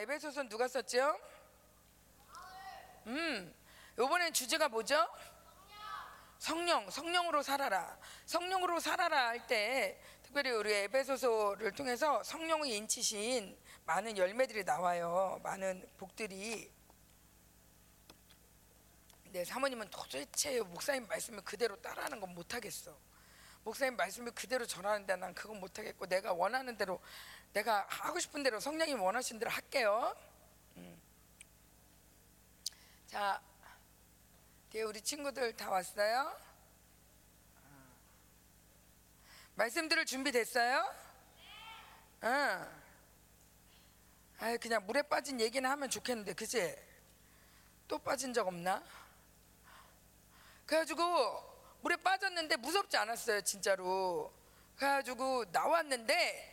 에베소서 누가 썼죠? 음, 요번엔 주제가 뭐죠? 성령, 성령으로 살아라. 성령으로 살아라 할 때 특별히 우리 에베소서를 통해서 성령의 인치신 많은 열매들이 나와요. 많은 복들이. 네, 사모님은 도대체 목사님 말씀을 그대로 따라하는 건 못하겠어. 목사님 말씀을 그대로 전하는데 난 그건 못하겠고 내가 원하는 대로 내가 하고 싶은 대로 성령이 원하신 대로 할게요. 음. 자, 뒤에 우리 친구들 다 왔어요? 말씀 들을 준비 됐어요? 응. 아, 그냥 물에 빠진 얘기는 하면 좋겠는데, 그지? 또 빠진 적 없나? 그래가지고 물에 빠졌는데 무섭지 않았어요, 진짜로. 그래가지고 나왔는데,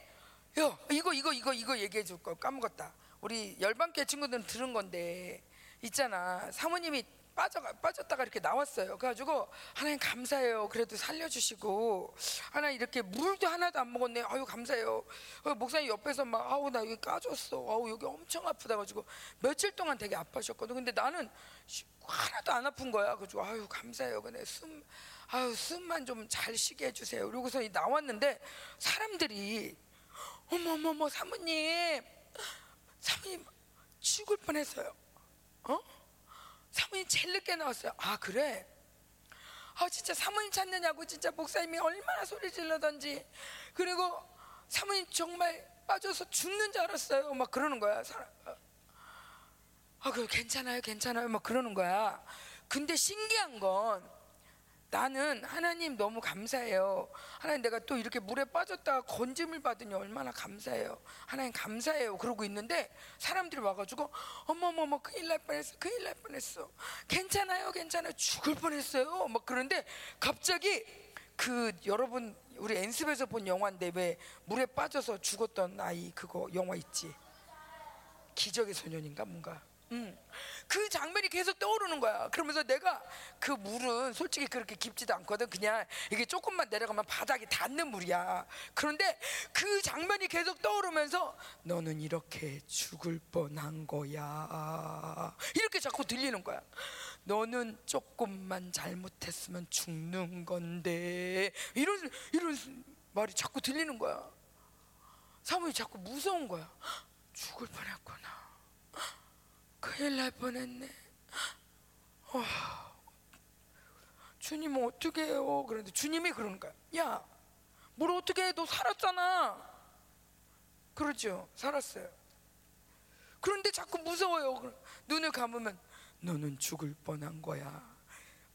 야, 이거 이거 이거 이거 얘기해 줄걸 까먹었다. 우리 열반교 친구들은 들은 건데 있잖아. 사모님이 빠져 빠졌다가 이렇게 나왔어요. 그래가지고 하나님 감사해요. 그래도 살려주시고 하나 이렇게 물도 하나도 안 먹었네. 아유 감사해요. 어, 목사님 옆에서 막 아우 나 여기 까졌어. 아우 여기 엄청 아프다 가지고 며칠 동안 되게 아파하셨거든. 근데 나는 하나도 안 아픈 거야. 그래서 아유 감사해요. 근데 숨 아유 숨만 좀 잘 쉬게 해주세요. 그러고서 나왔는데 사람들이 어머 어머 어머 사모님 사모님 죽을 뻔했어요. 어? 사모님 제일 늦게 나왔어요. 아 그래? 아 진짜 사모님 찾느냐고 진짜 목사님이 얼마나 소리 질러던지 그리고 사모님 정말 빠져서 죽는 줄 알았어요. 막 그러는 거야. 아, 그 괜찮아요, 괜찮아요. 막 그러는 거야. 근데 신기한 건 나는 하나님 너무 감사해요. 하나님 내가 또 이렇게 물에 빠졌다가 건짐을 받으니 얼마나 감사해요. 하나님 감사해요. 그러고 있는데 사람들이 와가지고 어머머머 큰일 날 뻔했어. 큰일 날 뻔했어. 괜찮아요. 괜찮아요. 죽을 뻔했어요. 막 그런데 갑자기 그 여러분 우리 엔습에서 본 영화인데 왜 물에 빠져서 죽었던 아이 그거 영화 있지? 기적의 소년인가 뭔가 음. 그 장면이 계속 떠오르는 거야. 그러면서 내가 그 물은 솔직히 그렇게 깊지도 않거든. 그냥 이게 조금만 내려가면 바닥이 닿는 물이야. 그런데 그 장면이 계속 떠오르면서 너는 이렇게 죽을 뻔한 거야. 이렇게 자꾸 들리는 거야. 너는 조금만 잘못했으면 죽는 건데. 이런, 이런 말이 자꾸 들리는 거야. 사모님 자꾸 무서운 거야. 죽을 뻔했구나. 큰일 날 뻔했네. 어, 주님 어떻게 해요? 그런데 주님이 그러는 거야. 야, 뭘 어떻게 해? 너 살았잖아. 그렇죠. 살았어요. 그런데 자꾸 무서워요. 눈을 감으면 너는 죽을 뻔한 거야.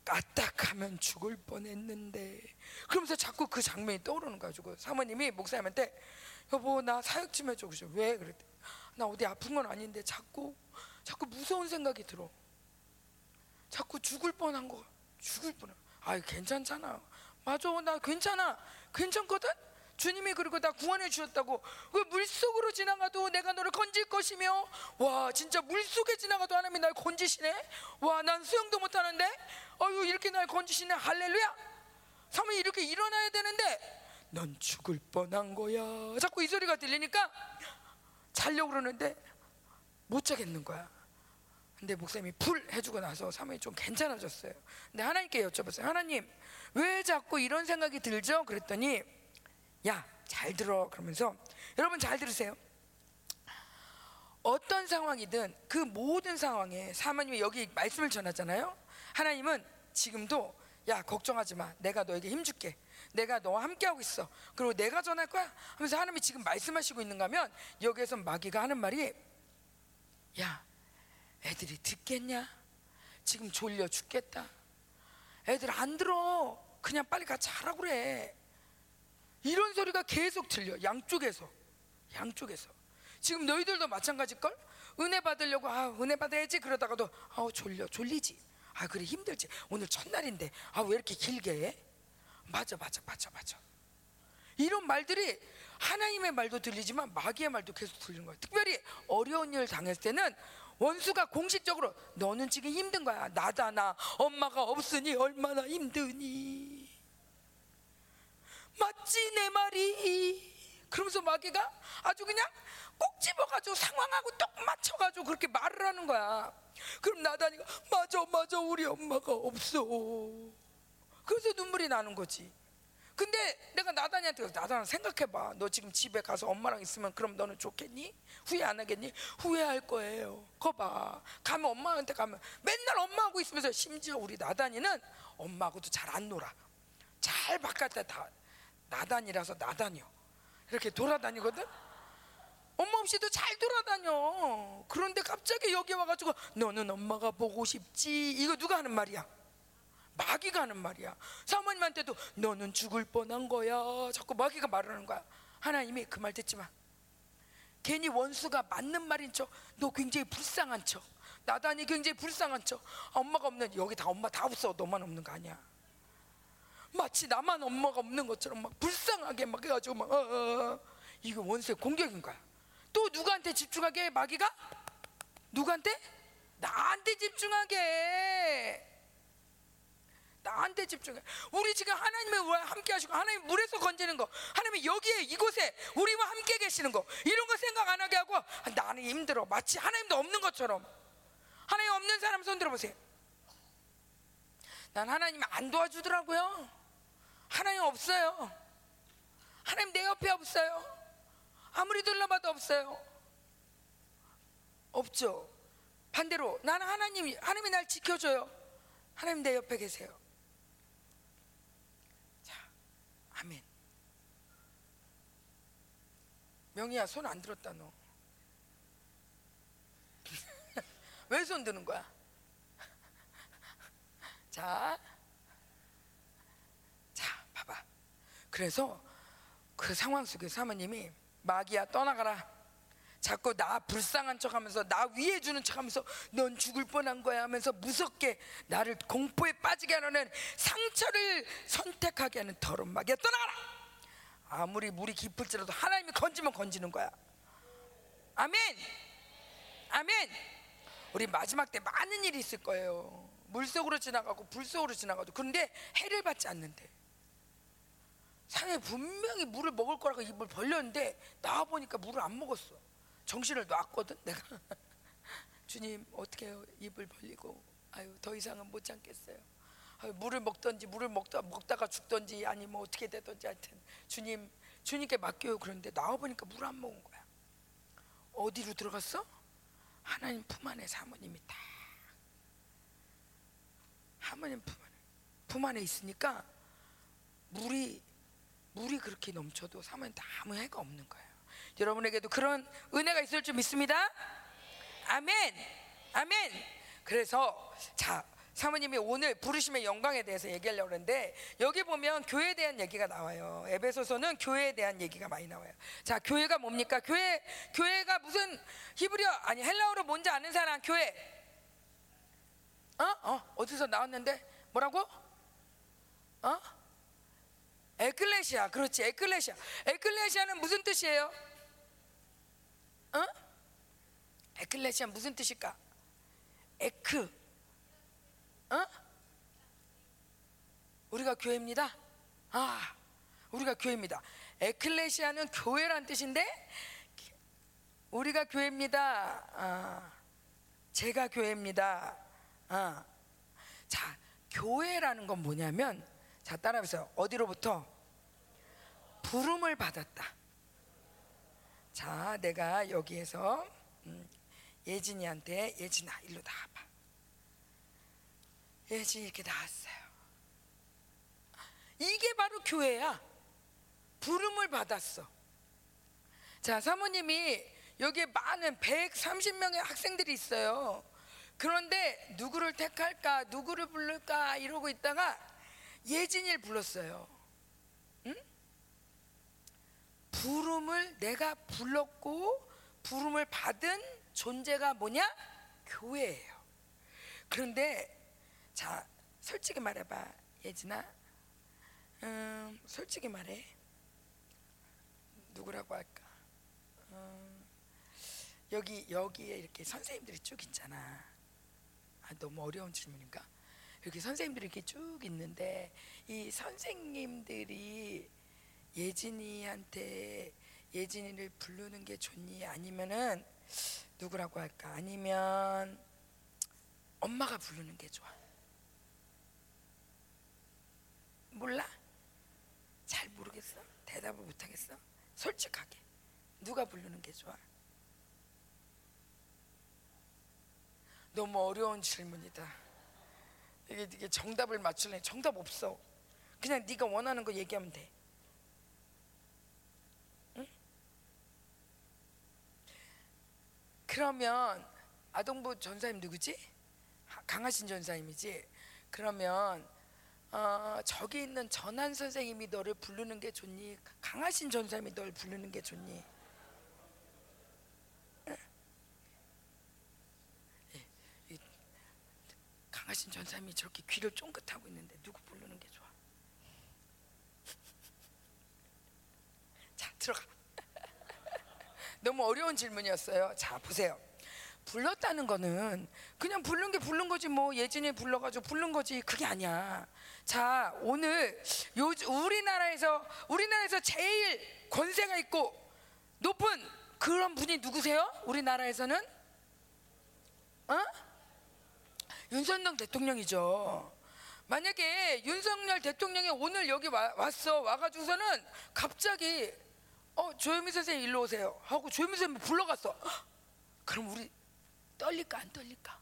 까딱하면 죽을 뻔했는데. 그러면서 자꾸 그 장면이 떠오르는. 가지고 사모님이 목사님한테 여보 나 사역 좀 해줘. 왜? 그랬대. 나 어디 아픈 건 아닌데 자꾸 자꾸 무서운 생각이 들어. 자꾸 죽을 뻔한 거, 죽을 뻔. 아, 괜찮잖아. 맞아, 나 괜찮아. 괜찮거든. 주님이 그리고 나 구원해 주셨다고. 그 물 속으로 지나가도 내가 너를 건질 것이며, 와, 진짜 물 속에 지나가도 하나님이 날 건지시네. 와, 난 수영도 못 하는데, 어유 이렇게 날 건지시네. 할렐루야. 사람이 이렇게 일어나야 되는데, 넌 죽을 뻔한 거야. 자꾸 이 소리가 들리니까 자려고 그러는데 못 자겠는 거야. 근데 목사님이 풀 해주고 나서 사모님 좀 괜찮아졌어요. 근데 하나님께 여쭤봤어요. 하나님, 왜 자꾸 이런 생각이 들죠? 그랬더니, 야, 잘 들어. 그러면서, 여러분 잘 들으세요. 어떤 상황이든 그 모든 상황에 사모님이 여기 말씀을 전하잖아요. 하나님은 지금도 야, 걱정하지 마. 내가 너에게 힘줄게. 내가 너와 함께하고 있어. 그리고 내가 전할 거야. 하면서 하나님이 지금 말씀하시고 있는가 하면 여기에서 마귀가 하는 말이 야, 애들이 듣겠냐? 지금 졸려 죽겠다. 애들 안 들어. 그냥 빨리 가 자라고 그래. 이런 소리가 계속 들려. 양쪽에서. 양쪽에서. 지금 너희들도 마찬가지걸? 은혜 받으려고, 아, 은혜 받아야지. 그러다가도, 아 졸려. 졸리지. 아, 그래, 힘들지. 오늘 첫날인데, 아, 왜 이렇게 길게 해? 맞아, 맞아, 맞아, 맞아. 이런 말들이 하나님의 말도 들리지만 마귀의 말도 계속 들리는 거야. 특별히 어려운 일 당했을 때는 원수가 공식적으로 너는 지금 힘든 거야. 나다 나 엄마가 없으니 얼마나 힘드니. 맞지 내 말이. 그러면서 마귀가 아주 그냥 꼭 집어가지고 상황하고 똑 맞춰가지고 그렇게 말을 하는 거야. 그럼 나단이가 맞아 맞아 우리 엄마가 없어. 그래서 눈물이 나는 거지. 근데 내가 나단이한테 나단아 생각해봐. 너 지금 집에 가서 엄마랑 있으면 그럼 너는 좋겠니? 후회 안 하겠니? 후회할 거예요. 거봐. 가면 엄마한테 가면 맨날 엄마하고 있으면서 심지어 우리 나단이는 엄마하고도 잘 안 놀아. 잘 바깥에 다 나단이라서 나다녀. 이렇게 돌아다니거든. 엄마 없이도 잘 돌아다녀. 그런데 갑자기 여기 와가지고 너는 엄마가 보고 싶지. 이거 누가 하는 말이야? 마귀가 하는 말이야. 사모님한테도 너는 죽을 뻔한 거야. 자꾸 마귀가 말하는 거야. 하나님이 그 말 듣지 마. 괜히 원수가 맞는 말인 척, 너 굉장히 불쌍한 척, 나단이 굉장히 불쌍한 척. 아, 엄마가 없는 여기 다 엄마 다 없어. 너만 없는 거 아니야. 마치 나만 엄마가 없는 것처럼 막 불쌍하게 막 해가지고 막 어, 어, 어. 이거 원수의 공격인 거야. 또 누구한테 집중하게 해, 마귀가? 누구한테? 나한테 집중하게. 해. 나한테 집중해. 우리 지금 하나님의 함께 하시고 하나님 물에서 건지는 거, 하나님 여기에 이곳에 우리와 함께 계시는 거 이런 거 생각 안 하게 하고 아, 나는 힘들어. 마치 하나님도 없는 것처럼. 하나님 없는 사람 손 들어보세요. 난 하나님 안 도와주더라고요. 하나님 없어요. 하나님 내 옆에 없어요. 아무리 둘러봐도 없어요. 없죠. 반대로 나는 하나님이 하나님이 날 지켜줘요. 하나님 내 옆에 계세요. 자, 아멘. 명희야 손 안 들었다 너. 왜 손 드는 거야? 자, 자, 봐봐. 그래서 그 상황 속에 사모님이 마귀야 떠나가라. 자꾸 나 불쌍한 척하면서 나 위해 주는 척하면서 넌 죽을 뻔한 거야 하면서 무섭게 나를 공포에 빠지게 하는 상처를 선택하게 하는 더러운 마귀야 떠나가라. 아무리 물이 깊을지라도 하나님이 건지면 건지는 거야. 아멘. 아멘. 우리 마지막 때 많은 일이 있을 거예요. 물 속으로 지나가고 불 속으로 지나가도 그런데 해를 받지 않는데 상에 분명히 물을 먹을 거라고 입을 벌렸는데 나와 보니까 물을 안 먹었어. 정신을 놨거든 내가. 주님 어떻게? 입을 벌리고 아유 더 이상은 못 참겠어요. 아유, 물을 먹던지 물을 먹다 먹다가 죽던지 아니면 어떻게 되던지 하여튼 주님 주님께 맡겨요 그런데 나와 보니까 물 안 먹은 거야. 어디로 들어갔어? 하나님 품 안에 사모님이 딱 하나님 품 안에 품 안에 있으니까 물이 물이 그렇게 넘쳐도 사모님 아무 해가 없는 거예요. 여러분에게도 그런 은혜가 있을 줄 믿습니다. 아멘, 아멘. 그래서 자 사모님이 오늘 부르심의 영광에 대해서 얘기하려고 하는데 여기 보면 교회에 대한 얘기가 나와요. 에베소서는 교회에 대한 얘기가 많이 나와요. 자, 교회가 뭡니까? 교회 교회가 무슨 히브리어 아니 헬라어로 뭔지 아는 사람 교회. 어? 어, 어디서 나왔는데 뭐라고? 어? 에클레시아. 그렇지. 에클레시아. 에클레시아는 무슨 뜻이에요? 어? 에클레시아 무슨 뜻일까? 에크 어? 우리가 교회입니다. 아, 우리가 교회입니다. 에클레시아는 교회란 뜻인데 우리가 교회입니다. 아, 제가 교회입니다. 아. 자, 교회라는 건 뭐냐면 자 따라해보세요. 어디로부터 부름을 받았다. 자, 내가 여기에서 음, 예진이한테 예진아 일로 나와봐. 예진이 이렇게 나왔어요. 이게 바로 교회야. 부름을 받았어. 자, 사모님이 여기에 많은 130명의 학생들이 있어요. 그런데 누구를 택할까, 누구를 부를까 이러고 있다가 예진이를 불렀어요. 응? 부름을 내가 불렀고 부름을 받은 존재가 뭐냐? 교회예요. 그런데 자, 솔직히 말해봐, 예진아. 음, 솔직히 말해. 누구라고 할까? 음, 여기 여기에 이렇게 선생님들이 쭉 있잖아. 아, 너무 어려운 질문인가? 이렇게 선생님들이 이렇게 쭉 있는데 이 선생님들이 예진이한테 예진이를 부르는 게 좋니? 아니면은 누구라고 할까? 아니면 엄마가 부르는 게 좋아? 몰라? 잘 모르겠어. 대답을 못 하겠어. 솔직하게 누가 부르는 게 좋아? 너무 어려운 질문이다. 이게 이게 정답을 맞출래 정답 없어. 그냥 네가 원하는 거 얘기하면 돼. 응? 그러면 아동부 전사님 누구지? 하- 강하신 전사님이지. 그러면 어, 저기 있는 전한 선생님이 너를 부르는 게 좋니? 강하신 전사님이 널 부르는 게 좋니? 강하신 전사님이 저렇게 귀를 쫑긋하고 있는데 누구 부르는 게 좋아? 자 들어가. 너무 어려운 질문이었어요. 자 보세요. 불렀다는 거는 그냥 부른 게 부른 거지 뭐 예진이 불러가지고 부른 거지 그게 아니야. 자 오늘 요 우리나라에서 우리나라에서 제일 권세가 있고 높은 그런 분이 누구세요? 우리나라에서는 어? 윤석열 대통령이죠. 만약에 윤석열 대통령이 오늘 여기 와, 왔어 와가지고서는 갑자기 어 조현미 선생님 일로 오세요 하고 조현미 선생님 불러갔어. 헉! 그럼 우리 떨릴까 안 떨릴까?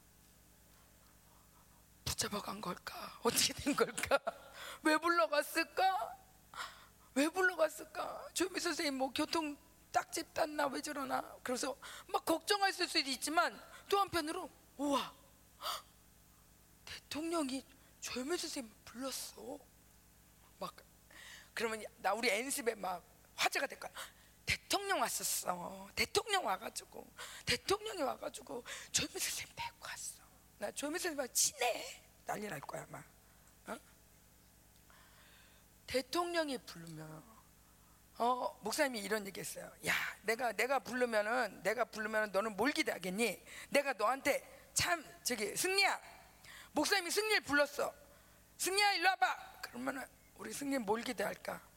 붙잡아 간 걸까? 어떻게 된 걸까? 왜 불러갔을까? 왜 불러갔을까? 조미 선생님 뭐 교통 딱집 땄나 왜 저러나? 그래서 막 걱정할 수도 있지만 또 한편으로 우와 헉! 대통령이 조미 선생님 불렀어. 막 그러면 나 우리 엔습에 막 화제가 될 거야. 대통령 왔었어. 대통령 와가지고 대통령이 와가지고 조미 선생님 뵙고 왔어. 나 조미 선생님하고 친해. 난리 날 거야 막. 어? 대통령이 부르면 어 목사님이 이런 얘기했어요. 야 내가 내가 부르면은 내가 부르면은 너는 뭘 기대하겠니? 내가 너한테 참 저기 승리야 목사님이 승리를 불렀어. 승리야 일로 와봐. 그러면은 우리 승리 뭘 기대할까?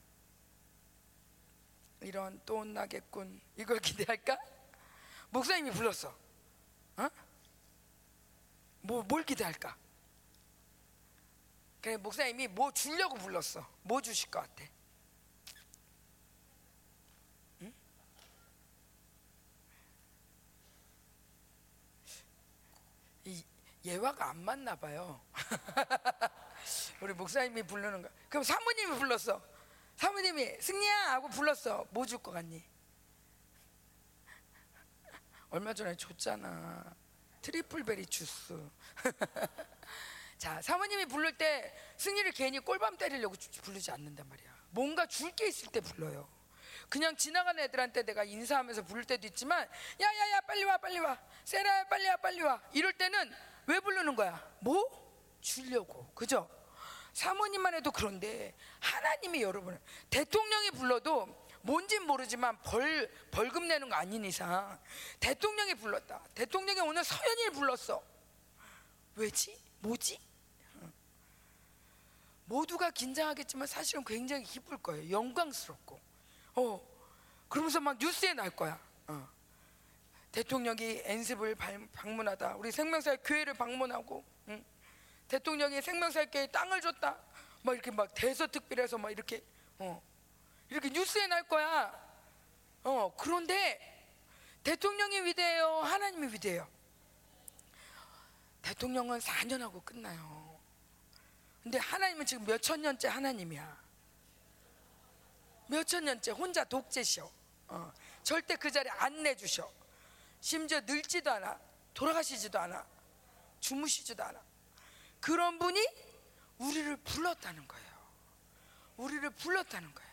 이런 또 혼나겠군 이걸 기대할까? 목사님이 불렀어. 어? 뭐, 뭘 기대할까? 그래 목사님이 뭐 주려고 불렀어. 뭐 주실 것 같아? 예화가 안 맞나 봐요. 우리 목사님이 부르는 거. 그럼 사모님이 불렀어. 사모님이 승리야 하고 불렀어. 뭐 줄 것 같니? 얼마 전에 줬잖아. triple berry 주스. 자, 사모님이 부를 때 승리를 괜히 꿀밤 때리려고 주- 부르지 않는단 말이야. 뭔가 줄 게 있을 때 불러요. 그냥 지나가는 애들한테 내가 인사하면서 부를 때도 있지만 야야야 빨리 와 빨리 와 세라야 빨리 와 빨리 와 이럴 때는 왜 부르는 거야? 뭐? 주려고 그죠? 사모님만 해도 그런데 하나님이 여러분 대통령이 불러도 뭔진 모르지만 벌 벌금 내는 거 아닌 이상 대통령이 불렀다. 대통령이 오늘 서연이를 불렀어. 왜지? 뭐지? 응. 모두가 긴장하겠지만 사실은 굉장히 기쁠 거예요. 영광스럽고. 어. 그러면서 막 뉴스에 날 거야. 어. 대통령이 엔습을 발- 방문하다. 우리 생명사의 교회를 방문하고 응? 대통령이 교회에 땅을 줬다. 막 이렇게 막 대서특필해서 막 이렇게 어. 이렇게 뉴스에 날 거야. 어. 그런데 대통령이 위대해요. 하나님이 위대해요. 대통령은 4년 하고 끝나요. 근데 하나님은 지금 몇 천 년째 하나님이야. 몇 천 년째 혼자 독재셔. 어. 절대 그 자리에 안 내주셔. 심지어 늙지도 않아. 돌아가시지도 않아. 주무시지도 않아. 그런 분이 우리를 불렀다는 거예요. 우리를 불렀다는 거예요.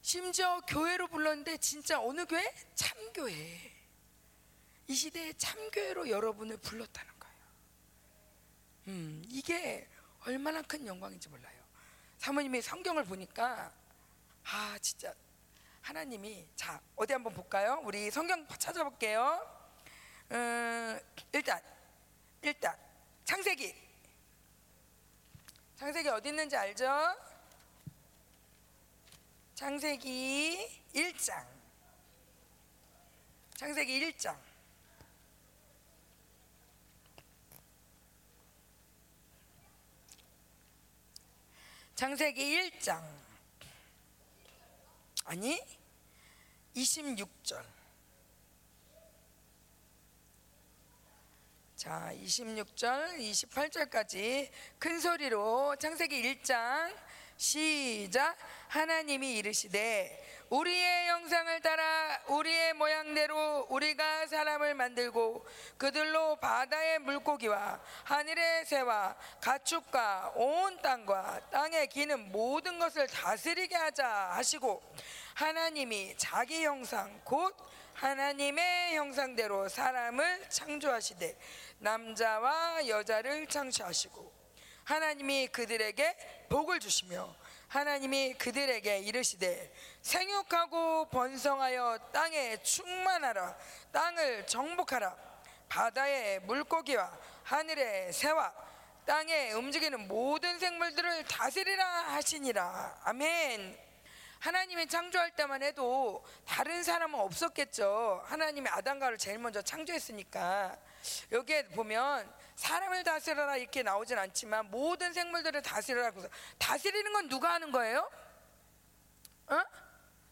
심지어 교회로 불렀는데 진짜 어느 교회? 참교회. 이 시대의 참교회로 여러분을 불렀다는 거예요. 음, 이게 얼마나 큰 영광인지 몰라요. 사모님이 성경을 보니까 아 진짜 하나님이 자 어디 한번 볼까요? 우리 성경 찾아볼게요. 음, 일단 일단 창세기 창세기 어디 있는지 알죠? 창세기 1장. 창세기 1장. 창세기 1장. 아니, 26절. 자, 26절, 28절까지 큰 소리로 창세기 1장 시작. 하나님이 이르시되 우리의 영상을 따라 우리의 모양대로 우리가 사람을 만들고 그들로 바다의 물고기와 하늘의 새와 가축과 온 땅과 땅에 기는 모든 것을 다스리게 하자 하시고 하나님이 자기 형상 곧 하나님의 형상대로 사람을 창조하시되 남자와 여자를 창조하시고 하나님이 그들에게 복을 주시며 하나님이 그들에게 이르시되 생육하고 번성하여 땅에 충만하라. 땅을 정복하라. 바다의 물고기와 하늘의 새와 땅에 움직이는 모든 생물들을 다스리라 하시니라. 아멘. 하나님이 창조할 때만 해도 다른 사람은 없었겠죠. 하나님이 아담과를 제일 먼저 창조했으니까 여기에 보면 사람을 다스려라 이렇게 나오진 않지만 모든 생물들을 다스려라 그래서 다스리는 건 누가 하는 거예요? 어?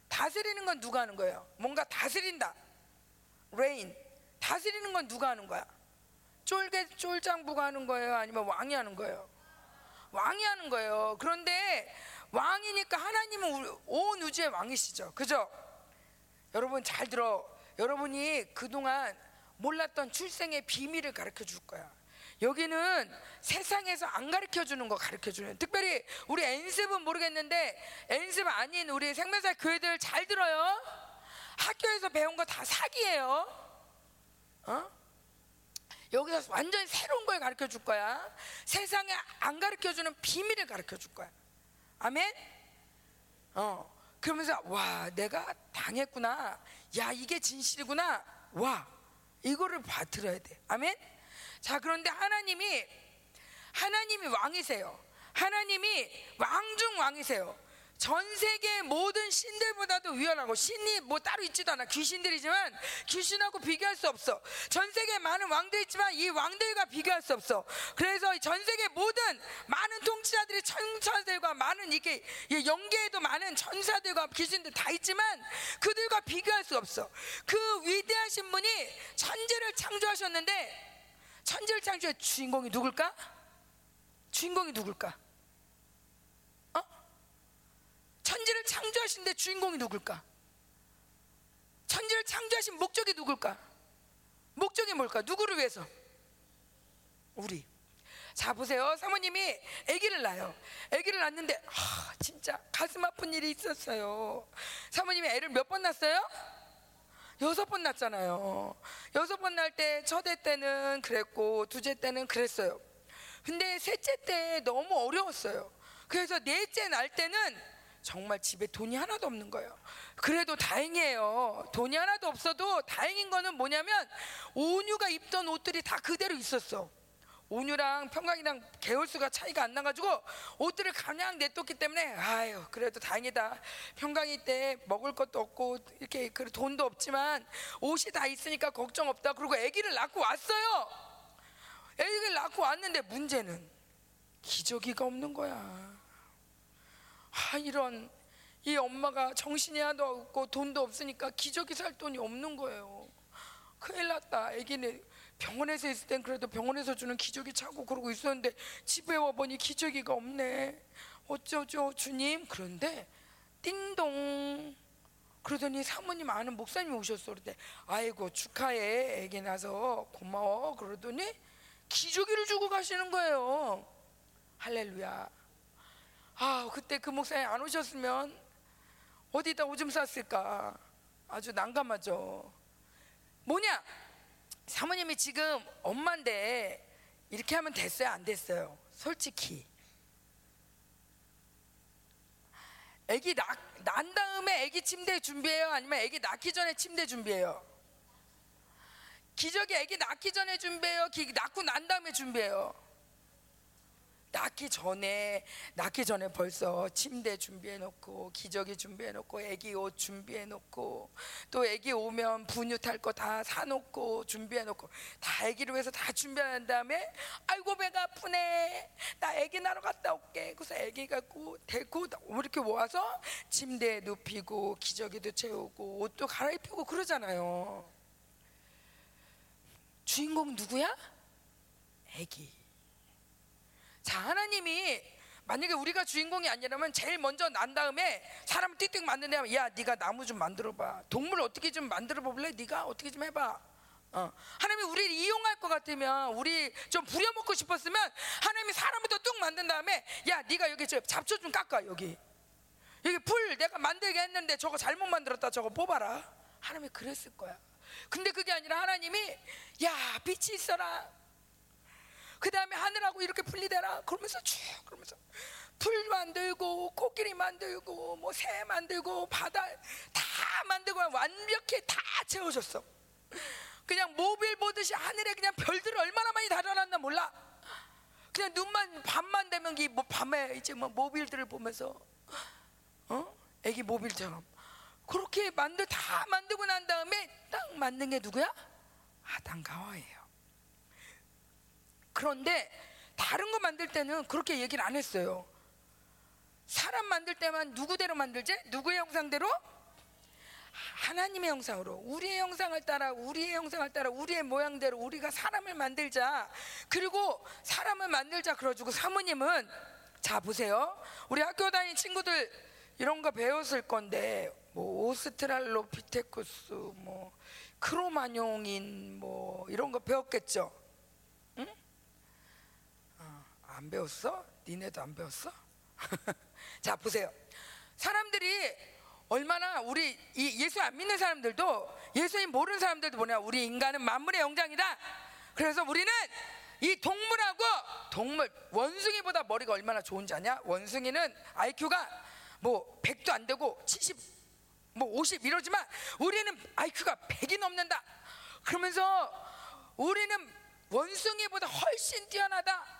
다스리는 건 누가 하는 거예요? 뭔가 다스린다. Reign. 다스리는 건 누가 하는 거야? 쫄개 쫄장부가 하는 거예요? 아니면 왕이 하는 거예요? 왕이 하는 거예요. 그런데 왕이니까 하나님은 온 우주의 왕이시죠. 그죠? 여러분 잘 들어. 여러분이 그동안 몰랐던 출생의 비밀을 가르쳐 줄 거야. 여기는 세상에서 안 가르쳐 주는 거 가르쳐 주는. 특별히 우리 엔습은 모르겠는데 엔습 아닌 우리 생명사 교회들 잘 들어요. 학교에서 배운 거 다 사기예요. 어? 여기서 완전히 새로운 걸 가르쳐 줄 거야. 세상에 안 가르쳐 주는 비밀을 가르쳐 줄 거야. 아멘. 어. 그러면서 와 내가 당했구나. 야 이게 진실이구나. 와 이거를 봐 들어야 돼. 아멘. 자 그런데 하나님이 하나님이 왕이세요. 하나님이 왕중 왕이세요. 전 세계 모든 신들보다도 위험하고 신이 뭐 따로 있지도 않아 귀신들이지만 귀신하고 비교할 수 없어. 전 세계 많은 왕들 있지만 이 왕들과 비교할 수 없어. 그래서 전 세계 모든 많은 통치자들이 천사들과 많은 이게 이 영계에도 많은 천사들과 귀신들 다 있지만 그들과 비교할 수 없어. 그 위대하신 분이 천지를 창조하셨는데 천지를 창조의 주인공이 누굴까? 주인공이 누굴까? 어? 천지를 창조하신데 주인공이 누굴까? 천지를 창조하신 목적이 누굴까? 목적이 뭘까? 누구를 위해서? 우리. 자 보세요. 사모님이 아기를 낳아요. 아기를 낳는데 아, 진짜 가슴 아픈 일이 있었어요. 사모님이 애를 몇 번 낳았어요? 여섯 번 낳았잖아요. 여섯 번 낳을 때첫애 때는 그랬고 두째 때는 그랬어요. 근데 셋째 때 너무 어려웠어요. 그래서 넷째 날 때는 정말 집에 돈이 하나도 없는 거예요. 그래도 다행이에요. 돈이 하나도 없어도 다행인 거는 뭐냐면 온유가 입던 옷들이 다 그대로 있었어. 온유랑 평강이랑 개월수가 차이가 안 나가지고 옷들을 그냥 냅뒀기 때문에 아유 그래도 다행이다 평강이 때 먹을 것도 없고 이렇게 그 돈도 없지만 옷이 다 있으니까 걱정 없다 그리고 아기를 낳고 왔어요 아기를 낳고 왔는데 문제는 기저귀가 없는 거야 아 이런 이 엄마가 정신이 하나도 없고 돈도 없으니까 기저귀 살 돈이 없는 거예요. 큰일 났다. 아기는 병원에서 있을 땐 그래도 병원에서 주는 기저귀 차고 그러고 있었는데 집에 와 보니 기저귀가 없네. 어쩌죠 주님? 그런데 띵동. 그러더니 사모님 아는 목사님이 오셨어. 그런데 아이고 축하해. 애기 나서 고마워. 그러더니 기저귀를 주고 가시는 거예요. 할렐루야 아 그때 그 목사님 안 오셨으면 어디다 오줌 쌌을까? 아주 난감하죠. 뭐냐? 사모님이 지금 엄마인데 이렇게 하면 됐어요? 안 됐어요? 솔직히. 아기 낳, 난 다음에 아기 침대 준비해요? 아니면 아기 낳기 전에 침대 준비해요? 기저귀 아기 낳기 전에 준비해요? 기, 낳고 난 다음에 준비해요 낳기 전에 낳기 전에 벌써 침대 준비해 놓고 기저귀 준비해 놓고 아기 옷 준비해 놓고 또 아기 오면 분유 탈 거 다 사놓고 준비해 놓고 다 아기를 위해서 다 준비한 다음에 아이고 배가 아프네. 나 아기 낳으러 갔다 올게. 그래서 아기 갖고 데리고 이렇게 모아서 침대에 눕히고 기저귀도 채우고 옷도 갈아입히고 그러잖아요. 주인공 누구야? 아기 자 하나님이 만약에 우리가 주인공이 아니라면 제일 먼저 난 다음에 사람을 띡띡 만드냐면 야 네가 나무 좀 만들어 봐. 동물 어떻게 좀 만들어 볼래? 네가 어떻게 좀 해봐. 어. 하나님이 우리를 이용할 것 같으면 우리 좀 부려먹고 싶었으면 하나님이 사람부터 뚝 만든 다음에 야 네가 여기 저 잡초 좀 깎아 여기. 여기 풀 내가 만들게 했는데 저거 잘못 만들었다 저거 뽑아라. 하나님이 그랬을 거야. 근데 그게 아니라 하나님이 야 빛이 있어라 그 다음에 하늘하고 이렇게 분리되라. 그러면서 쭉 그러면서 풀 만들고 코끼리 만들고 뭐 새 만들고 바다 다 만들고 완벽히 다 채워줬어. 그냥 모빌 보듯이 하늘에 그냥 별들을 얼마나 많이 달아놨나 몰라. 그냥 눈만 밤만 되면 이뭐 밤에 이제 뭐 모빌들을 보면서 어? 애기 모빌처럼. 그렇게 만들 다 만들고 난 다음에 딱 만든 게 누구야? 아담과 하와예요 그런데 다른 거 만들 때는 그렇게 얘기를 안 했어요. 사람 만들 때만 누구대로 만들지? 누구의 형상대로? 하나님의 형상으로 우리의 형상을 따라 우리의 형상을 따라 우리의 모양대로 우리가 사람을 만들자 그리고 사람을 만들자 그러주고 사모님은 자 보세요 우리 학교 다닌 친구들 이런 거 배웠을 건데 뭐 오스트랄로피테쿠스 뭐 크로마뇽인 뭐 이런 거 배웠겠죠 안 배웠어? 니네도 안 배웠어? 자 보세요. 사람들이 얼마나 우리 이 예수 안 믿는 사람들도 예수님 모르는 사람들도 뭐냐 우리 인간은 만물의 영장이다. 그래서 우리는 이 동물하고 동물 원숭이보다 머리가 얼마나 좋은지 아냐? 원숭이는 IQ가 뭐 100도 안 되고 70, 뭐 50 이러지만 우리는 IQ가 100이 넘는다. 그러면서 우리는 원숭이보다 훨씬 뛰어나다.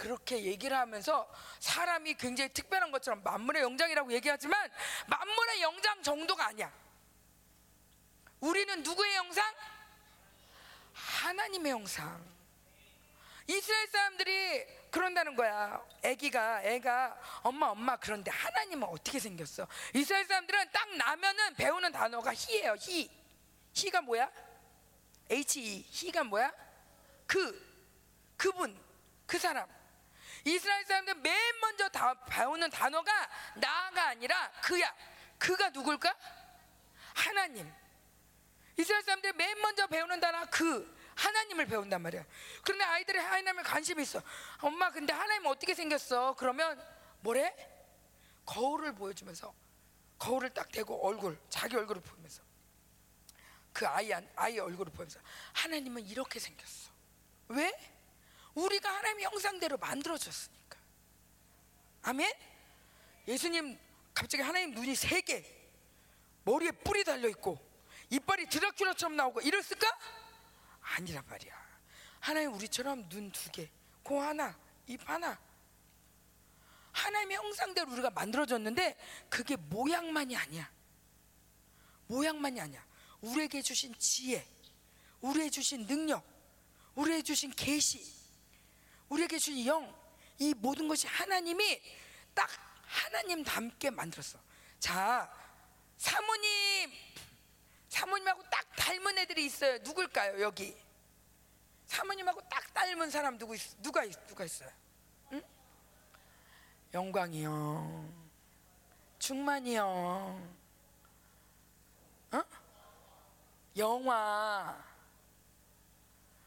그렇게 얘기를 하면서 사람이 굉장히 특별한 것처럼 만물의 영장이라고 얘기하지만 만물의 영장 정도가 아니야. 우리는 누구의 영상? 하나님의 영상. 이스라엘 사람들이 그런다는 거야. 애기가 애가 엄마 엄마 그런데 하나님은 어떻게 생겼어? 이스라엘 사람들은 딱 나면은 배우는 단어가 희예요. 희. 희가 뭐야? H E. 희가 뭐야? 그 그분 그 사람. 이스라엘 사람들 맨 먼저 다 배우는 단어가 나가 아니라 그야. 그가 누굴까? 하나님. 이스라엘 사람들 맨 먼저 배우는 단어 그 하나님을 배운단 말이야. 그런데 아이들이 하나님에 관심이 있어. 엄마 근데 하나님 어떻게 생겼어? 그러면 뭐래? 거울을 보여주면서 거울을 딱 대고 얼굴 자기 얼굴을 보면서 그 아이 아이 얼굴을 보면서 하나님은 이렇게 생겼어. 왜? 우리가 하나님의 형상대로 만들어졌으니까. 아멘? 예수님 갑자기 하나님 눈이 세 개, 머리에 뿔이 달려 있고 이빨이 드라큘라처럼 나오고 이랬을까? 아니란 말이야. 하나님 우리처럼 눈 두 개, 코 하나, 입 하나. 하나님의 형상대로 우리가 만들어졌는데 그게 모양만이 아니야. 모양만이 아니야. 우리에게 주신 지혜, 우리에게 주신 능력, 우리에게 주신 계시, 우리에게 주신 영, 이 모든 것이 하나님이 딱 하나님 닮게 만들었어. 자, 사모님, 사모님하고 딱 닮은 애들이 있어요. 누굴까요, 여기? 사모님하고 딱 닮은 사람 누구 있, 누가 있, 누가 있어요? 응? 영광이 형, 충만이 형, 어? 영화,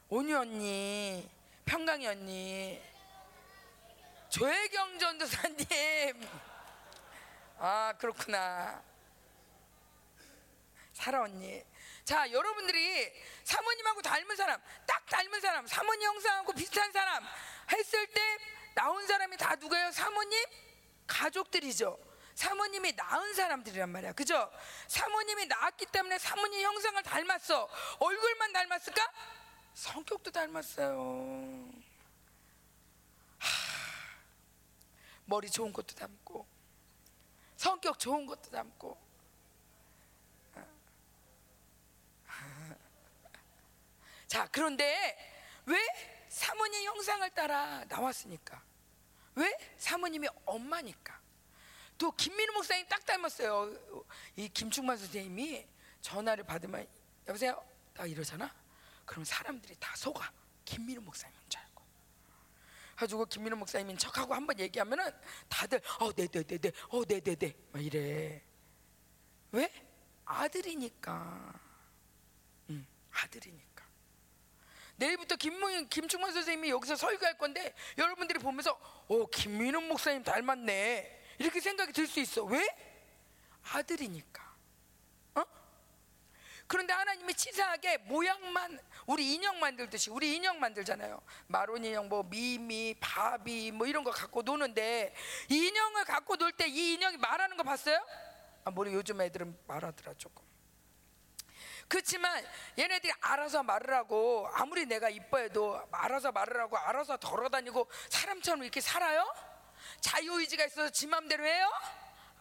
온유 언니, 평강이 언니, 조혜경 전도사님. 아 그렇구나. 사라 언니. 자 여러분들이 사모님하고 닮은 사람, 딱 닮은 사람, 사모님 형상하고 비슷한 사람 했을 때 나온 사람이 다 누구예요? 사모님 가족들이죠. 사모님이 낳은 사람들이란 말이야. 그죠? 사모님이 낳았기 때문에 사모님 형상을 닮았어. 얼굴만 닮았을까? 성격도 닮았어요. 하, 머리 좋은 것도 닮고 성격 좋은 것도 닮고. 자 그런데 왜 사모님 형상을 따라 나왔으니까? 왜 사모님이 엄마니까? 또 김민우 목사님 딱 닮았어요. 이 김충만 선생님이 전화를 받으면 여보세요? 딱 이러잖아? 그럼 사람들이 다 속아. 김민우 알고 가지고 김민우 목사님인 척하고 한번 얘기하면은 다들 어 네네네네. 어 네네네. 막 이래. 왜? 아들이니까. 응 아들이니까. 내일부터 김문 김충만 선생님이 여기서 설교할 건데 여러분들이 보면서 오 김민우 목사님 닮았네. 이렇게 생각이 들 수 있어. 왜? 아들이니까. 어 그런데 하나님이 치사하게 모양만 우리 인형 만들듯이 우리 인형 만들잖아요 마론 인형 뭐 미미 바비 뭐 이런 거 갖고 노는데 이 인형을 갖고 놀 때 이 인형이 말하는 거 봤어요 아 모르 요즘 애들은 말하더라 조금 그렇지만 얘네들이 알아서 말을 하고 아무리 내가 이뻐해도 알아서 말을 하고 알아서 걸어다니고 사람처럼 이렇게 살아요? 자유의지가 있어서 지 맘대로 해요?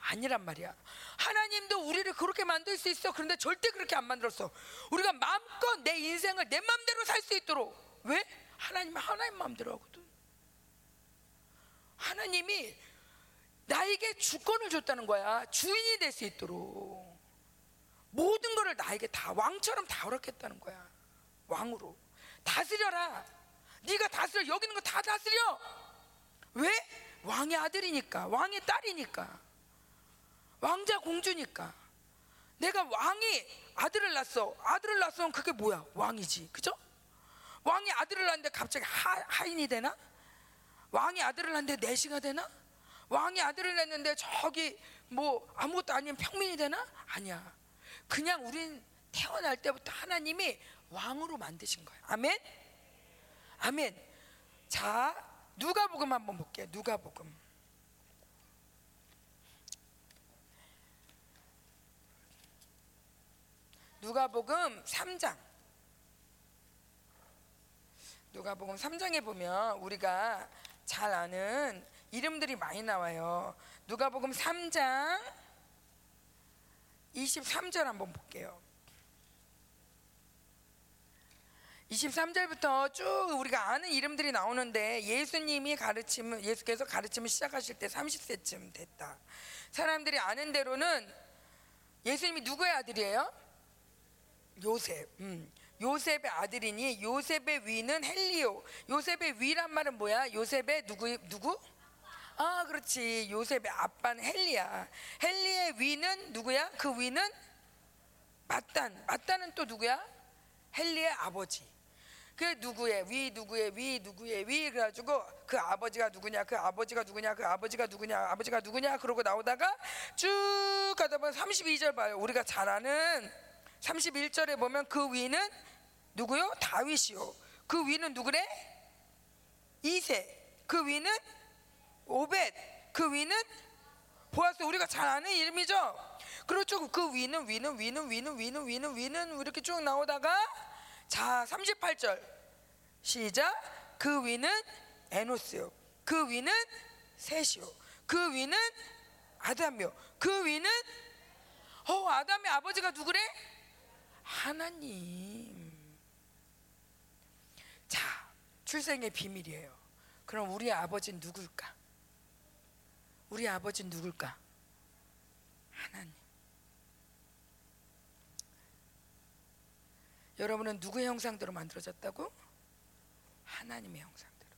아니란 말이야. 하나님도 우리를 그렇게 만들 수 있어. 그런데 절대 그렇게 안 만들었어. 우리가 마음껏 내 인생을 내 맘대로 살 수 있도록. 왜? 하나님은 하나님 맘대로 하거든. 하나님이 나에게 주권을 줬다는 거야. 주인이 될 수 있도록. 모든 것을 나에게 다 왕처럼 다 허락했다는 거야. 왕으로. 다스려라. 네가 다스려. 여기 있는 거 다 다스려. 왜? 왕의 아들이니까. 왕의 딸이니까. 왕자 공주니까. 내가 왕이 아들을 낳았어. 아들을 낳았으면 그게 뭐야? 왕이지. 그죠? 왕이 아들을 낳는데 갑자기 하, 하인이 되나? 왕이 아들을 낳는데 내시가 되나? 왕이 아들을 낳는데 저기 뭐 아무것도 아닌 평민이 되나? 아니야. 그냥 우린 태어날 때부터 하나님이 왕으로 만드신 거야. 아멘? 아멘. 자, 누가복음 한번 볼게요. 누가복음. 누가복음 3장. 누가복음 3장에 보면 우리가 잘 아는 이름들이 많이 나와요. 누가복음 3장 23절 한번 볼게요. 23절부터 쭉 우리가 아는 이름들이 나오는데 예수님이 가르침을 예수께서 가르침을 시작하실 때 30세쯤 됐다. 사람들이 아는 대로는 예수님이 누구의 아들이에요? 요셉. 음. 요셉의 아들이니 요셉의 위는 헬리오. 요셉의 위란 말은 뭐야? 요셉의 누구 누구? 아, 그렇지. 요셉의 아빠는 헬리야. 헬리의 위는 누구야? 그 위는 맞단. 맞단은 또 누구야? 헬리의 아버지. 그 누구의 위 누구의 위 누구의 위 그래가지고 그 아버지가 누구냐 그 아버지가 누구냐 그 아버지가 누구냐 아버지가 누구냐 그러고 나오다가 쭉 가다 보면 32절 봐요 우리가 잘 아는 31절에 보면 그 위는 누구요? 다윗이요. 그 위는 누구래? 이세. 그 위는 오벳. 그 위는 보아스. 우리가 잘 아는 이름이죠? 그렇죠 그 위는 위는 위는 위는 위는 위는 위는 이렇게 쭉 나오다가 자 38절. 시작. 그 위는 에노스요. 그 위는 셋이요. 그 위는 아담이요. 그 위는 어 아담의 아버지가 누구래? 하나님 자 출생의 비밀이에요 그럼 우리 아버지는 누굴까? 우리 아버지는 누굴까? 하나님 여러분은 누구의 형상대로 만들어졌다고? 하나님의 형상대로.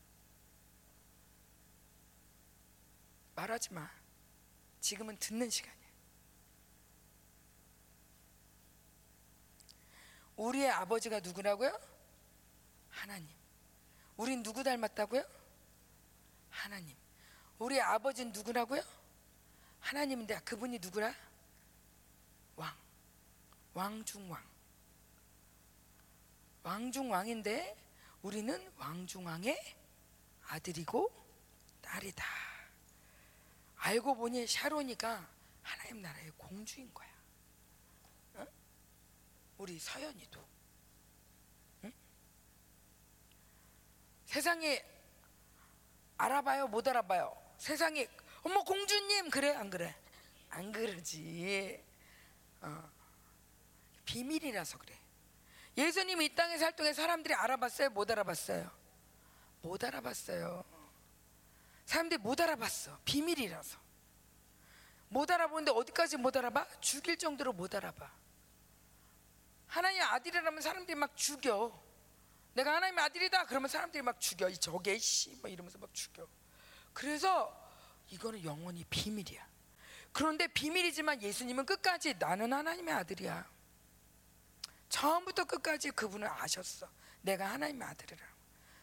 말하지 마. 지금은 듣는 시간이야. 우리의 아버지가 누구라고요? 하나님. 우린 누구 닮았다고요? 하나님. 우리 아버지는 누구라고요? 하나님인데 그분이 누구라? 왕. 왕중왕. 왕중왕인데 우리는 왕중왕의 아들이고 딸이다. 알고 보니 샤론이가 하나님 나라의 공주인 거야. 어? 우리 서연이도. 응? 세상에 알아봐요, 못 알아봐요. 세상에 어머 공주님 그래 안 그래? 안 그러지. 어. 비밀이라서 그래. 예수님이 이 땅에 살 동안 사람들이 알아봤어요? 못 알아봤어요? 못 알아봤어요. 사람들이 못 알아봤어. 비밀이라서. 못 알아보는데 어디까지 못 알아봐? 죽일 정도로 못 알아봐. 하나님 아들이라면 사람들이 막 죽여. 내가 하나님의 아들이다 그러면 사람들이 막 죽여. 이 저게 씨뭐 이러면서 막 죽여. 그래서 이거는 영원히 비밀이야. 그런데 비밀이지만 예수님은 끝까지 나는 하나님의 아들이야. 처음부터 끝까지 그분을 아셨어. 내가 하나님의 아들이라.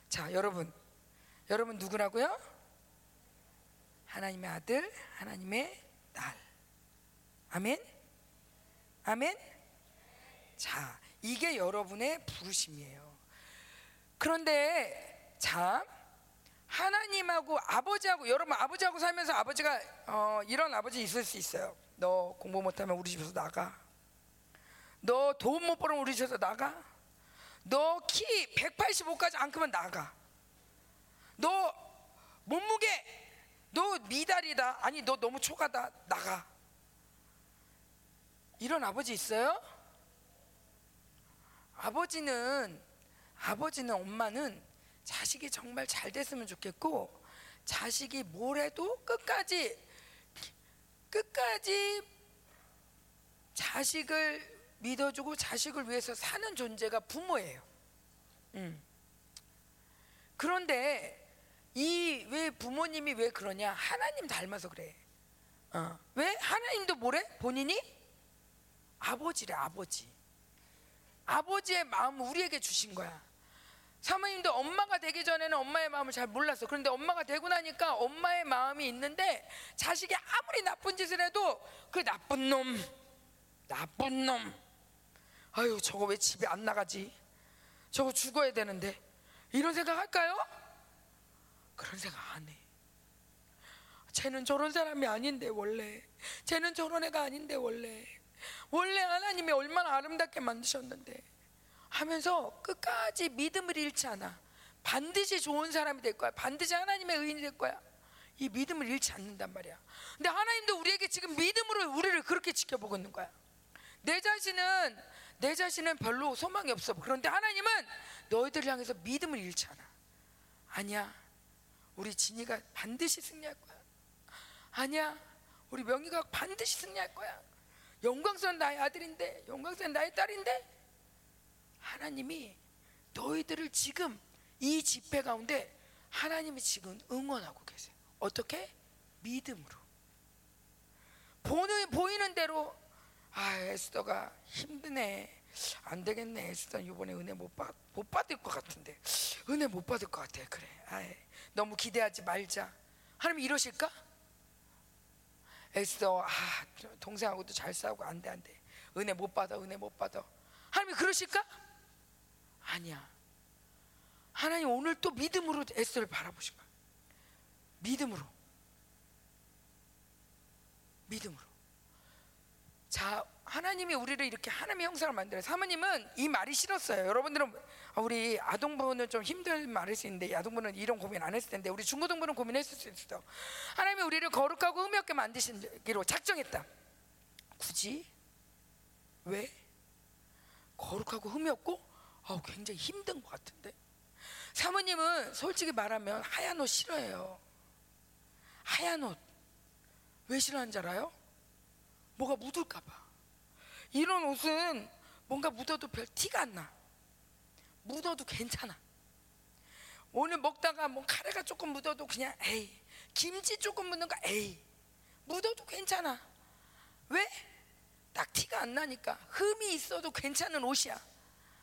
자, 여러분. 여러분 누구라고요? 하나님의 아들, 하나님의 딸. 아멘. 아멘. 자, 이게 여러분의 부르심이에요. 그런데 자, 하나님하고 아버지하고 여러분 아버지하고 살면서 아버지가 어, 이런 아버지 있을 수 있어요. 너 공부 못하면 우리 집에서 나가. 너 돈 못 벌으면 우리 집에서 나가. 너 키 185까지 안 크면 나가. 너 몸무게 너 미달이다. 아니 너 너무 초가다. 나가. 이런 아버지 있어요? 아버지는 아버지는 엄마는 자식이 정말 잘 됐으면 좋겠고 자식이 뭘 해도 끝까지 끝까지 자식을 믿어주고 자식을 위해서 사는 존재가 부모예요. 음. 그런데 이 왜 부모님이 왜 그러냐? 하나님 닮아서 그래. 어. 왜 하나님도 뭐래? 본인이 아버지래 아버지. 아버지의 마음을 우리에게 주신 거야. 사모님도 엄마가 되기 전에는 엄마의 마음을 잘 몰랐어. 그런데 엄마가 되고 나니까 엄마의 마음이 있는데 자식이 아무리 나쁜 짓을 해도 그 나쁜 놈, 나쁜 놈. 아유, 저거 왜 집에 안 나가지? 저거 죽어야 되는데. 이런 생각 할까요? 그런 생각 안 해. 쟤는 저런 사람이 아닌데, 원래. 쟤는 저런 애가 아닌데, 원래. 원래 하나님이 얼마나 아름답게 만드셨는데. 하면서 끝까지 믿음을 잃지 않아. 반드시 좋은 사람이 될 거야. 반드시 하나님의 의인이 될 거야. 이 믿음을 잃지 않는단 말이야. 근데 하나님도 우리에게 지금 믿음으로 우리를 그렇게 지켜보고 있는 거야. 내 자신은 내 자신은 별로 소망이 없어. 그런데 하나님은 너희들 향해서 믿음을 잃지 않아. 아니야. 우리 진이가 반드시 승리할 거야. 아니야. 우리 명희가 반드시 승리할 거야. 영광스러운 나의 아들인데, 영광스러운 나의 딸인데, 하나님이 너희들을 지금 이 집회 가운데 하나님이 지금 응원하고 계세요. 어떻게? 믿음으로. 보는, 보이는 대로 아 에스더가 힘드네. 안 되겠네. 에스더 이번에 은혜 못, 받, 못 받을 것 같은데 은혜 못 받을 것 같아. 그래. 아이, 너무 기대하지 말자. 하나님 이러실까? 에스더 아 동생하고도 잘 싸우고 안 돼 안 돼. 은혜 못 받아 은혜 못 받아. 하나님이 그러실까? 아니야. 하나님 오늘 또 믿음으로 에스더를 바라보신 거야. 믿음으로. 믿음으로. 자, 하나님이 우리를 이렇게 하나님의 형상을 만들어요. 사모님은 이 말이 싫었어요. 여러분들은 우리 아동부는 좀 힘든 말일 수 있는데 아동부는 이런 고민 안 했을 텐데 우리 중고등부는 고민했을 수 있어. 하나님이 우리를 거룩하고 의미 없게 만드시기로 작정했다. 굳이? 왜? 거룩하고 흠이 없고 어, 굉장히 힘든 것 같은데 사모님은 솔직히 말하면 하얀 옷 싫어해요 하얀 옷 왜 싫어하는지 알아요? 뭐가 묻을까봐 이런 옷은 뭔가 묻어도 별 티가 안 나 묻어도 괜찮아. 오늘 먹다가 뭐 카레가 조금 묻어도 그냥 에이 김치 조금 묻는 거 에이 묻어도 괜찮아. 왜? 딱 티가 안 나니까. 흠이 있어도 괜찮은 옷이야.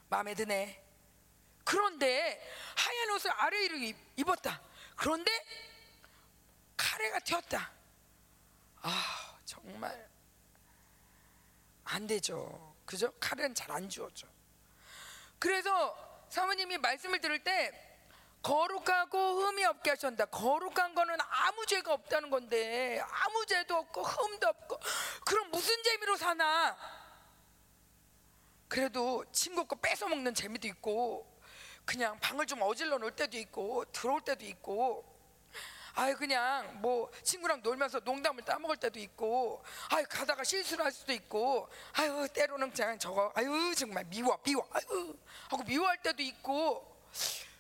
마음에 드네. 그런데 하얀 옷을 아래 위로 입었다. 그런데 카레가 튀었다. 아 정말 안 되죠. 그죠? 카레는 잘 안 주어져 그래서 사모님이 말씀을 들을 때 거룩하고 흠이 없게 하셨다. 거룩한 거는 아무 죄가 없다는 건데 아무 죄도 없고 흠도 없고 그럼 무슨 재미로 사나? 그래도 친구 거 뺏어 먹는 재미도 있고 그냥 방을 좀 어질러 놓을 때도 있고 들어올 때도 있고 아유 그냥 뭐 친구랑 놀면서 농담을 따먹을 때도 있고 아유 가다가 실수를 할 수도 있고 아유 때로는 그냥 저거 아유 정말 미워 미워 아유 하고 미워할 때도 있고.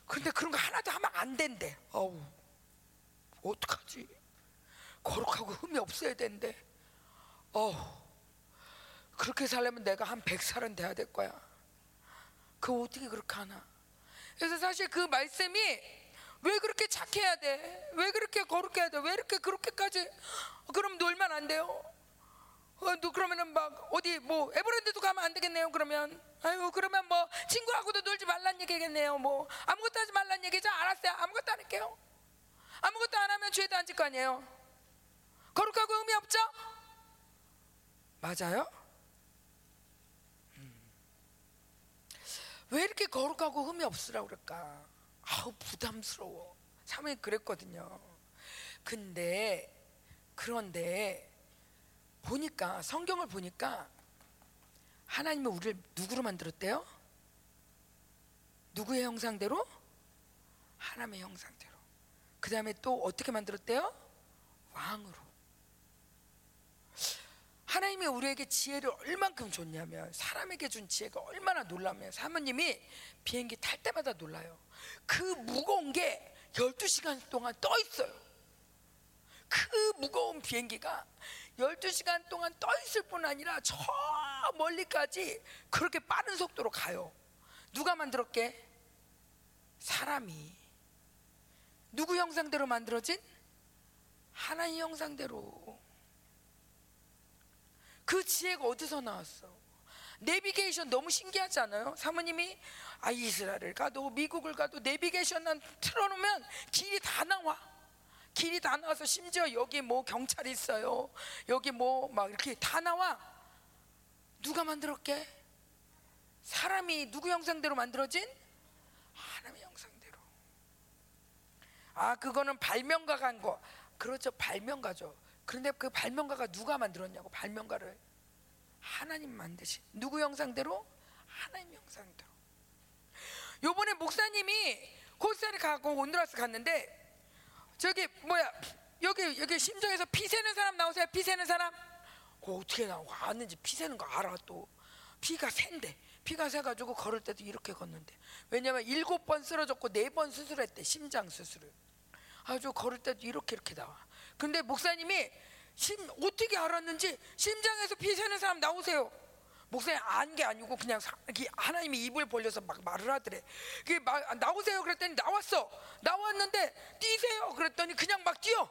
근데 그런 거 하나도 하면 안 된대. 어우 어떡하지? 거룩하고 흠이 없어야 된대. 어우 그렇게 살려면 내가 한 100살은 돼야 될 거야. 그 어떻게 그렇게 하나? 그래서 사실 그 말씀이 왜 그렇게 착해야 돼? 왜 그렇게 거룩해야 돼? 왜 이렇게 그렇게까지? 그럼 놀면 안 돼요? 어, 너 그러면은 막 어디 뭐 에버랜드도 가면 안 되겠네요. 그러면 아유 그러면 뭐 친구하고도 놀지 말란 얘기겠네요. 뭐 아무것도 하지 말란 얘기죠. 알았어요. 아무것도 안 할게요. 아무것도 안 하면 죄도 안 질 거 아니에요. 거룩하고 의미 없죠? 맞아요? 음. 왜 이렇게 거룩하고 흠이 없으라 그럴까? 아우 부담스러워. 사모님 그랬거든요. 근데 그런데 보니까 성경을 보니까 하나님은 우리를 누구로 만들었대요? 누구의 형상대로? 하나님의 형상대로. 그 다음에 또 어떻게 만들었대요? 왕으로. 하나님이 우리에게 지혜를 얼만큼 줬냐면 사람에게 준 지혜가 얼마나 놀라면 사모님이 비행기 탈 때마다 놀라요. 그 무거운 게 12시간 동안 떠 있어요. 그 무거운 비행기가 12시간 동안 떠 있을 뿐 아니라 저 멀리까지 그렇게 빠른 속도로 가요. 누가 만들었게? 사람이. 누구 형상대로 만들어진? 하나님 형상대로. 그 지혜가 어디서 나왔어? 내비게이션 너무 신기하지 않아요? 사모님이 아 이스라엘을 가도 미국을 가도 내비게이션만 틀어놓으면 길이 다 나와. 길이 다 나와서 심지어 여기 뭐 경찰이 있어요. 여기 뭐 막 이렇게 다 나와. 누가 만들었게? 사람이 누구 형상대로 만들어진? 하나님의 형상대로. 아 그거는 발명가가 한 거. 그렇죠 발명가죠. 그런데 그 발명가가 누가 만들었냐고 발명가를 하나님 만드신 누구 형상대로 하나님 형상대로. 요번에 목사님이 코스타리 가고 온두라스 갔는데 저기 뭐야 여기 여기 심정에서 피 새는 사람 나오세요. 피 새는 사람. 그 어떻게 나와 왔는지 피 새는 거 알아 또 피가 샌대. 피가 새가지고 걸을 때도 이렇게 걷는데 왜냐면 일곱 번 쓰러졌고 네 번 수술했대 심장 수술을. 아주 걸을 때도 이렇게 이렇게 나와. 근데 목사님이 심, 어떻게 알았는지 심장에서 피 새는 사람 나오세요. 목사님 안 게 아니고 그냥 사, 하나님이 입을 벌려서 막 말을 하더래. 막 나오세요 그랬더니 나왔어. 나왔는데 뛰세요 그랬더니 그냥 막 뛰어.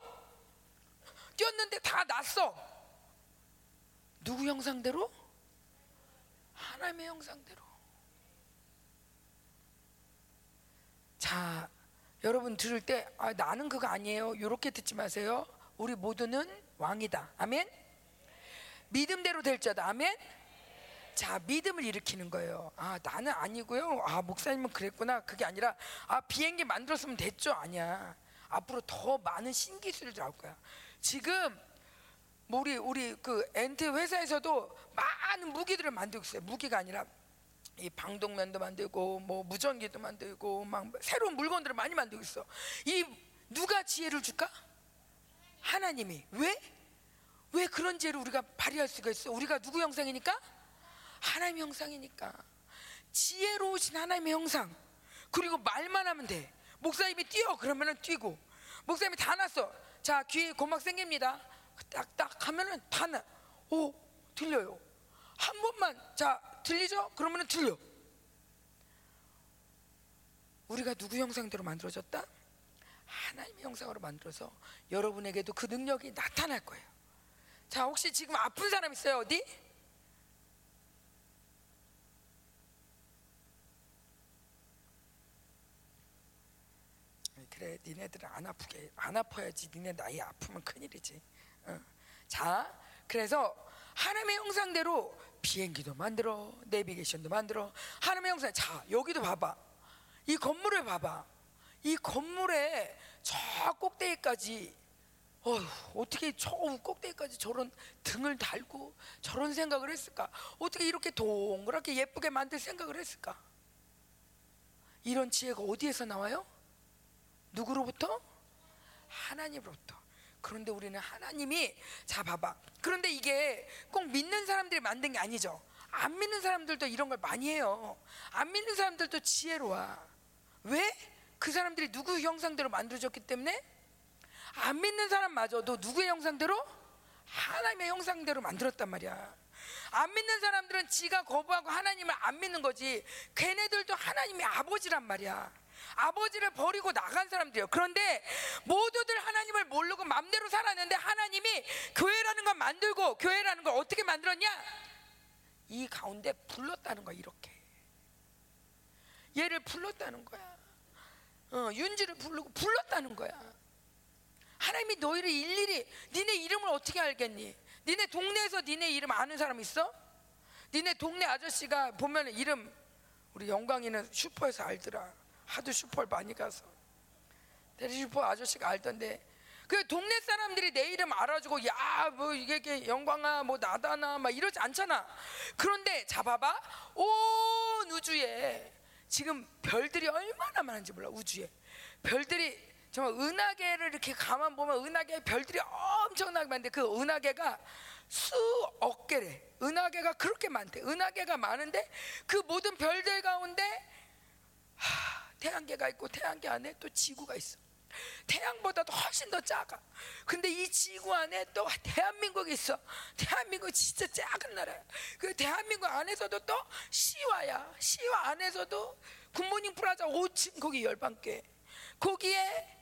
뛰었는데 다 났어. 누구 형상대로? 하나님의 형상대로. 자, 여러분 들을 때 아, 나는 그거 아니에요. 이렇게 듣지 마세요. 우리 모두는 왕이다. 아멘. 믿음대로 될 자다. 아멘. 자, 믿음을 일으키는 거예요. 아, 나는 아니고요. 아, 목사님은 그랬구나. 그게 아니라 아, 비행기 만들었으면 됐죠. 아니야. 앞으로 더 많은 신기술이 나올 거야. 지금 뭐 우리 우리 그 엔트 회사에서도 많은 무기들을 만들고 있어요. 무기가 아니라 이 방독면도 만들고 뭐 무전기도 만들고 막 새로운 물건들을 많이 만들고 있어. 이 누가 지혜를 줄까? 하나님이 왜? 왜 그런 지혜를 우리가 발휘할 수가 있어? 우리가 누구 형상이니까? 하나님 형상이니까 지혜로우신 하나님의 형상. 그리고 말만 하면 돼. 목사님이 뛰어 그러면은 뛰고 목사님이 다 났어. 자 귀에 고막 생깁니다. 딱딱 하면은 다 나. 오 들려요. 한 번만 자 들리죠? 그러면은 들려. 우리가 누구 형상대로 만들어졌다? 하나님의 형상으로 만들어서 여러분에게도 그 능력이 나타날 거예요. 자, 혹시 지금 아픈 사람 있어요? 어디? 그래, 니네들은 안 아프게 안 아파야지. 니네 나이 아프면 큰일이지. 어. 자, 그래서 하나님의 형상대로 비행기도 만들어, 내비게이션도 만들어. 하나님의 형상. 자, 여기도 봐봐. 이 건물을 봐봐. 이 건물에 저 꼭대기까지 어휴, 어떻게 저 꼭대기까지 저런 등을 달고 저런 생각을 했을까? 어떻게 이렇게 동그랗게 예쁘게 만들 생각을 했을까? 이런 지혜가 어디에서 나와요? 누구로부터? 하나님으로부터. 그런데 우리는 하나님이 자 봐봐. 그런데 이게 꼭 믿는 사람들이 만든 게 아니죠. 안 믿는 사람들도 이런 걸 많이 해요. 안 믿는 사람들도 지혜로워. 왜? 그 사람들이 누구 형상대로 만들어졌기 때문에 안 믿는 사람마저도 누구의 형상대로 하나님의 형상대로 만들었단 말이야. 안 믿는 사람들은 지가 거부하고 하나님을 안 믿는 거지. 걔네들도 하나님의 아버지란 말이야. 아버지를 버리고 나간 사람들이에요. 그런데 모두들 하나님을 모르고 맘대로 살았는데 하나님이 교회라는 걸 만들고 교회라는 걸 어떻게 만들었냐? 이 가운데 불렀다는 거야, 이렇게. 얘를 불렀다는 거야. 어, 윤지를 부르고 불렀다는 거야. 하나님이 너희를 일일이 니네 이름을 어떻게 알겠니? 니네 동네에서 니네 이름 아는 사람 있어? 니네 동네 아저씨가 보면 이름 우리 영광이는 슈퍼에서 알더라. 하도 슈퍼를 많이 가서 대리 슈퍼 아저씨가 알던데 그 동네 사람들이 내 이름 알아주고 야 뭐 이게, 영광아 뭐 나다나 막 이러지 않잖아. 그런데 잡아봐 온 우주에 지금 별들이 얼마나 많은지 몰라 우주에 별들이 정말 은하계를 이렇게 가만 보면 은하계 별들이 엄청나게 많은데 그 은하계가 수억 개래. 은하계가 그렇게 많대. 은하계가 많은데 그 모든 별들 가운데 하, 태양계가 있고 태양계 안에 또 지구가 있어. 태양보다도 훨씬 더 작아. 근데 이 지구 안에 또 대한민국이 있어. 대한민국 진짜 작은 나라야. 그 대한민국 안에서도 또 시와야. 시와 안에서도 굿모닝 프라자 5층 거기 열방계. 거기에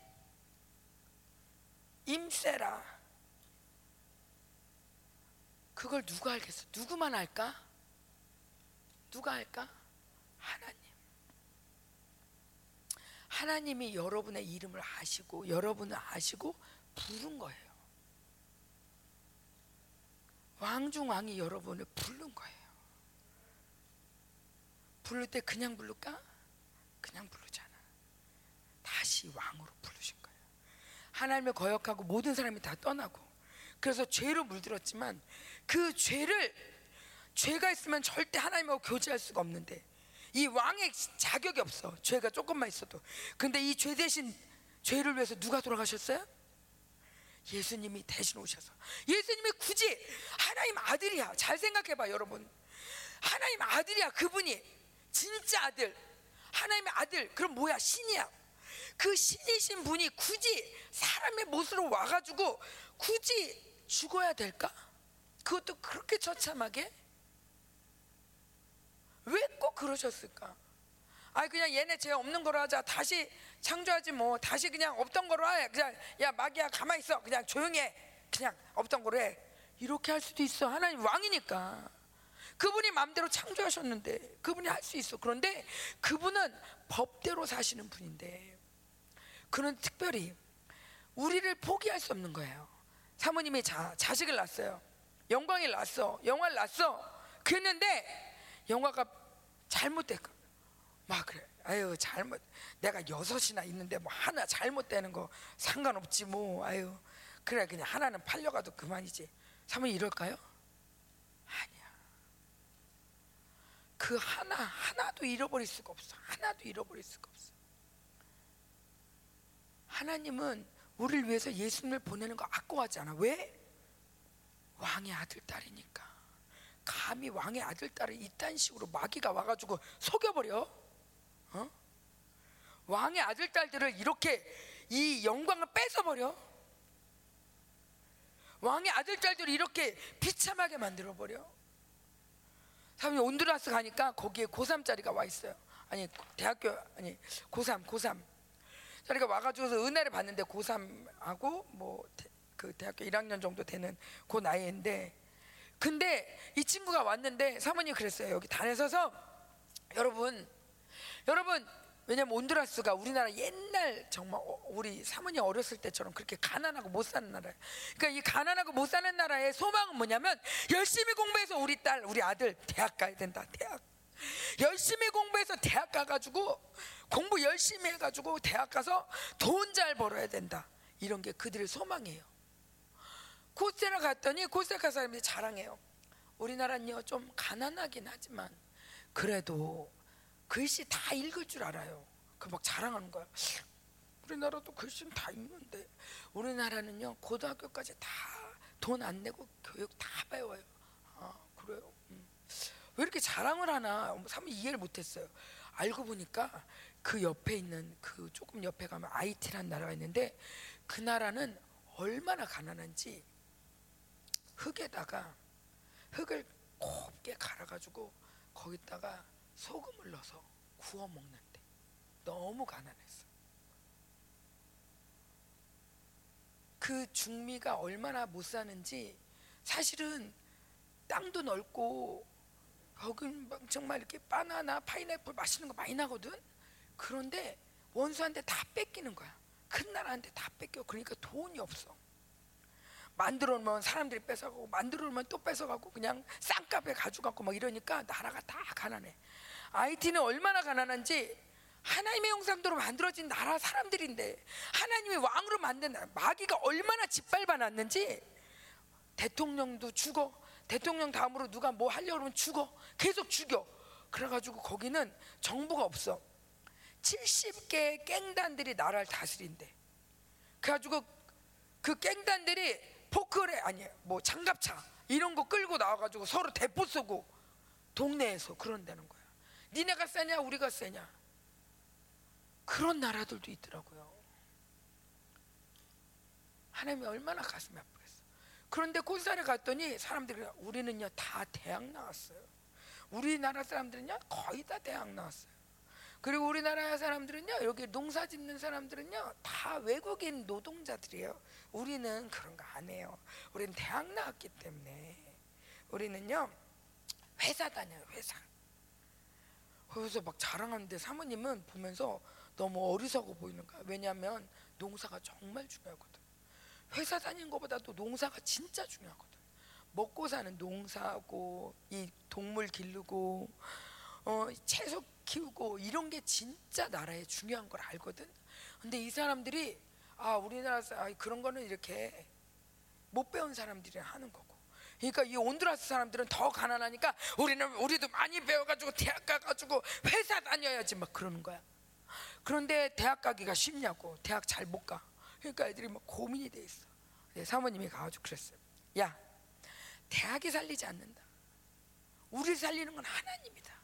임세라. 그걸 누가 알겠어? 누구만 알까? 누가 알까? 하나님. 하나님이 여러분의 이름을 아시고 여러분을 아시고 부른 거예요. 왕중 왕이 여러분을 부른 거예요. 부를 때 그냥 부를까? 그냥 부르잖아. 다시 왕으로 부르신 거예요. 하나님을 거역하고 모든 사람이 다 떠나고 그래서 죄로 물들었지만 그 죄를 죄가 있으면 절대 하나님하고 교제할 수가 없는데 이 왕의 자격이 없어. 죄가 조금만 있어도. 근데 이 죄 대신 죄를 위해서 누가 돌아가셨어요? 예수님이 대신 오셔서. 예수님이 굳이 하나님 아들이야. 잘 생각해 봐, 여러분. 하나님 아들이야, 그분이. 진짜 아들. 하나님의 아들. 그럼 뭐야? 신이야. 그 신이신 분이 굳이 사람의 모습으로 와가지고 굳이 죽어야 될까? 그것도 그렇게 처참하게? 왜 꼭 그러셨을까? 아 그냥 얘네 죄 없는 거로 하자. 다시 창조하지 뭐. 다시 그냥 없던 거로 해. 그냥 야 마귀야 가만 있어. 그냥 조용히 해. 그냥 없던 거로 해. 이렇게 할 수도 있어. 하나님 왕이니까. 그분이 마음대로 창조하셨는데 그분이 할 수 있어. 그런데 그분은 법대로 사시는 분인데 그는 특별히 우리를 포기할 수 없는 거예요. 사모님이 자, 자식을 낳았어요. 영광을 낳았어. 영화를 낳았어. 그랬는데 영화가 잘못됐고 막 그래. 아유 잘못. 내가 여섯이나 있는데 뭐 하나 잘못되는 거 상관없지 뭐. 아유 그래 그냥 하나는 팔려가도 그만이지. 사모님 이럴까요? 아니야. 그 하나 하나도 잃어버릴 수가 없어. 하나도 잃어버릴 수가 없어. 하나님은 우리를 위해서 예수님을 보내는 거 아까워하지 않아. 왜? 왕의 아들 딸이니까. 감히 왕의 아들 딸을 이딴 식으로 마귀가 와가지고 속여버려. 어? 왕의 아들 딸들을 이렇게 이 영광을 뺏어버려. 왕의 아들 딸들을 이렇게 비참하게 만들어 버려. 사람이 온두라스 가니까 거기에 고3짜리가 와 있어요. 아니 대학교 아니 고3 고3 자리가 와가지고서 은혜를 받는데 고3하고 뭐 그 대학교 1학년 정도 되는 그 나이인데 근데 이 친구가 왔는데 사모님 그랬어요. 여기 단에 서서 여러분, 여러분 왜냐면 온두라스가 우리나라 옛날 정말 어, 우리 사모님 어렸을 때처럼 그렇게 가난하고 못 사는 나라예요. 그러니까 이 가난하고 못 사는 나라의 소망은 뭐냐면 열심히 공부해서 우리 딸, 우리 아들 대학 가야 된다. 대학. 열심히 공부해서 대학 가가지고 공부 열심히 해가지고 대학 가서 돈 잘 벌어야 된다. 이런 게 그들의 소망이에요. 코스테라 갔더니 코스테라 사람들이 자랑해요. 우리나라는요 좀 가난하긴 하지만 그래도 글씨 다 읽을 줄 알아요. 그 막 자랑하는 거야. 우리나라도 글씨는 다 읽는데 우리나라는요 고등학교까지 다 돈 안 내고 교육 다 배워요. 아 그래요. 음. 왜 이렇게 자랑을 하나? 참 이해를 못했어요. 알고 보니까 그 옆에 있는 그 조금 옆에 가면 아이티라는 나라가 있는데 그 나라는 얼마나 가난한지 흙에다가 흙을 곱게 갈아가지고 거기다가 소금을 넣어서 구워 먹는데 너무 가난했어. 그 중미가 얼마나 못 사는지 사실은 땅도 넓고 거기 정말 이렇게 바나나, 파인애플 맛있는 거 많이 나거든. 그런데 원수한테 다 뺏기는 거야. 큰 나라한테 다 뺏겨. 그러니까 돈이 없어. 만들어 놓으면 사람들이 뺏어가고 만들어 놓으면 또 뺏어가고 그냥 싼값에 가져가고 막 이러니까 나라가 다 가난해. IT는 얼마나 가난한지 하나님의 형상대로 만들어진 나라 사람들인데 하나님이 왕으로 만든 나라, 마귀가 얼마나 짓밟아 놨는지 대통령도 죽어. 대통령 다음으로 누가 뭐 하려고 그러면 죽어. 계속 죽여. 그래가지고 거기는 정부가 없어. 70개의 깽단들이 나라를 다스린대. 그래가지고 그 깽단들이 포크레 아니 뭐 장갑차 이런 거 끌고 나와가지고 서로 대포 쏘고 동네에서 그런다는 거야 니네가 세냐 우리가 세냐 그런 나라들도 있더라고요. 하나님이 얼마나 가슴이 아프겠어. 그런데 콘사에 갔더니 사람들이 우리는요 다 대학 나왔어요. 우리나라 사람들은요 거의 다 대학 나왔어요. 그리고 우리나라 사람들은요 여기 농사 짓는 사람들은요 다 외국인 노동자들이에요. 우리는 그런 거 안 해요. 우리는 대학 나왔기 때문에 우리는요 회사 다녀요 회사. 거기서 막 자랑하는데 사모님은 보면서 너무 어리석어 보이는 거야. 왜냐하면 농사가 정말 중요하거든. 회사 다니는 것보다도 농사가 진짜 중요하거든. 먹고 사는 농사하고 이 동물 기르고 어, 채소 키우고 이런 게 진짜 나라에 중요한 걸 알거든. 근데 이 사람들이 아 우리나라 아, 그런 거는 이렇게 못 배운 사람들이 하는 거고. 그러니까 이 온두라스 사람들은 더 가난하니까 우리는 우리도 많이 배워가지고 대학 가가지고 회사 다녀야지 막 그러는 거야. 그런데 대학 가기가 쉽냐고 대학 잘 못 가. 그러니까 애들이 막 고민이 돼 있어. 네, 사모님이 가가지고 그랬어요. 야, 대학이 살리지 않는다. 우리를 살리는 건 하나님이다.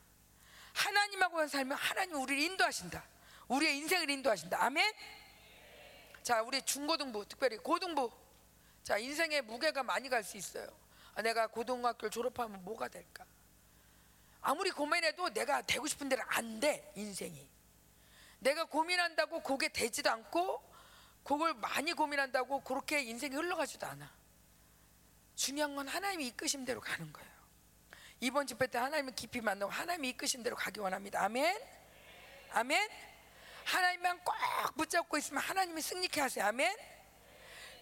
하나님하고 살면 하나님 우리를 인도하신다. 우리의 인생을 인도하신다. 아멘. 자, 우리 중고등부, 특별히 고등부. 자, 인생의 무게가 많이 갈 수 있어요. 아, 내가 고등학교를 졸업하면 뭐가 될까? 아무리 고민해도 내가 되고 싶은 대로 안 돼, 인생이. 내가 고민한다고 그게 되지도 않고 그걸 많이 고민한다고 그렇게 인생이 흘러가지도 않아. 중요한 건 하나님이 이끄신 대로 가는 거예요. 이번 집회 때 하나님을 깊이 만나고 하나님이 이끄신 대로 가기 원합니다. 아멘. 아멘. 하나님만 꼭 붙잡고 있으면 하나님이 승리케 하세요. 아멘.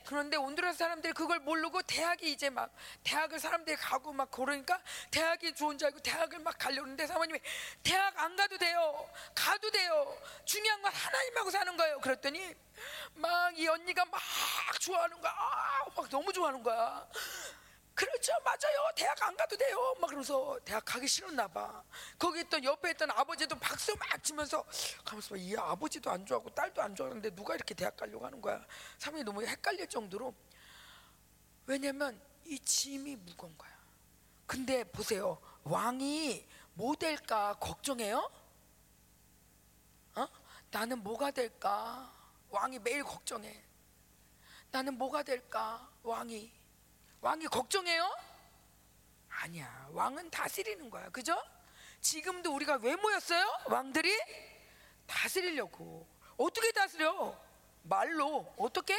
그런데 온두라스 사람들이 그걸 모르고 대학이 이제 막 대학을 사람들이 가고 막 그러니까 대학이 좋은 줄 알고 대학을 막 가려는데 사모님이 대학 안 가도 돼요. 가도 돼요. 중요한 건 하나님하고 사는 거예요. 그랬더니 막 이 언니가 막 좋아하는 거야. 아, 막 너무 좋아하는 거야. 그렇죠. 맞아요. 대학 안 가도 돼요. 막 그러면서 대학 가기 싫었나 봐. 거기 있던 옆에 있던 아버지도 박수 막 치면서 가면서 이 아버지도 안 좋아하고 딸도 안 좋아하는데 누가 이렇게 대학 가려고 하는 거야? 사람이 너무 헷갈릴 정도로. 왜냐면 이 짐이 무거운 거야. 근데 보세요. 왕이 뭐 될까 걱정해요? 어? 나는 뭐가 될까? 왕이 매일 걱정해. 나는 뭐가 될까? 왕이 왕이 걱정해요? 아니야. 왕은 다스리는 거야. 그죠? 지금도 우리가 왜 모였어요? 왕들이 다스리려고. 어떻게 다스려? 말로. 어떻게?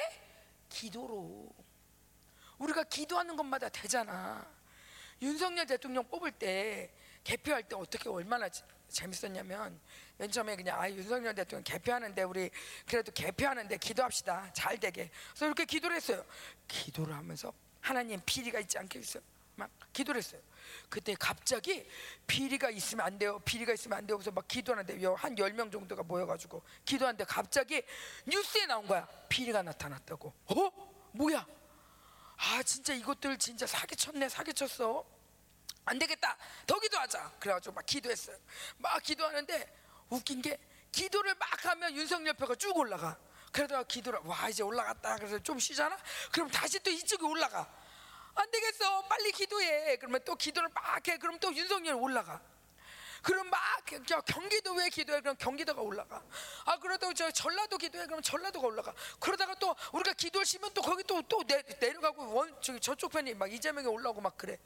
기도로. 우리가 기도하는 것마다 되잖아. 윤석열 대통령 뽑을 때 개표할 때 어떻게 얼마나 재밌었냐면 맨 처음에 그냥 아 윤석열 대통령 개표하는데 우리 그래도 개표하는데 기도합시다 잘 되게 그래서 이렇게 기도를 했어요 기도를 하면서 하나님 비리가 있지 않게 했어요. 막 기도를 했어요. 그때 갑자기 비리가 있으면 안 돼요. 비리가 있으면 안 돼요. 그래서 막 기도하는데 한 10명 정도가 모여가지고 기도하는데 갑자기 뉴스에 나온 거야. 비리가 나타났다고. 어? 뭐야? 아 진짜 이것들 진짜 사기쳤네 사기쳤어. 안 되겠다. 더 기도하자. 그래가지고 막 기도했어요. 막 기도하는데 웃긴 게 기도를 막 하면 윤석열 표가 쭉 올라가. 그러다가 기도를 와 이제 올라갔다. 그래서 좀 쉬잖아? 그럼 다시 또 이쪽에 올라가. 안 되겠어. 빨리 기도해. 그러면 또 기도를 막 해. 그럼 또 윤석열 올라가. 그럼 막저 경기도에 기도해? 그럼 경기도가 올라가. 아 그러다가 저 전라도 기도해. 그럼 전라도가 올라가. 그러다가 또 우리가 기도를 쉬면 또 거기 또 또 내려가고 원 저기 저쪽 편이 막 이재명이 올라오고 막 그래.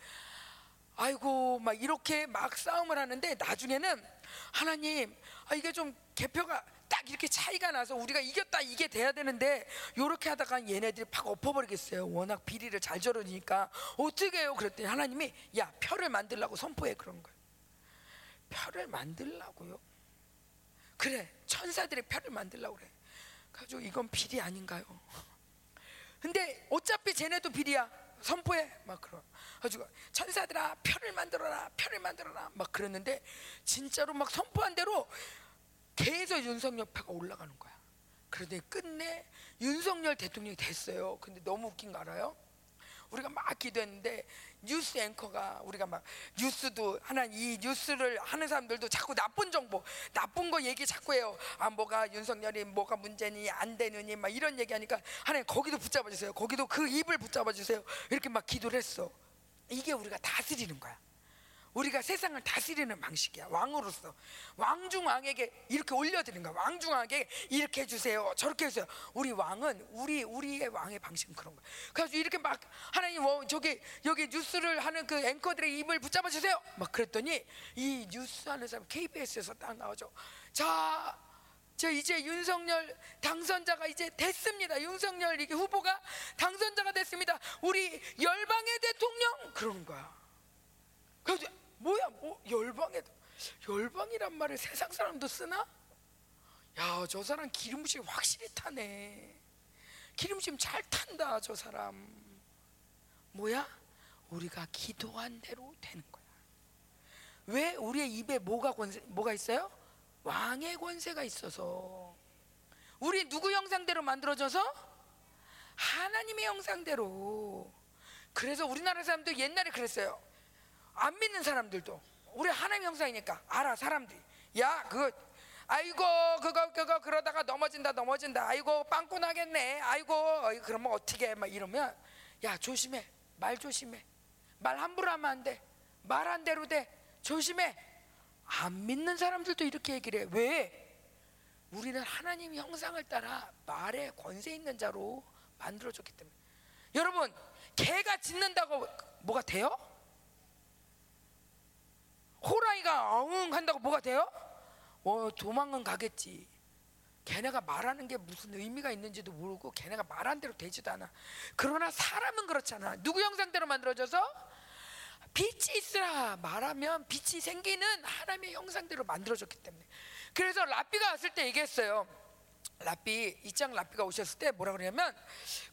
아이고 막 이렇게 막 싸움을 하는데 나중에는 하나님 아 이게 좀 개표가 딱 이렇게 차이가 나서 우리가 이겼다 이게 돼야 되는데 요렇게 하다가 얘네들이 팍 엎어버리겠어요. 워낙 비리를 잘 저러니까. 어떻게 해요? 그랬더니 하나님이 야 표를 만들라고 선포해. 그런 거예요 표를 만들라고요 그래 천사들의 표를 만들라고 그래. 가지고 이건 비리 아닌가요 근데 어차피 쟤네도 비리야. 선포해. 막 그러. 가지고 천사들아 표를 만들어라 표를 만들어라. 막 그랬는데 진짜로 막 선포한 대로 계속 윤석열 표가 올라가는 거야. 그러더니 끝내 윤석열 대통령이 됐어요. 근데 너무 웃긴 거 알아요? 우리가 막 기도했는데 뉴스 앵커가 우리가 막 뉴스도 하나 이 뉴스를 하는 사람들도 자꾸 나쁜 정보 나쁜 거 얘기 자꾸 해요. 아 뭐가 윤석열이 뭐가 문제니 안 되느니 막 이런 얘기하니까 하나님 거기도 붙잡아 주세요. 거기도 그 입을 붙잡아 주세요. 이렇게 막 기도를 했어. 이게 우리가 다스리는 거야 우리가 세상을 다스리는 방식이야. 왕으로서. 왕중 왕에게 이렇게 올려드리는 거야. 왕중 왕에게 이렇게 해주세요. 저렇게 해주세요. 우리 왕은 우리 우리의 왕의 방식은 그런 거야. 그래서 이렇게 막 하나님 어, 저기 여기 뉴스를 하는 그 앵커들의 입을 붙잡아 주세요. 막 그랬더니 이 뉴스 하는 사람 KBS에서 딱 나오죠 자 저 이제 윤석열 당선자가 이제 됐습니다. 윤석열 이게 후보가 당선자가 됐습니다. 우리 열방의 대통령! 그러는 거야. 그래서 뭐야 뭐 열방에도 열방이란 말을 세상 사람도 쓰나? 야 저 사람 기름부심 확실히 타네. 기름부심 잘 탄다 저 사람. 뭐야? 우리가 기도한 대로 되는 거야. 왜 우리의 입에 뭐가 권세, 뭐가 있어요? 왕의 권세가 있어서. 우리 누구 형상대로 만들어져서? 하나님의 형상대로. 그래서 우리나라 사람들 옛날에 그랬어요 안 믿는 사람들도. 우리 하나님 형상이니까. 알아 사람들이. 야 그거 아이고 그거 그거 그러다가 넘어진다 넘어진다. 아이고 빵꾸 나겠네. 아이고 그러면 어떻게 해? 막 이러면 야 조심해. 말 조심해. 말 함부로 하면 안 돼 말 한 대로 돼. 조심해. 안 믿는 사람들도 이렇게 얘기를 해. 왜? 우리는 하나님 형상을 따라 말에 권세 있는 자로 만들어졌기 때문에. 여러분 개가 짖는다고 뭐가 돼요? 호랑이가 엉 한다고 뭐가 돼요? 어 도망은 가겠지. 걔네가 말하는 게 무슨 의미가 있는지도 모르고 걔네가 말한 대로 되지도 않아. 그러나 사람은 그렇잖아. 누구 형상대로 만들어져서 빛이 있으라 말하면 빛이 생기는 하나님의 형상대로 만들어졌기 때문에. 그래서 라삐가 왔을 때 얘기했어요. 라삐 이장 라삐가 오셨을 때 뭐라 그러냐면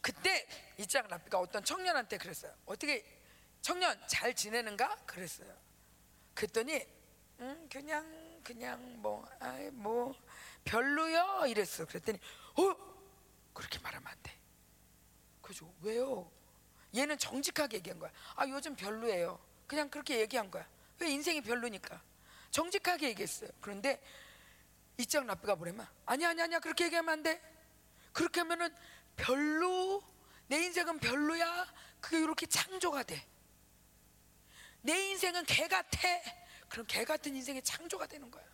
그때 이장 라삐가 어떤 청년한테 그랬어요. 어떻게 청년 잘 지내는가? 그랬어요. 그랬더니 음, 그냥 그냥 뭐 아이 뭐 별로요 이랬어. 그랬더니 어 그렇게 말하면 안 돼. 그죠? 왜요? 얘는 정직하게 얘기한 거야. 아 요즘 별로예요. 그냥 그렇게 얘기한 거야. 왜 인생이 별로니까 정직하게 얘기했어요. 그런데 이장 라삐가 뭐냐면 아니 아니 아니야 그렇게 얘기하면 안 돼. 그렇게 하면은 별로 내 인생은 별로야. 그게 이렇게 창조가 돼. 내 인생은 개 같아. 그럼 개 같은 인생의 창조가 되는 거야.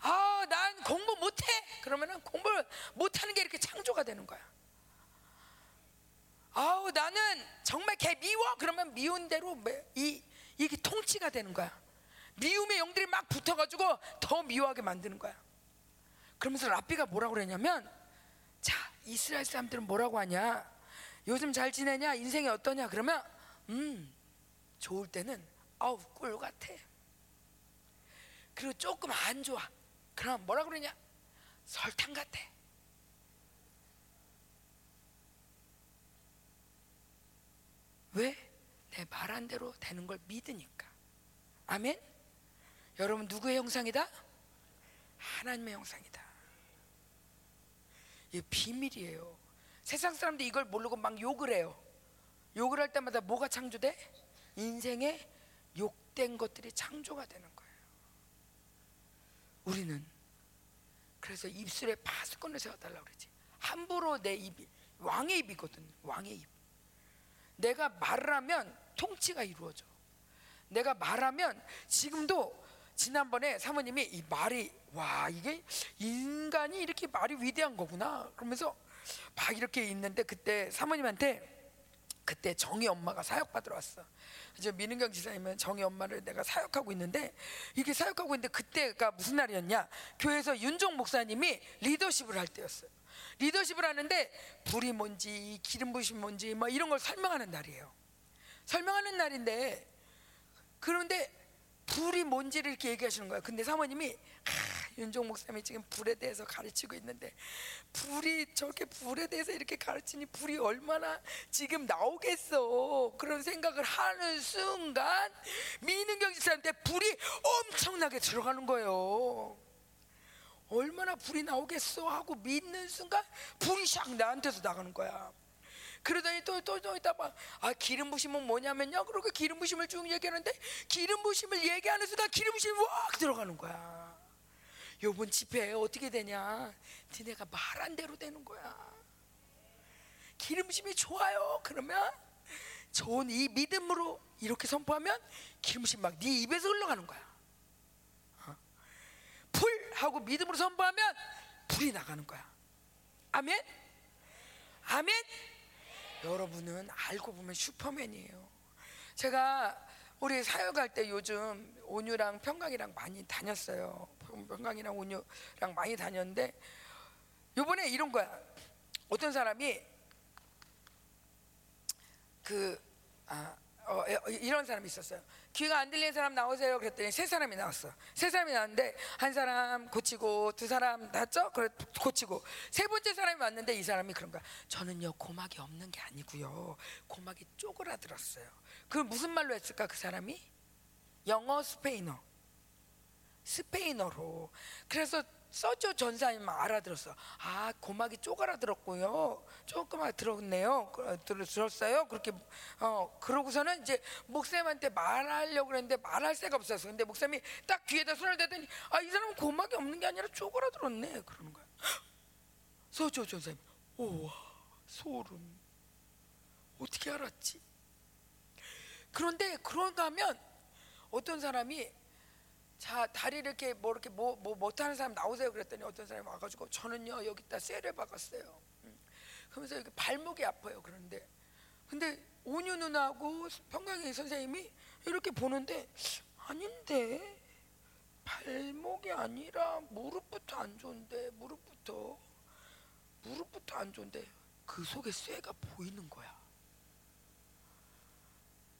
아, 난 공부 못해. 그러면은 공부를 못하는 게 이렇게 창조가 되는 거야. 아우, 나는 정말 개 미워. 그러면 미운 대로 이 이게 통치가 되는 거야. 미움의 영들이 막 붙어가지고 더 미워하게 만드는 거야. 그러면서 라비가 뭐라고 그랬냐면, 자, 이스라엘 사람들은 뭐라고 하냐? 요즘 잘 지내냐? 인생이 어떠냐? 그러면 음, 좋을 때는 아우 꿀 같아. 그리고 조금 안 좋아. 그럼 뭐라 그러냐? 설탕 같아. 왜? 내 말한 대로 되는 걸 믿으니까. 아멘? 여러분 누구의 형상이다? 하나님의 형상이다. 이게 비밀이에요. 세상 사람들이 이걸 모르고 막 욕을 해요. 욕을 할 때마다 뭐가 창조돼? 인생에 욕된 것들이 창조가 되는 거예요. 우리는 그래서 입술에 파스콘을 세워달라 그러지. 함부로 내 입이 왕의 입이거든. 왕의 입. 내가 말을 하면 통치가 이루어져. 내가 말하면 지금도 지난번에 사모님이 이 말이 와 이게 인간이 이렇게 말이 위대한 거구나 그러면서 막 이렇게 있는데 그때 사모님한테 그때 정희 엄마가 사역 받으러 왔어. 이제 민은경 지사님은 정희 엄마를 내가 사역하고 있는데 이게 사역하고 있는데 그때가 무슨 날이었냐? 교회에서 윤종 목사님이 리더십을 할 때였어요. 리더십을 하는데 불이 뭔지 기름 부심 뭔지 뭐 이런 걸 설명하는 날이에요. 설명하는 날인데 그런데 불이 뭔지를 이렇게 얘기하시는 거야. 근데 사모님이 아, 윤종 목사님이 지금 불에 대해서 가르치고 있는데 불이 저렇게 불에 대해서 이렇게 가르치니 불이 얼마나 지금 나오겠어. 그런 생각을 하는 순간 민은경 지사한테 불이 엄청나게 들어가는 거예요. 얼마나 불이 나오겠어 하고 믿는 순간 불이 샥 나한테서 나가는 거야. 그러더니 또또또 있다 봐아 기름 부심은 뭐냐면요 그러고 기름 부심을 쭉 얘기하는데 기름 부심을 얘기하는 순간 기름 부심이 확 들어가는 거야 요번 집회 어떻게 되냐? 니네가 말한 대로 되는 거야. 기름 부심이 좋아요. 그러면 좋은 이 믿음으로 이렇게 선포하면 기름 부심 막 네 입에서 흘러가는 거야. 어? 불 하고 믿음으로 선포하면 불이 나가는 거야. 아멘? 아멘? 여러분은 알고 보면 슈퍼맨이에요. 제가 우리 사역할 때 요즘 온유랑 평강이랑 많이 다녔어요. 평강이랑 온유랑 많이 다녔는데 요번에 이런 거야. 어떤 사람이 그 아, 어, 이런 사람이 있었어요. 귀가 안 들리는 사람 나오세요. 그랬더니 세 사람이 나왔어. 세 사람이 나왔는데 한 사람 고치고 두 사람 났죠? 그래 고치고 세 번째 사람이 왔는데 이 사람이 그런 거야. 저는요 고막이 없는 게 아니고요. 고막이 쪼그라들었어요. 그 무슨 말로 했을까 그 사람이? 영어 스페인어. 스페인어로. 그래서 써줘 전사님 알아들었어. 아 고막이 쪼그라들었고요. 조금 들었네요. 들었어요. 그렇게 어 그러고서는 이제 목사님한테 말하려고 그랬는데 말할 새가 없었어. 근데 목사님이 딱 귀에다 손을 대더니 아 이 사람은 고막이 없는 게 아니라 쪼그라들었네. 그러는 거야. 써줘 전사님. 오와 소름. 어떻게 알았지? 그런데 그런가 하면 어떤 사람이 자 다리 이렇게 뭐 이렇게 뭐, 뭐 못하는 사람 나오세요? 그랬더니 어떤 사람이 와가지고 저는요 여기다 쇠를 박았어요. 음. 그러면서 여기 발목이 아파요 그런데. 근데 온유 누나하고 평강이 선생님이 이렇게 보는데 아닌데. 발목이 아니라 무릎부터 안 좋은데 무릎부터. 무릎부터 안 좋은데 그 속에 쇠가 보이는 거야.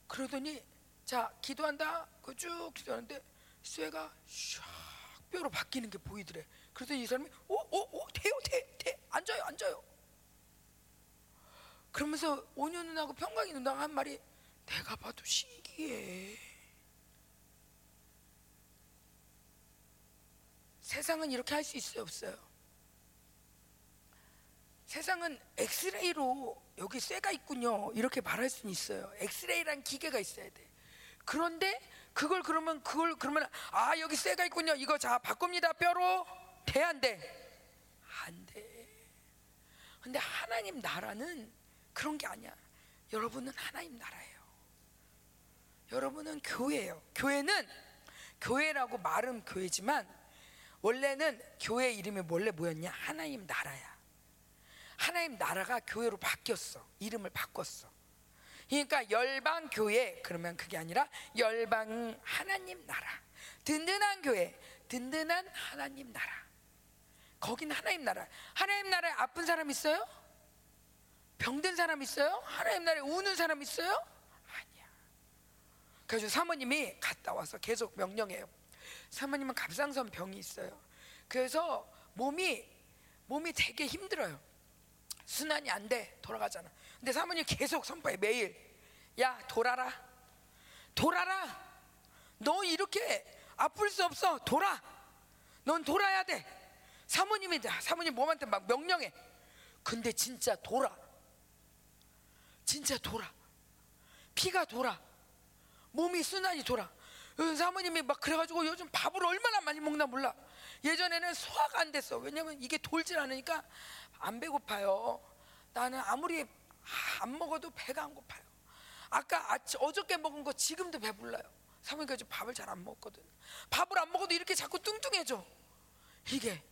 그러더니 자 기도한다. 그 쭉 기도하는데 쇠가 샥 뼈로 바뀌는 게 보이더래. 그래서 이 사람이 오오오 돼요 돼 돼. 앉아요 앉아요. 그러면서 온유 누나하고 평강이 누나가 한 말이 내가 봐도 신기해. 세상은 이렇게 할 수 있어요 없어요? 세상은 엑스레이로 여기 쇠가 있군요 이렇게 말할 수는 있어요. 엑스레이란 기계가 있어야 돼. 그런데 그걸 그러면 그걸 그러면 아 여기 쇠가 있군요. 이거 자 바꿉니다 뼈로 돼 안 돼? 안 돼. 근데 하나님 나라는 그런 게 아니야. 여러분은 하나님 나라예요. 여러분은 교회예요. 교회는 교회라고 말은 교회지만 원래는 교회 이름이 원래 뭐였냐? 하나님 나라야. 하나님 나라가 교회로 바뀌었어. 이름을 바꿨어. 그러니까 열방 교회 그러면 그게 아니라 열방 하나님 나라. 든든한 교회, 든든한 하나님 나라. 거긴 하나님 나라. 하나님 나라에 아픈 사람 있어요? 병든 사람 있어요? 하나님 나라에 우는 사람 있어요? 아니야. 그래서 사모님이 갔다 와서 계속 명령해요. 사모님은 갑상선 병이 있어요. 그래서 몸이 몸이 되게 힘들어요. 순환이 안 돼. 돌아가잖아. 근데 사모님 계속 선포해 매일. 야 돌아라. 돌아라. 너 이렇게 아플 수 없어. 돌아. 넌 돌아야 돼. 사모님이 사모님 몸한테 막 명령해. 근데 진짜 돌아. 진짜 돌아. 피가 돌아. 몸이 순환이 돌아. 사모님이 막 그래가지고 요즘 밥을 얼마나 많이 먹나 몰라. 예전에는 소화가 안 됐어. 왜냐면 이게 돌질 않으니까 안 배고파요. 나는 아무리 안 먹어도 배가 안 고파요. 아까 아침, 어저께 먹은 거 지금도 배불러요. 사모님과 지 밥을 잘 안 먹거든. 밥을 안 먹어도 이렇게 자꾸 뚱뚱해져. 이게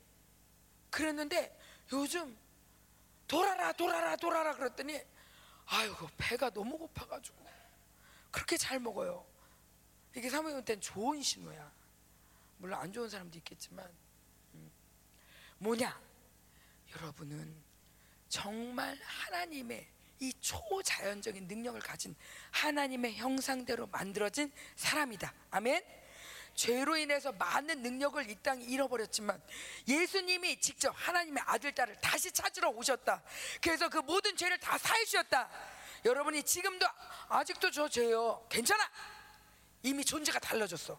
그랬는데 요즘 돌아라 돌아라 돌아라 그랬더니 아이고 배가 너무 고파가지고 그렇게 잘 먹어요. 이게 사모님한테는 좋은 신호야. 물론 안 좋은 사람도 있겠지만 음. 뭐냐? 여러분은 정말 하나님의 이 초자연적인 능력을 가진 하나님의 형상대로 만들어진 사람이다. 아멘. 죄로 인해서 많은 능력을 이 땅에 잃어버렸지만 예수님이 직접 하나님의 아들 딸을 다시 찾으러 오셨다. 그래서 그 모든 죄를 다 사해 주셨다. 여러분이 지금도 아직도 저 죄요. 괜찮아. 이미 존재가 달라졌어.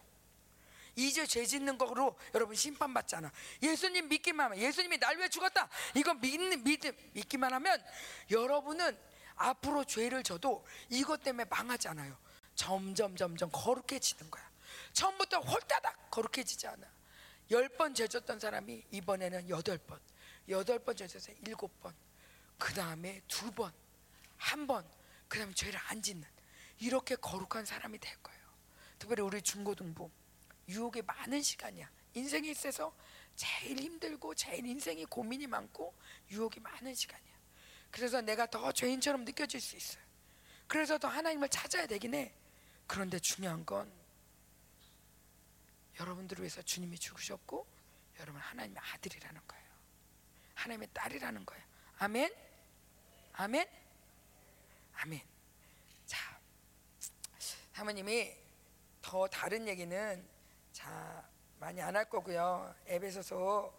이제 죄 짓는 거로 여러분 심판받잖아. 예수님 믿기만 하면 예수님이 날 위해 죽었다. 이거 믿, 믿, 믿기만 하면 여러분은 앞으로 죄를 져도 이것 때문에 망하지 않아요. 점점 점점 거룩해지는 거야. 처음부터 홀따닥 거룩해지지 않아. 열 번 죄졌던 사람이 이번에는 여덟 번, 여덟 번 죄져서 일곱 번, 그 다음에 두 번, 한 번, 그 다음에 죄를 안 짓는 이렇게 거룩한 사람이 될 거예요. 특별히 우리 중고등부 유혹이 많은 시간이야. 인생에 있어서 제일 힘들고 제일 인생이 고민이 많고 유혹이 많은 시간이야. 그래서 내가 더 죄인처럼 느껴질 수 있어요. 그래서 더 하나님을 찾아야 되긴 해. 그런데 중요한 건 여러분들을 위해서 주님이 죽으셨고 여러분 하나님의 아들이라는 거예요. 하나님의 딸이라는 거예요. 아멘. 아멘. 아멘. 자, 사모님이 더 다른 얘기는 자 많이 안 할 거고요. 에베소서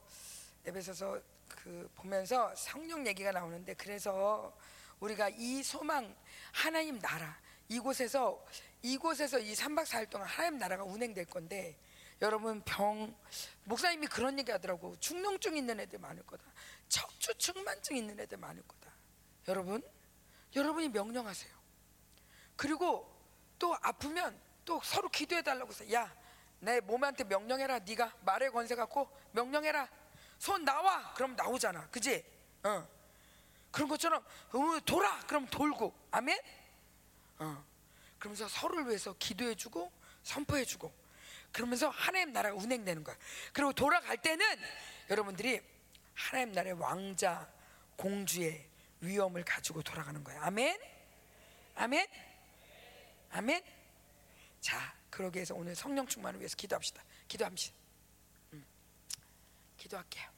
에베소서 그 보면서 성령 얘기가 나오는데 그래서 우리가 이 소망 하나님 나라 이곳에서 이곳에서 이 3박 4일 동안 하나님 나라가 운행될 건데 여러분 병 목사님이 그런 얘기 하더라고. 중농증 있는 애들 많을 거다. 척추 측만증 있는 애들 많을 거다. 여러분 여러분이 명령하세요. 그리고 또 아프면 또 서로 기도해 달라고 해서 야 내 몸한테 명령해라. 네가 말의 권세 갖고 명령해라 손 나와 그럼 나오잖아 그지 어 그런 것처럼 어, 돌아 그럼 돌고 아멘 어 그러면서 서로를 위해서 기도해주고 선포해주고 그러면서 하나님 나라가 운행되는 거야. 그리고 돌아갈 때는 여러분들이 하나님 나라의 왕자, 공주의 위엄을 가지고 돌아가는 거야. 아멘? 아멘? 아멘? 자, 그러기 위해서 오늘 성령 충만을 위해서 기도합시다. 기도합시다. 음, 기도할게요.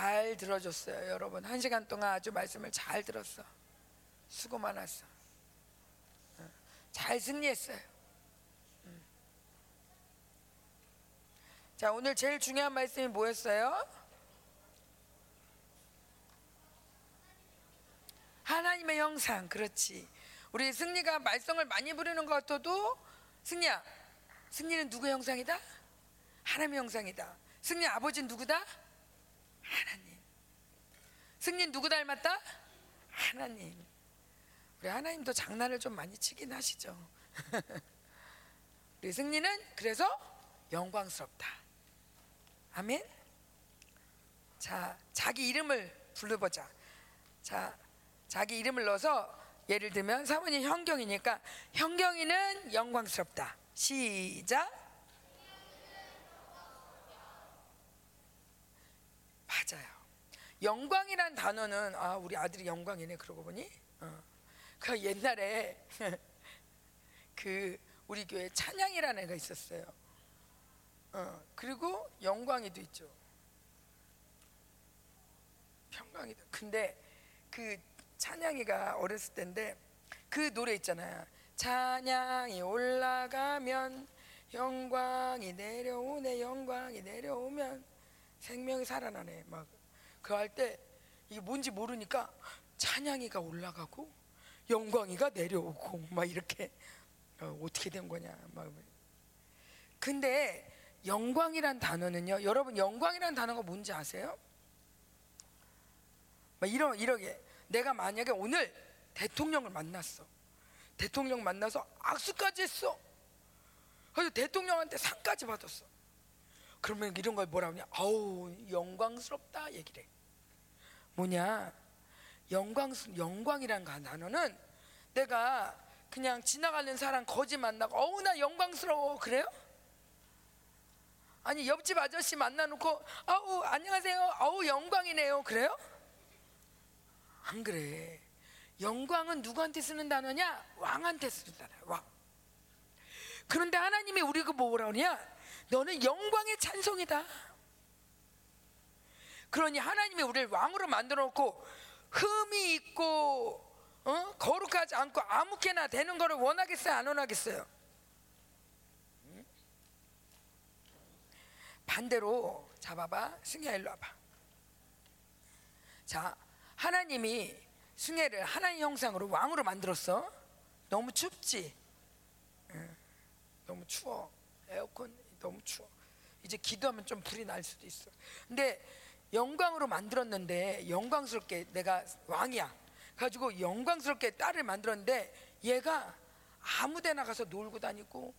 잘 들어줬어요, 여러분. 한 시간 동안 아주 말씀을 잘 들었어. 수고 많았어. 어, 잘 승리했어요. 음. 자, 오늘 제일 중요한 말씀이 뭐였어요? 하나님의 형상, 그렇지. 우리 승리가 말썽을 많이 부리는 것 같아도 승리야, 승리는 누구의 형상이다? 하나님의 형상이다. 승리 아버지는 누구다? 하나님. 승린 누구 닮았다? 하나님. 우리 하나님도 장난을 좀 많이 치긴 하시죠. 우리 승리는 그래서 영광스럽다. 아멘. 자, 자기 이름을 불러보자. 자, 자기 이름을 넣어서 예를 들면 사모님 현경이니까 현경이는 영광스럽다. 시작. 맞아요. 영광이란 단어는 아 우리 아들이 영광이네 그러고 보니 어. 그 옛날에 그 우리 교회 찬양이라는 애가 있었어요. 어. 그리고 영광이도 있죠. 평강이도. 근데 그 찬양이가 어렸을 때인데 그 노래 있잖아요. 찬양이 올라가면 영광이 내려오네 영광이 내려오면 생명이 살아나네 막 그 할 때 이게 뭔지 모르니까 찬양이가 올라가고 영광이가 내려오고 막 이렇게 어, 어떻게 된 거냐 막. 근데 영광이란 단어는요 여러분 영광이란 단어가 뭔지 아세요? 막 이런 이러게. 내가 만약에 오늘 대통령을 만났어. 대통령 만나서 악수까지 했어. 그래서 대통령한테 상까지 받았어. 그러면 이런 걸 뭐라 하냐? 아우 영광스럽다 얘기를 해 뭐냐? 영광스 영광이란 가- 단어는 내가 그냥 지나가는 사람 거지 만나고 어우 나 영광스러워. 그래요? 아니 옆집 아저씨 만나놓고 아우 안녕하세요. 아우 영광이네요. 그래요? 안 그래. 영광은 누구한테 쓰는 단어냐? 왕한테 쓰는 단어야 왕. 그런데 하나님이 우리가 뭐라 그러냐? 너는 영광의 찬송이다 그러니 하나님이 우리를 왕으로 만들어 놓고 흠이 있고 어? 거룩하지 않고 아무렇게나 되는 거를 원하겠어요? 안 원하겠어요? 응? 반대로 잡아봐. 승희야 일로 와봐. 자 하나님이 승혜를 하나님 형상으로 왕으로 만들었어. 너무 춥지? 응. 너무 추워. 에어컨 너무 추워. 이제 기도하면 좀 불이 날 수도 있어. 근데 영광으로 만들었는데 영광스럽게 내가 왕이야 가지고 영광스럽게 딸을 만들었는데 얘가 아무데나 가서 놀고 다니고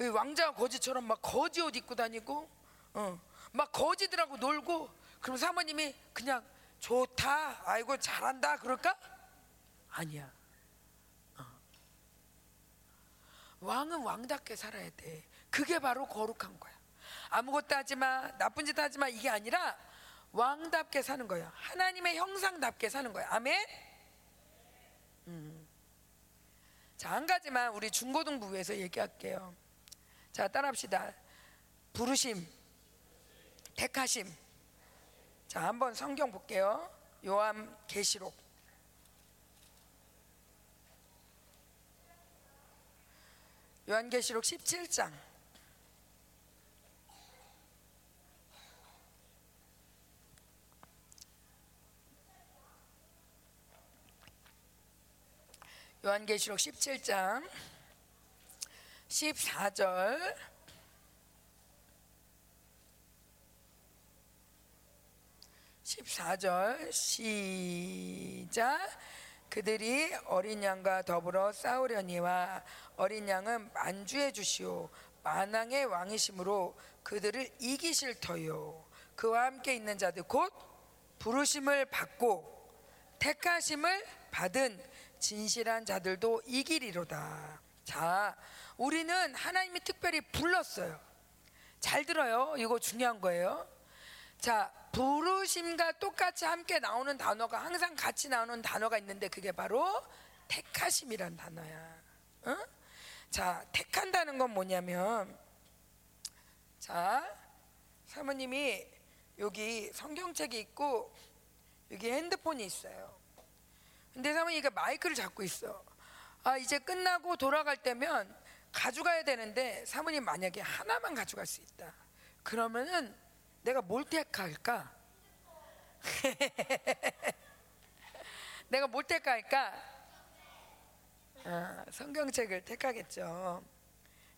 이 왕자 거지처럼 막 거지 옷 입고 다니고 어, 막 거지들하고 놀고 그럼 사모님이 그냥 좋다 아이고 잘한다 그럴까? 아니야 왕은 왕답게 살아야 돼. 그게 바로 거룩한 거야. 아무것도 하지 마, 나쁜 짓 하지 마 이게 아니라 왕답게 사는 거야. 하나님의 형상답게 사는 거야. 아멘. 음. 자, 한 가지만 우리 중고등부에서 얘기할게요. 자, 따라합시다. 부르심, 택하심. 자, 한번 성경 볼게요. 요한 계시록. 요한계시록 17장 요한계시록 17장 14절. (14절) 시작. 그들이 어린 양과 더불어 싸우려니와 어린 양은 만주해 주시오. 만왕의 왕이심으로 그들을 이기실 터요. 그와 함께 있는 자들 곧 부르심을 받고 택하심을 받은 진실한 자들도 이기리로다 자 우리는 하나님이 특별히 불렀어요 잘 들어요 이거 중요한 거예요 자, 부르심과 똑같이 함께 나오는 단어가 항상 같이 나오는 단어가 있는데 그게 바로 택하심이란 단어야. 어? 자, 택한다는 건 뭐냐면 자, 사모님이 여기 성경책이 있고 여기 핸드폰이 있어요. 근데 사모님이 마이크를 잡고 있어. 아, 이제 끝나고 돌아갈 때면 가져가야 되는데 사모님 만약에 하나만 가져갈 수 있다. 그러면은 내가 뭘 택할까? 내가 뭘 택할까? 아, 성경책을 택하겠죠.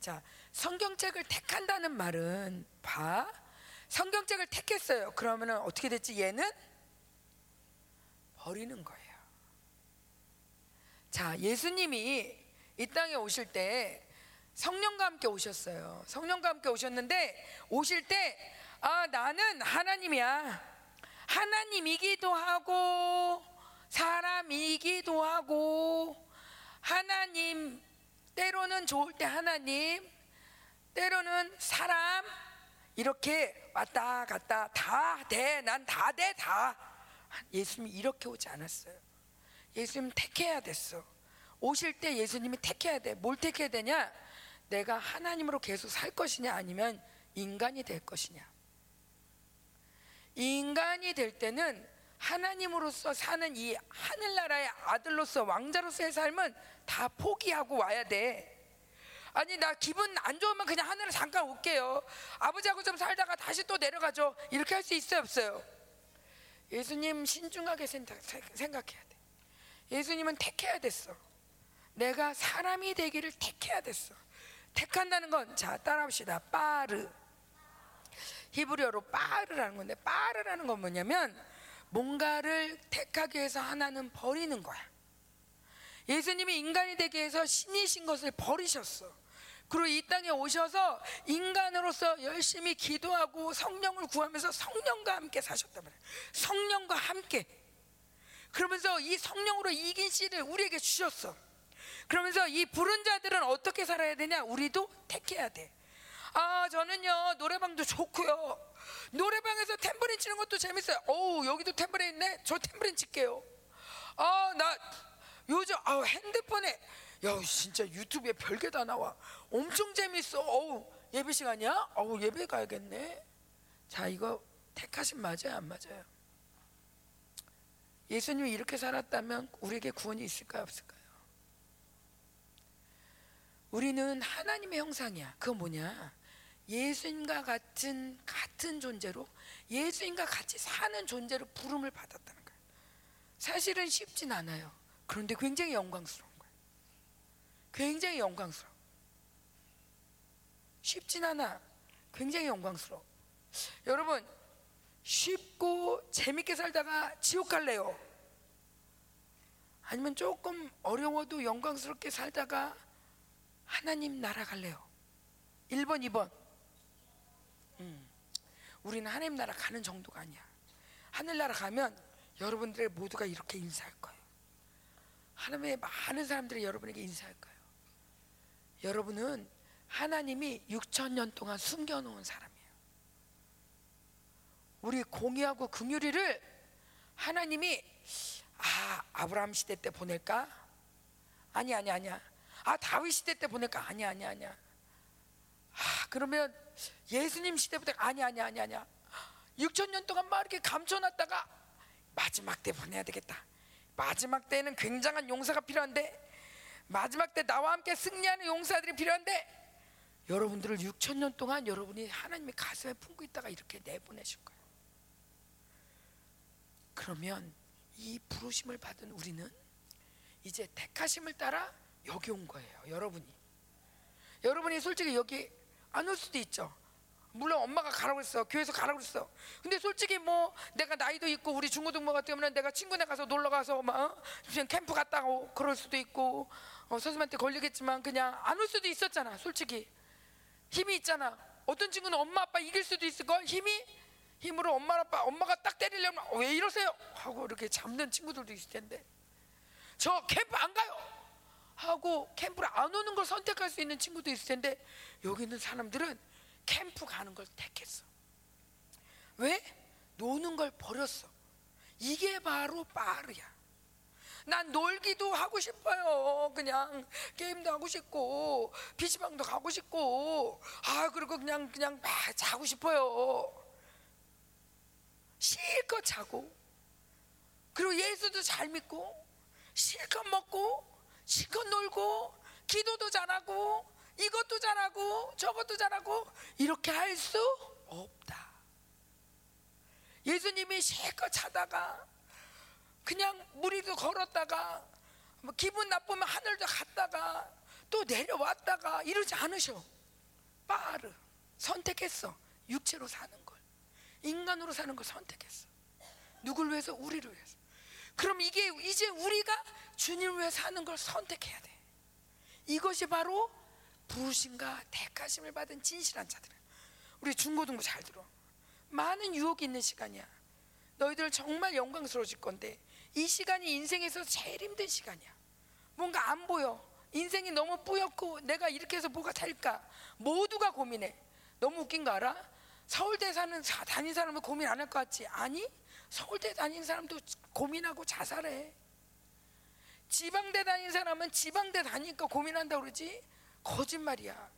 자, 성경책을 택한다는 말은 봐. 성경책을 택했어요. 그러면은 어떻게 됐지? 얘는 버리는 거예요. 자, 예수님이 이 땅에 오실 때 성령과 함께 오셨어요. 성령과 함께 오셨는데 오실 때 아, 나는 하나님이야. 하나님이기도 하고, 사람이기도 하고, 하나님, 때로는 좋을 때 하나님, 때로는 사람, 이렇게 왔다 갔다 다 돼. 난 다 돼, 다. 예수님이 이렇게 오지 않았어요. 예수님 택해야 됐어. 오실 때 예수님이 택해야 돼. 뭘 택해야 되냐? 내가 하나님으로 계속 살 것이냐, 아니면 인간이 될 것이냐. 인간이 될 때는 하나님으로서 사는 이 하늘나라의 아들로서 왕자로서의 삶은 다 포기하고 와야 돼. 아니 나 기분 안 좋으면 그냥 하늘에 잠깐 올게요. 아버지하고 좀 살다가 다시 또 내려가죠. 이렇게 할 수 있어요 없어요? 예수님 신중하게 생각, 생각해야 돼. 예수님은 택해야 됐어. 내가 사람이 되기를 택해야 됐어. 택한다는 건 자 따라합시다. 빠르. 히브리어로 빠르라는 건데 빠르라는 건 뭐냐면 뭔가를 택하기 위해서 하나는 버리는 거야. 예수님이 인간이 되기 위해서 신이신 것을 버리셨어. 그리고 이 땅에 오셔서 인간으로서 열심히 기도하고 성령을 구하면서 성령과 함께 사셨단 말이에요. 성령과 함께. 그러면서 이 성령으로 이긴 씨를 우리에게 주셨어. 그러면서 이 부른 자들은 어떻게 살아야 되냐? 우리도 택해야 돼. 아, 저는요, 노래방도 좋고요. 노래방에서 탬버린 치는 것도 재밌어요. 어우, 여기도 탬버린 있네? 저 탬버린 칠게요. 아, 나 요즘, 아, 핸드폰에, 야, 진짜 유튜브에 별게 다 나와. 엄청 재밌어. 어우, 예배 시간이야? 어우, 예배 가야겠네. 자, 이거 택하신 맞아요? 안 맞아요? 예수님이 이렇게 살았다면 우리에게 구원이 있을까요? 없을까요? 우리는 하나님의 형상이야. 그거 뭐냐? 예수님과 같은 같은 존재로 예수님과 같이 사는 존재로 부름을 받았다는 거예요. 사실은 쉽진 않아요. 그런데 굉장히 영광스러운 거예요. 굉장히 영광스러워. 쉽진 않아. 굉장히 영광스러워. 여러분 쉽고 재밌게 살다가 지옥 갈래요? 아니면 조금 어려워도 영광스럽게 살다가 하나님 나라 갈래요? 1번, 2번. 음, 우리는 하나님 나라 가는 정도가 아니야. 하늘나라 가면 여러분들 모두가 이렇게 인사할 거예요. 하나님의 많은 사람들이 여러분에게 인사할 거예요. 여러분은 하나님이 6천 년 동안 숨겨놓은 사람이에요. 우리 공의하고 긍휼이를 하나님이 아 아브라함 시대 때 보낼까? 아니 아니 아니야. 아 다윗 시대 때 보낼까? 아니 아니 아니야. 아 그러면 예수님 시대부터 아니 아니 아니 아니야. 6천 년 동안 막 이렇게 감춰놨다가 마지막 때 보내야 되겠다. 마지막 때는 굉장한 용사가 필요한데 마지막 때 나와 함께 승리하는 용사들이 필요한데 여러분들을 6천 년 동안 여러분이 하나님의 가슴에 품고 있다가 이렇게 내보내실 거예요. 그러면 이 부르심을 받은 우리는 이제 택하심을 따라 여기 온 거예요. 여러분이. 여러분이 솔직히 여기 안 올 수도 있죠. 물론 엄마가 가라고 했어. 교회에서 가라고 했어. 근데 솔직히 뭐 내가 나이도 있고 우리 중고등부가 때문에 내가 친구네 가서 놀러 가서 막 그냥 캠프 갔다 오 그럴 수도 있고 어, 선생님한테 걸리겠지만 그냥 안 올 수도 있었잖아. 솔직히 힘이 있잖아. 어떤 친구는 엄마 아빠 이길 수도 있을 걸 힘이 힘으로 엄마 아빠 엄마가 딱 때리려면 어, 왜 이러세요? 하고 이렇게 잡는 친구들도 있을 텐데 저 캠프 안 가요. 하고 캠프를 안 오는 걸 선택할 수 있는 친구도 있을 텐데 여기 있는 사람들은 캠프 가는 걸 택했어. 왜? 노는 걸 버렸어. 이게 바로 빠르야. 난 놀기도 하고 싶어요. 그냥 게임도 하고 싶고 PC방도 가고 싶고 아 그리고 그냥 그냥 막 자고 싶어요. 실컷 자고 그리고 예수도 잘 믿고 실컷 먹고 실컷 놀고 기도도 잘하고 이것도 잘하고 저것도 잘하고 이렇게 할 수 없다. 예수님이 실컷 자다가 그냥 무리도 걸었다가 뭐 기분 나쁘면 하늘도 갔다가 또 내려왔다가 이러지 않으셔. 빠르 선택했어. 육체로 사는 걸. 인간으로 사는 걸 선택했어. 누굴 위해서? 우리를 위해서. 그럼 이게 이제 우리가 주님을 위해 사는 걸 선택해야 돼. 이것이 바로 부르심과 택하심을 받은 진실한 자들이야. 우리 중고등부 잘 들어. 많은 유혹이 있는 시간이야. 너희들 정말 영광스러워질 건데 이 시간이 인생에서 제일 힘든 시간이야. 뭔가 안 보여. 인생이 너무 뿌옇고 내가 이렇게 해서 뭐가 될까? 모두가 고민해. 너무 웃긴 거 알아? 서울대 사는 다닌 사람은 고민 안 할 것 같지? 아니 서울대 다닌 사람도 고민하고 자살해. 지방대 다닌 사람은 지방대 다니니까 고민한다 그러지? 거짓말이야.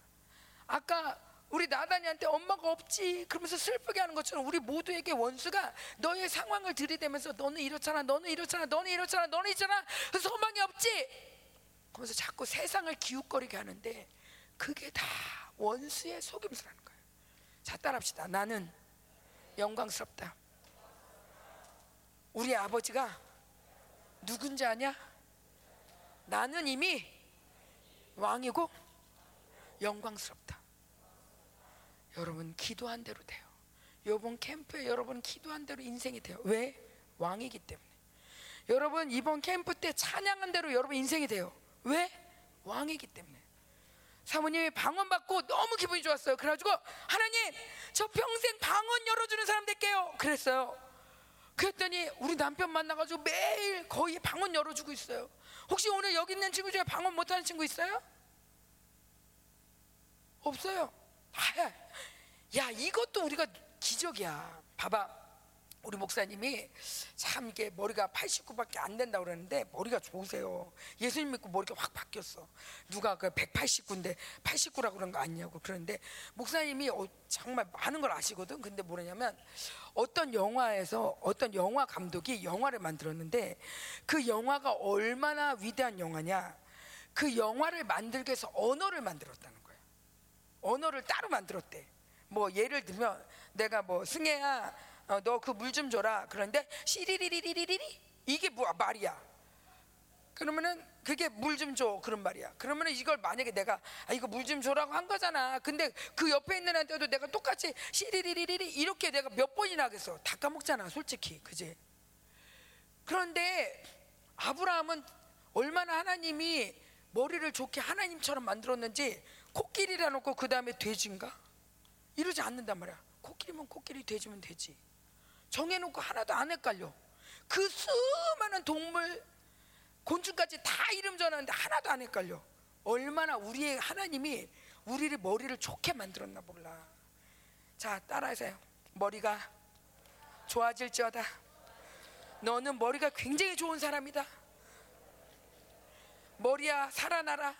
아까 우리 나단이한테 엄마가 없지 그러면서 슬프게 하는 것처럼 우리 모두에게 원수가 너의 상황을 들이대면서 너는 이렇잖아 너는 이렇잖아 너는 이렇잖아 너는 있잖아 소망이 없지 그러면서 자꾸 세상을 기웃거리게 하는데 그게 다 원수의 속임수라는 거예요 자 따라합시다 나는 영광스럽다 우리 아버지가 누군지 아냐? 나는 이미 왕이고 영광스럽다. 여러분 기도한 대로 돼요. 이번 캠프에 여러분 기도한 대로 인생이 돼요. 왜? 왕이기 때문에. 여러분 이번 캠프 때 찬양한 대로 여러분 인생이 돼요. 왜? 왕이기 때문에. 사모님이 방언 받고 너무 기분이 좋았어요. 그래가지고 하나님 저 평생 방언 열어주는 사람 될게요. 그랬어요. 그랬더니 우리 남편 만나가지고 매일 거의 방언 열어주고 있어요. 혹시 오늘 여기 있는 친구 중에 방언 못하는 친구 있어요? 없어요. 아, 야 이것도 우리가 기적이야. 봐봐. 우리 목사님이 참 이게 머리가 89밖에 안 된다고 그러는데 머리가 좋으세요. 예수님 믿고 머리가 확 바뀌었어. 누가 그 189인데 89라고 그런 거 아니냐고 그러는데 목사님이 어, 정말 많은 걸 아시거든. 근데 뭐냐면 어떤 영화에서 어떤 영화 감독이 영화를 만들었는데 그 영화가 얼마나 위대한 영화냐. 그 영화를 만들기 위해서 언어를 만들었다는 거예요. 언어를 따로 만들었대. 뭐 예를 들면 내가 뭐 승혜야 어, 너그 물 좀 줘라. 그런데 시리리리리리리 이게 뭐 말이야. 그러면은 그게 물 좀 줘 그런 말이야. 그러면은 이걸 만약에 내가 아 이거 물 좀 줘라고 한 거잖아. 근데 그 옆에 있는 애한테도 내가 똑같이 시리리리리리 이렇게 내가 몇 번이나 하겠어. 다 까먹잖아, 솔직히, 그지? 그런데 아브라함은 얼마나 하나님이 머리를 좋게 하나님처럼 만들었는지 코끼리라 놓고 그 다음에 돼지인가? 이러지 않는단 말이야. 코끼리면 코끼리, 돼지면 돼지. 정해놓고 하나도 안 헷갈려. 그 수많은 동물, 곤충까지 다 이름 전하는데 하나도 안 헷갈려. 얼마나 우리의 하나님이 우리를 머리를 좋게 만들었나 몰라. 자, 따라하세요. 머리가 좋아질지어다. 너는 머리가 굉장히 좋은 사람이다. 머리야 살아나라.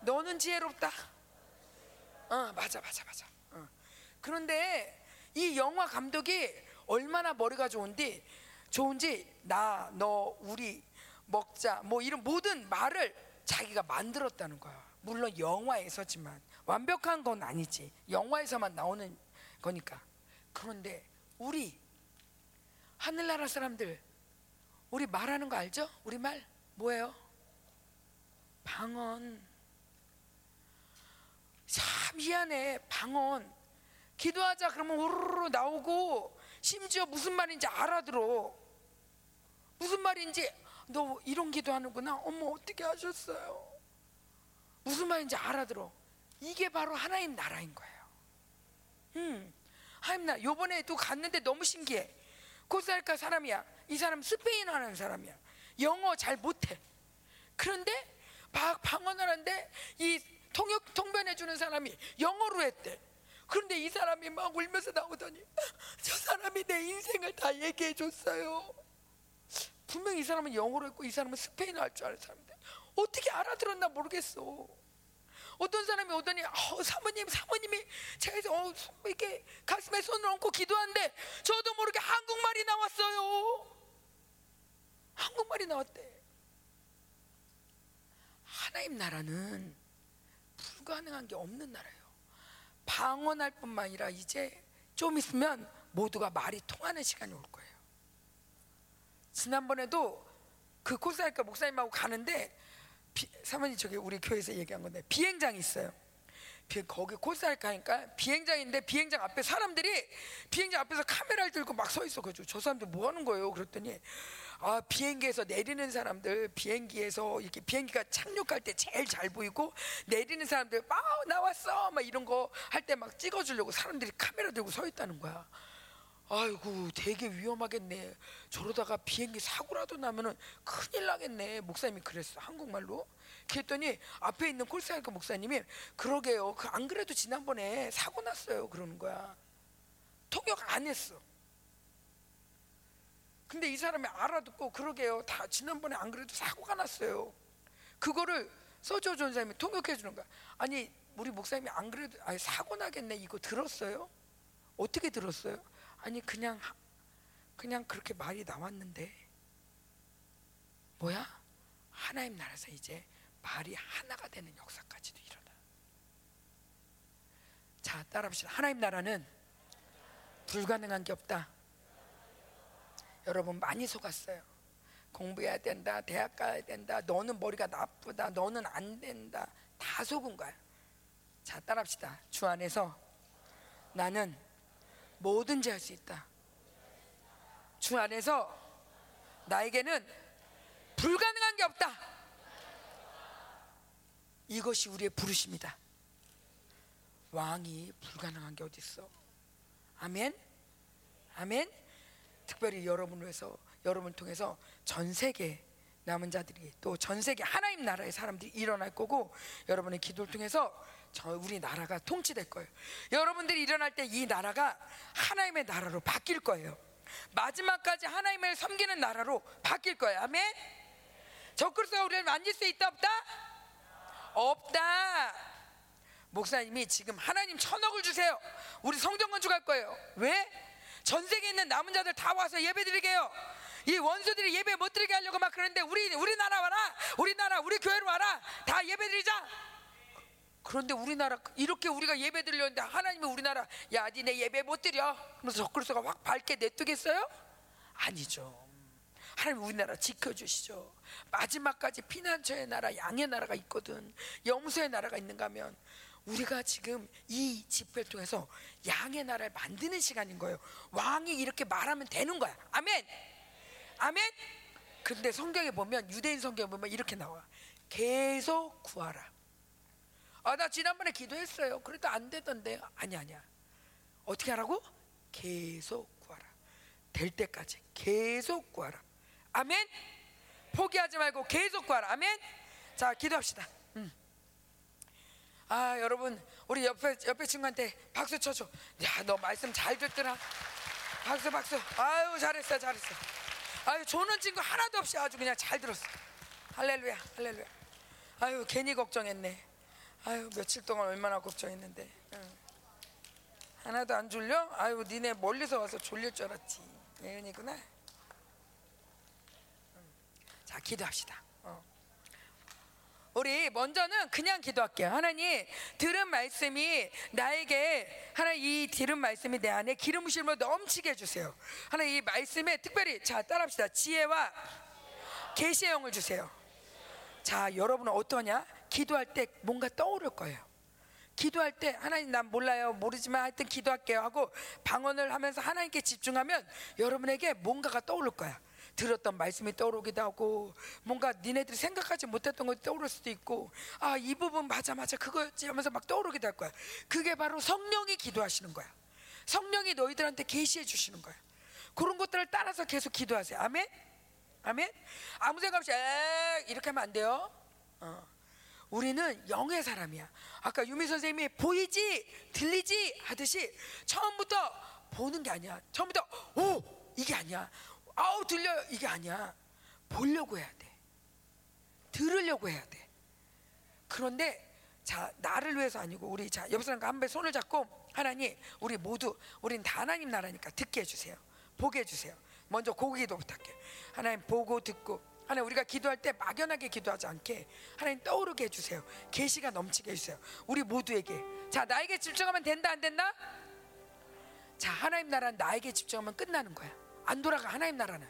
너는 지혜롭다. 어, 맞아, 맞아, 맞아. 어. 그런데 이 영화 감독이 얼마나 머리가 좋은지 좋은지 나, 너, 우리 먹자 뭐 이런 모든 말을 자기가 만들었다는 거야. 물론 영화에서지만 완벽한 건 아니지. 영화에서만 나오는 거니까. 그런데 우리 하늘나라 사람들 우리 말하는 거 알죠? 우리 말 뭐예요? 방언. 참 미안해. 방언. 기도하자 그러면 우르르 나오고 심지어 무슨 말인지 알아들어. 무슨 말인지 너 이런 기도하는구나. 어머 어떻게 하셨어요? 무슨 말인지 알아들어. 이게 바로 하나님 나라인 거예요. 음, 하나님 나라. 요번에도 갔는데 너무 신기해. 코스타리카 사람이야. 이 사람 스페인어 하는 사람이야. 영어 잘 못해. 그런데 막 방언을 하는데 이 통역 통변해 주는 사람이 영어로 했대. 그런데 이 사람이 막 울면서 나오더니 저 사람이 내 인생을 다 얘기해 줬어요. 분명히 이 사람은 영어로 했고 이 사람은 스페인어 할 줄 아는 사람인데 어떻게 알아들었나 모르겠어. 어떤 사람이 오더니 어, 사모님 사모님이 제가 어, 이렇게 가슴에 손을 얹고 기도하는데 저도 모르게 한국말이 나왔어요. 한국말이 나왔대. 하나님 나라는 불가능한 게 없는 나라예요. 방언할 뿐만 아니라 이제 좀 있으면 모두가 말이 통하는 시간이 올 거예요. 지난번에도 그 코스타리카 목사님하고 가는데 비, 사모님 저기 우리 교회에서 얘기한 건데 비행장이 있어요. 비, 거기 코스타리카 하니까 비행장인데 비행장 앞에 사람들이 비행장 앞에서 카메라를 들고 막 서 있어 가지고 저 사람들 뭐 하는 거예요? 그랬더니 아 비행기에서 내리는 사람들 비행기에서 이렇게 비행기가 착륙할 때 제일 잘 보이고 내리는 사람들 막 나왔어 막 이런 거 할 때 막 찍어주려고 사람들이 카메라 들고 서 있다는 거야. 아이고 되게 위험하겠네. 저러다가 비행기 사고라도 나면은 큰일 나겠네. 목사님이 그랬어 한국말로. 그랬더니 앞에 있는 콜사이크 목사님이 그러게요. 그 안 그래도 지난번에 사고 났어요. 그러는 거야. 통역 안 했어. 근데 이 사람이 알아듣고 그러게요. 다 지난번에 안 그래도 사고가 났어요. 그거를 서조 전사님이 통역해 주는 거야. 아니 우리 목사님이 안 그래도 아니 사고 나겠네 이거 들었어요? 어떻게 들었어요? 아니 그냥 하- 그냥 그렇게 말이 나왔는데 뭐야? 하나님 나라에서 이제 말이 하나가 되는 역사까지도 일어나. 자 따라합시다. 하나님 나라는 불가능한 게 없다. 여러분 많이 속았어요. 공부해야 된다, 대학 가야 된다, 너는 머리가 나쁘다, 너는 안 된다, 다 속은 거야. 자, 따라합시다. 주 안에서 나는 뭐든지 할 수 있다. 주 안에서 나에게는 불가능한 게 없다. 이것이 우리의 부르심이다. 왕이 불가능한 게 어디 있어? 아멘. 아멘. 특별히 여러분을 위해서 여러분을 통해서 전 세계 남은 자들이 또 전 세계 하나님 나라의 사람들이 일어날 거고 여러분의 기도를 통해서 저 우리 나라가 통치될 거예요. 여러분들이 일어날 때 이 나라가 하나님의 나라로 바뀔 거예요. 마지막까지 하나님을 섬기는 나라로 바뀔 거예요. 아멘. 적그리스도가 우리를 만질 수 있다 없다? 없다. 목사님이 지금 하나님 천억을 주세요. 우리 성전 건축할 거예요. 왜? 전 세계에 있는 남은 자들 다 와서 예배 드리게요. 이 원수들이 예배 못 드리게 하려고 막 그러는데 우리 우리나라 와라. 우리나라 우리 교회로 와라. 다 예배 드리자. 그런데 우리나라 이렇게 우리가 예배 드리려는데 하나님이 우리나라 야 니네 예배 못 드려. 그러면서 적그리스도가 확 밝게 내두겠어요? 아니죠. 하나님 우리나라 지켜주시죠. 마지막까지 피난처의 나라, 양의 나라가 있거든. 염소의 나라가 있는가 하면 우리가 지금 이 집회를 통해서 양의 나라를 만드는 시간인 거예요. 왕이 이렇게 말하면 되는 거야. 아멘. 아멘. 근데 성경에 보면 유대인 성경에 보면 이렇게 나와. 계속 구하라. 아, 나 지난번에 기도했어요. 그래도 안 되던데. 아니 아니야. 어떻게 하라고? 계속 구하라. 될 때까지 계속 구하라. 아멘. 포기하지 말고 계속 구하라. 아멘. 자, 기도합시다. 음. 아, 여러분, 우리 옆에 옆에 친구한테 박수 쳐줘. 야, 너 말씀 잘 듣더라. 박수, 박수. 아유, 잘했어, 잘했어. 아유, 조는 친구 하나도 없이 아주 그냥 잘 들었어. 할렐루야, 할렐루야. 아유, 괜히 걱정했네. 아유, 며칠 동안 얼마나 걱정했는데. 응. 하나도 안 졸려? 아유, 니네 멀리서 와서 졸릴 줄 알았지. 예은이구나. 자 기도합시다. 어. 우리 먼저는 그냥 기도할게요. 하나님 들은 말씀이 나에게 하나님 이 들은 말씀이 내 안에 기름 부심으로 넘치게 해주세요. 하나님 이 말씀에 특별히 자 따라합시다. 지혜와 계시의 영을 주세요. 자 여러분은 어떠냐? 기도할 때 뭔가 떠오를 거예요. 기도할 때 하나님 난 몰라요 모르지만 하여튼 기도할게요 하고 방언을 하면서 하나님께 집중하면 여러분에게 뭔가가 떠오를 거야. 들었던 말씀이 떠오르기도 하고 뭔가 니네들이 생각하지 못했던 것이 떠오를 수도 있고 아 이 부분 맞아 맞아 그거였지 하면서 막 떠오르기도 할 거야. 그게 바로 성령이 기도하시는 거야. 성령이 너희들한테 계시해 주시는 거야. 그런 것들을 따라서 계속 기도하세요. 아멘? 아멘? 아무 생각 없이 에 이렇게 하면 안 돼요. 어. 우리는 영의 사람이야. 아까 유미 선생님이 보이지? 들리지? 하듯이 처음부터 보는 게 아니야. 처음부터 오 이게 아니야 아우 들려. 이게 아니야. 보려고 해야 돼. 들으려고 해야 돼. 그런데 자 나를 위해서 아니고 우리 자 옆 사람과 한 배 손을 잡고 하나님 우리 모두 우린 다 하나님 나라니까 듣게 해주세요. 보게 해주세요. 먼저 고기도 부탁해. 하나님 보고 듣고 하나님 우리가 기도할 때 막연하게 기도하지 않게 하나님 떠오르게 해주세요. 계시가 넘치게 해주세요. 우리 모두에게. 자 나에게 집중하면 된다 안 된다? 자 하나님 나라는 나에게 집중하면 끝나는 거야 안 돌아가 하나님 나라는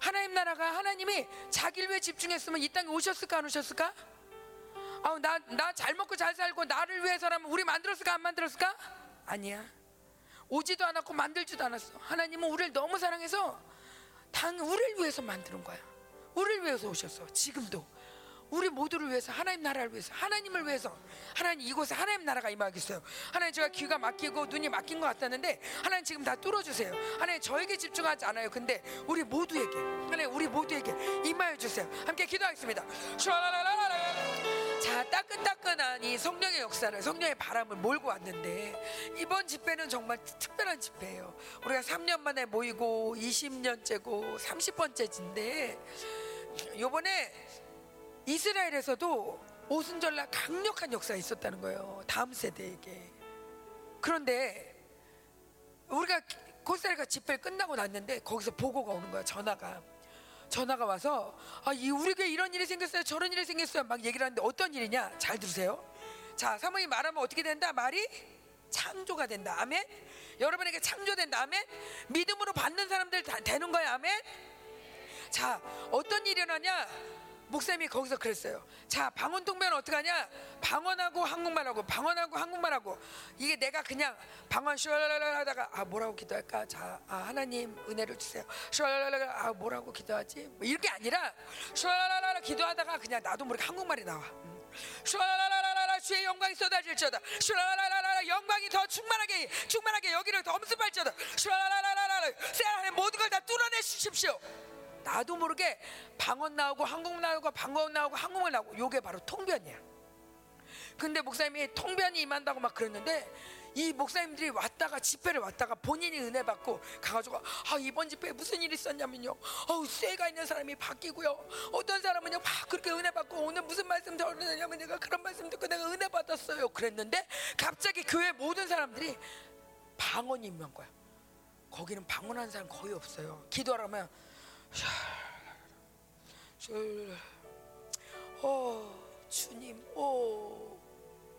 하나님 나라가 하나님이 자기를 위해 집중했으면 이 땅에 오셨을까 안 오셨을까? 아우 나나 잘 먹고 잘 살고 나를 위해서라면 우리 만들었을까 안 만들었을까? 아니야. 오지도 않았고 만들지도 않았어. 하나님은 우리를 너무 사랑해서 당 우리를 위해서 만드는 거야. 우리를 위해서 오셨어. 지금도 우리 모두를 위해서 하나님 나라를 위해서 하나님을 위해서 하나님 이곳에 하나님 나라가 임하겠어요. 하나님 제가 귀가 막히고 눈이 막힌 것 같았는데 하나님 지금 다 뚫어주세요. 하나님 저에게 집중하지 않아요. 근데 우리 모두에게 하나님 우리 모두에게 임하여 주세요. 함께 기도하겠습니다. 자 따끈따끈한 이 성령의 역사를 성령의 바람을 몰고 왔는데 이번 집회는 정말 특별한 집회예요. 우리가 3년 만에 모이고 20년째고 30번째인데 요번에 이스라엘에서도 오순절날 강력한 역사가 있었다는 거예요. 다음 세대에게. 그런데 우리가 코스타리카 집회 끝나고 났는데 거기서 보고가 오는 거야. 전화가. 전화가 와서 아, 이 우리 교회 이런 일이 생겼어요. 저런 일이 생겼어요. 막 얘기를 하는데 어떤 일이냐? 잘 들으세요. 자, 사모님 말하면 어떻게 된다? 말이 창조가 된다. 아멘. 여러분에게 창조된다. 아멘. 믿음으로 받는 사람들 다 되는 거야. 아멘. 자, 어떤 일이 일어나냐? 목사님이 거기서 그랬어요. 자, 방언 통변 어떻게 하냐? 방언하고 한국말하고 방언하고 한국말하고 이게 내가 그냥 방언 슈랄랄랄 하다가 아 뭐라고 기도할까? 자, 아 하나님 은혜를 주세요. 슈랄랄랄 아 뭐라고 기도하지? 뭐 이렇게 아니라 슈랄랄랄 기도하다가 그냥 나도 모르게 한국말이 나와. 슈랄랄랄랄라 주의 영광이 쏟아질지어다. 슈랄랄랄라 영광이 더 충만하게 충만하게 여기를 더 엄습할지어다. 슈랄랄랄라 세상의 모든 걸 다 뚫어내 주십시오. 나도 모르게 방언 나오고 한국 나오고 방언 나오고 한국말 나오고 요게 바로 통변이야. 근데 목사님이 통변이 임한다고 막 그랬는데 이 목사님들이 왔다가 집회를 왔다가 본인이 은혜 받고 가가지고 아 이번 집회에 무슨 일이 있었냐면요. 어우 쇠가 있는 사람이 바뀌고요. 어떤 사람은요 막 그렇게 은혜 받고 오늘 무슨 말씀 들었냐면 내가 그런 말씀 듣고 내가 은혜 받았어요. 그랬는데 갑자기 교회 모든 사람들이 방언이 임한 거야. 거기는 방언하는 사람 거의 없어요. 기도하라면 어 주님 오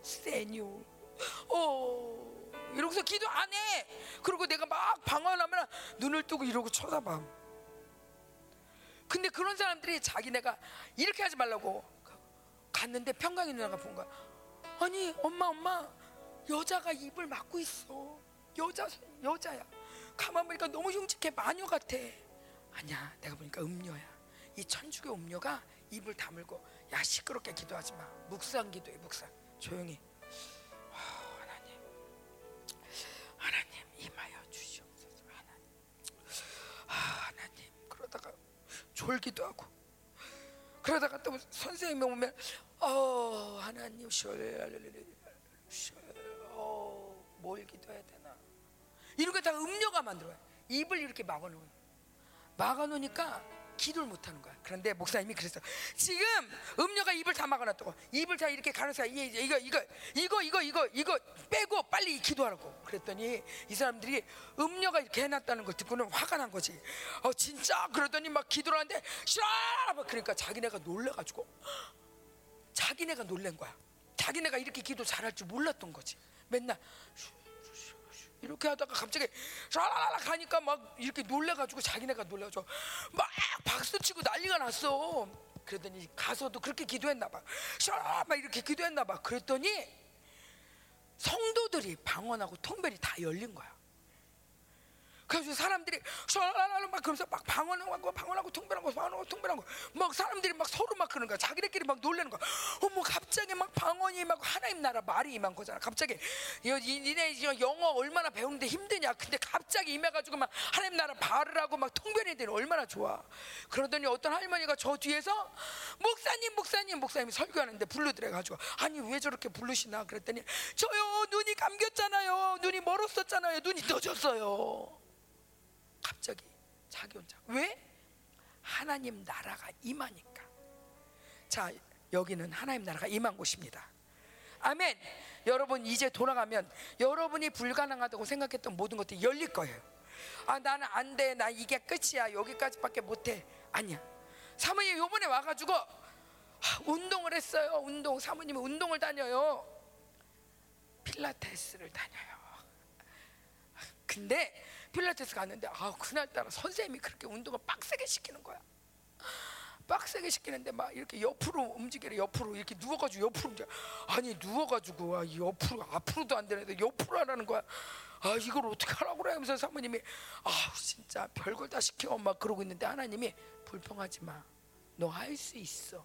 세뉴 오 이러고서 기도 안 해. 그리고 내가 막 방언하면 눈을 뜨고 이러고 쳐다봐. 근데 그런 사람들이 자기네가 이렇게 하지 말라고 갔는데 평강이 누나가 본 거야. 아니 엄마 엄마 여자가 입을 막고 있어. 여자 여자야. 가만 보니까 너무 흉측해 마녀 같아. 아니야 내가 보니까 음녀야. 이 천주교 음녀가 입을 다물고 야 시끄럽게 기도하지 마. 묵상 기도해 묵상. 조용히. 아, 하나님, 하나님 임하여 주시옵소서. 하나님, 아, 하나님 그러다가 졸기도 하고 그러다가 또 선생님이 오면 어 하나님 어뭘 기도해야 되나 이런 거다 음료가 만들어요. 입을 이렇게 막아놓은 막아놓으니까 기도를 못하는 거야. 그런데 목사님이 그랬어. 지금 음료가 입을 다 막아놨다고. 입을 다 이렇게 가려서 이- 이거 이거 이거 이거 이거 이거 빼고 빨리 기도하라고. 그랬더니 이 사람들이 음료가 이렇게 해놨다는 걸 듣고는 화가 난 거지. 어 진짜 그러더니 막 기도를 하는데 싫어. 막 그러니까 자기네가 놀래가지고 자기네가 놀란 거야. 자기네가 이렇게 기도 잘할 줄 몰랐던 거지. 맨날 이렇게 하다가 갑자기 샤라라라 가니까 막 이렇게 놀래가지고 자기네가 놀래가지고 막 박수치고 난리가 났어. 그러더니 가서도 그렇게 기도했나 봐. 샤라 막 이렇게 기도했나 봐. 그랬더니 성도들이 방언하고 통별이 다 열린 거야. 그래서 사람들이 샤라라라 막 그러면서 막 방언하고 방언하고 통별하고 방언하고 통별하고 막 사람들이 막 서로 막 그러는 거야. 자기들끼리 막 놀라는 거야. 어머 갑자기 막 방언이 임하고 하나님 나라 말이 임한 거잖아. 갑자기 니네 영어 얼마나 배우는데 힘드냐. 근데 갑자기 임해가지고 막 하나님 나라 발을 하고 막 통변이 되는 얼마나 좋아. 그러더니 어떤 할머니가 저 뒤에서 목사님 목사님 목사님이 설교하는데 부르더래가지고 아니 왜 저렇게 부르시나 그랬더니 저요 눈이 감겼잖아요. 눈이 멀었었잖아요. 눈이 떠졌어요. 갑자기 자기 혼자. 왜? 하나님 나라가 임하니까. 자 여기는 하나님 나라가 임한 곳입니다. 아멘. 여러분 이제 돌아가면 여러분이 불가능하다고 생각했던 모든 것들이 열릴 거예요. 아 나는 안돼나 이게 끝이야. 여기까지밖에 못해. 아니야. 사모님 요번에 와가지고 아, 운동을 했어요. 운동. 사모님이 운동을 다녀요. 필라테스를 다녀요. 근데 필라테스 갔는데 아 그날따라 선생님이 그렇게 운동을 빡세게 시키는 거야. 빡세게 시키는데 막 이렇게 옆으로 움직이래 옆으로. 이렇게 누워가지고 옆으로 움직여. 아니 누워가지고 아, 이 옆으로 앞으로도 안 되는데 옆으로 하라는 거야. 아 이걸 어떻게 하라고 그래 하면서 사모님이 아 진짜 별걸 다 시켜. 막 그러고 있는데 하나님이 불평하지 마너 할 수 있어.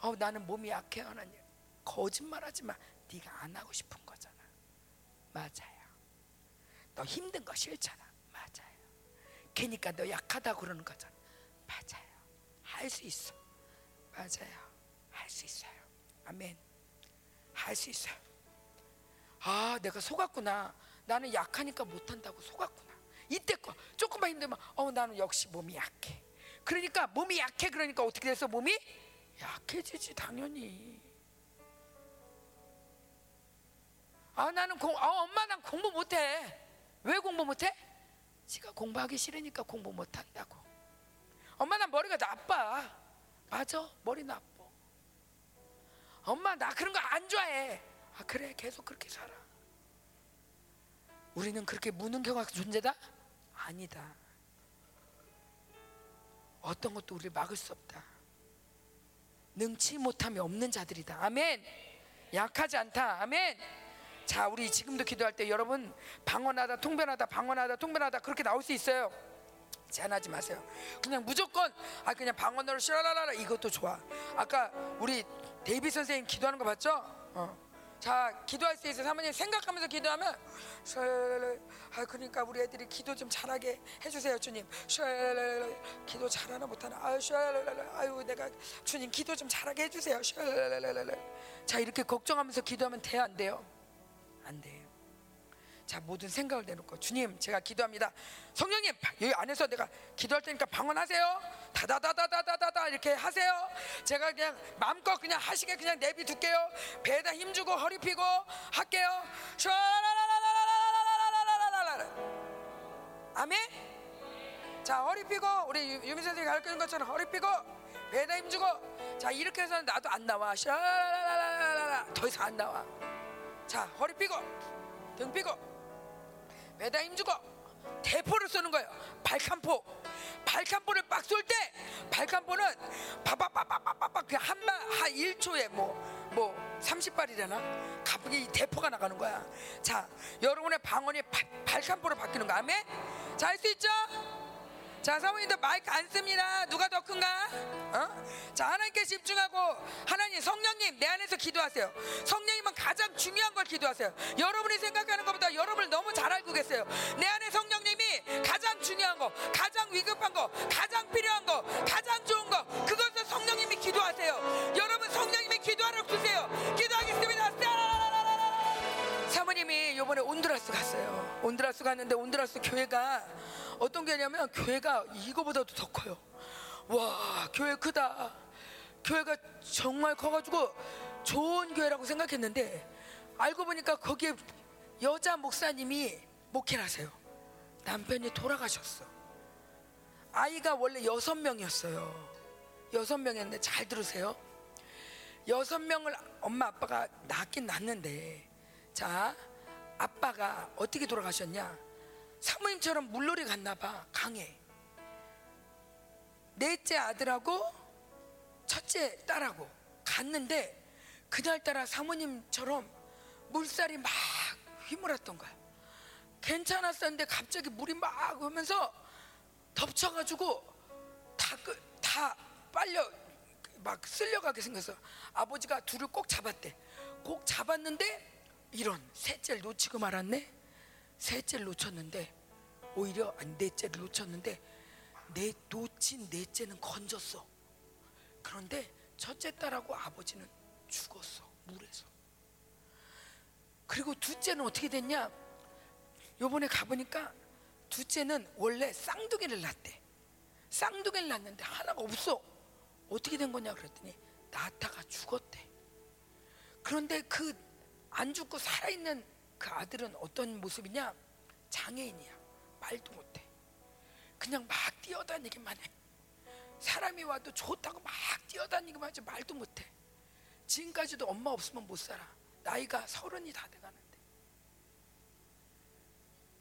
어 나는 몸이 약해 하나님. 거짓말하지 마. 네가 안 하고 싶은 거잖아. 맞아요 너 힘든 거 싫잖아. 맞아요. 걔니까 너 약하다고 그러는 거잖아. 맞아요. 할 수 있어. 맞아요. 할 수 있어요. 아멘. 할 수 있어요. 아, 내가 속았구나. 나는 약하니까 못한다고 속았구나. 이때 거 조금만 힘들면 어 나는 역시 몸이 약해. 그러니까 몸이 약해 그러니까 어떻게 돼서 몸이 약해지지 당연히. 아 나는 공, 아 엄마 난 공부 못해. 왜 공부 못해? 지가 공부하기 싫으니까 공부 못한다고. 엄마 난 머리가 나빠. 맞아 머리 나빠. 엄마 나 그런 거 안 좋아해. 아 그래 계속 그렇게 살아. 우리는 그렇게 무능경한 존재다? 아니다. 어떤 것도 우리를 막을 수 없다. 능치 못함이 없는 자들이다. 아멘. 약하지 않다. 아멘. 자, 우리 지금도 기도할 때 여러분 방언하다 통변하다 방언하다 통변하다 그렇게 나올 수 있어요. 제한하지 마세요. 그냥 무조건 아 그냥 방언으로 샤라라라 이것도 좋아. 아까 우리 데이비 선생님 기도하는 거 봤죠? 어. 자 기도할 수 있어 사모님 생각하면서 기도하면 샤라라라 아 그러니까 우리 애들이 기도 좀 잘하게 해주세요 주님 샤라라라 기도 잘하나 못하나 아유 샤라라라 아유 내가 주님 기도 좀 잘하게 해주세요 샤라라라라 자 이렇게 걱정하면서 기도하면 돼요 안 돼요 안 돼요. 자 모든 생각을 내놓고 주님 제가 기도합니다. 성령님 여기 안에서 내가 기도할 테니까 방언하세요. 다다다다다다다 이렇게 하세요. 제가 그냥 마음껏 그냥 하시게 그냥 내비 둘게요. 배에다 힘 주고 허리 펴고 할게요. 아멘 자 허리 펴고 우리 유- 유미 선생님이 가르치는 것처럼 허리 펴고 배에다 힘 주고 자 이렇게 해서는 나도 안 나와 더 이상 안 나와 자 허리 펴고 등 펴고 배다 힘주고 대포를 쏘는 거예요. 발칸포. 발칸포를 빡 쏠 때 발칸포는 바바바바바바바 그한발한 1초에 뭐뭐 30발이려나 가쁘게 이 대포가 나가는 거야. 자, 여러분의 방언이 발, 발칸포로 바뀌는 거 아멘? 자, 할 수 있죠? 자, 사모님도 마이크 안 씁니다. 누가 더 큰가? 어? 자, 하나님께 집중하고 하나님 성령님 내 안에서 기도하세요. 성령님은 가장 중요한 걸 기도하세요. 여러분이 생각하는 것보다 여러분을 너무 잘 알고 계세요. 내 안에 성령님이 가장 중요한 거, 가장 위급한 거, 가장 필요한 거, 가장 좋은 거 그것을 성령님이 기도하세요. 여러분 성령님이 기도하러 주세요. 기도하겠습니다. 사모님이 요번에 온두라스 갔어요. 온두라스 갔는데 온두라스 교회가 어떤 교회냐면 교회가 이거보다도 더 커요. 와, 교회 크다. 교회가 정말 커가지고 좋은 교회라고 생각했는데 알고 보니까 거기에 여자 목사님이 목회를 하세요. 남편이 돌아가셨어. 아이가 원래 여섯 명이었어요. 여섯 명이었는데 잘 들으세요. 여섯 명을 엄마 아빠가 낳긴 낳는데 자 아빠가 어떻게 돌아가셨냐 사모님처럼 물놀이 갔나 봐 강에 넷째 아들하고 첫째 딸하고 갔는데 그날따라 사모님처럼 물살이 막 휘몰았던 거야 괜찮았었는데 갑자기 물이 막 오면서 덮쳐가지고 다, 그, 다 빨려 막 쓸려가게 생겼어. 아버지가 둘을 꼭 잡았대. 꼭 잡았는데 이런 셋째를 놓치고 말았네. 셋째를 놓쳤는데 오히려 넷째를 놓쳤는데 내 놓친 넷째는 건졌어. 그런데 첫째 딸하고 아버지는 죽었어 물에서. 그리고 둘째는 어떻게 됐냐? 요번에 가보니까 둘째는 원래 쌍둥이를 낳대. 쌍둥이를 낳는데 하나가 없어. 어떻게 된 거냐 그랬더니 낳다가 죽었대. 그런데 그 안 죽고 살아있는 그 아들은 어떤 모습이냐? 장애인이야. 말도 못해. 그냥 막 뛰어다니기만 해. 사람이 와도 좋다고 막 뛰어다니기만 하지 말도 못해. 지금까지도 엄마 없으면 못 살아. 나이가 서른이 다 돼가는데.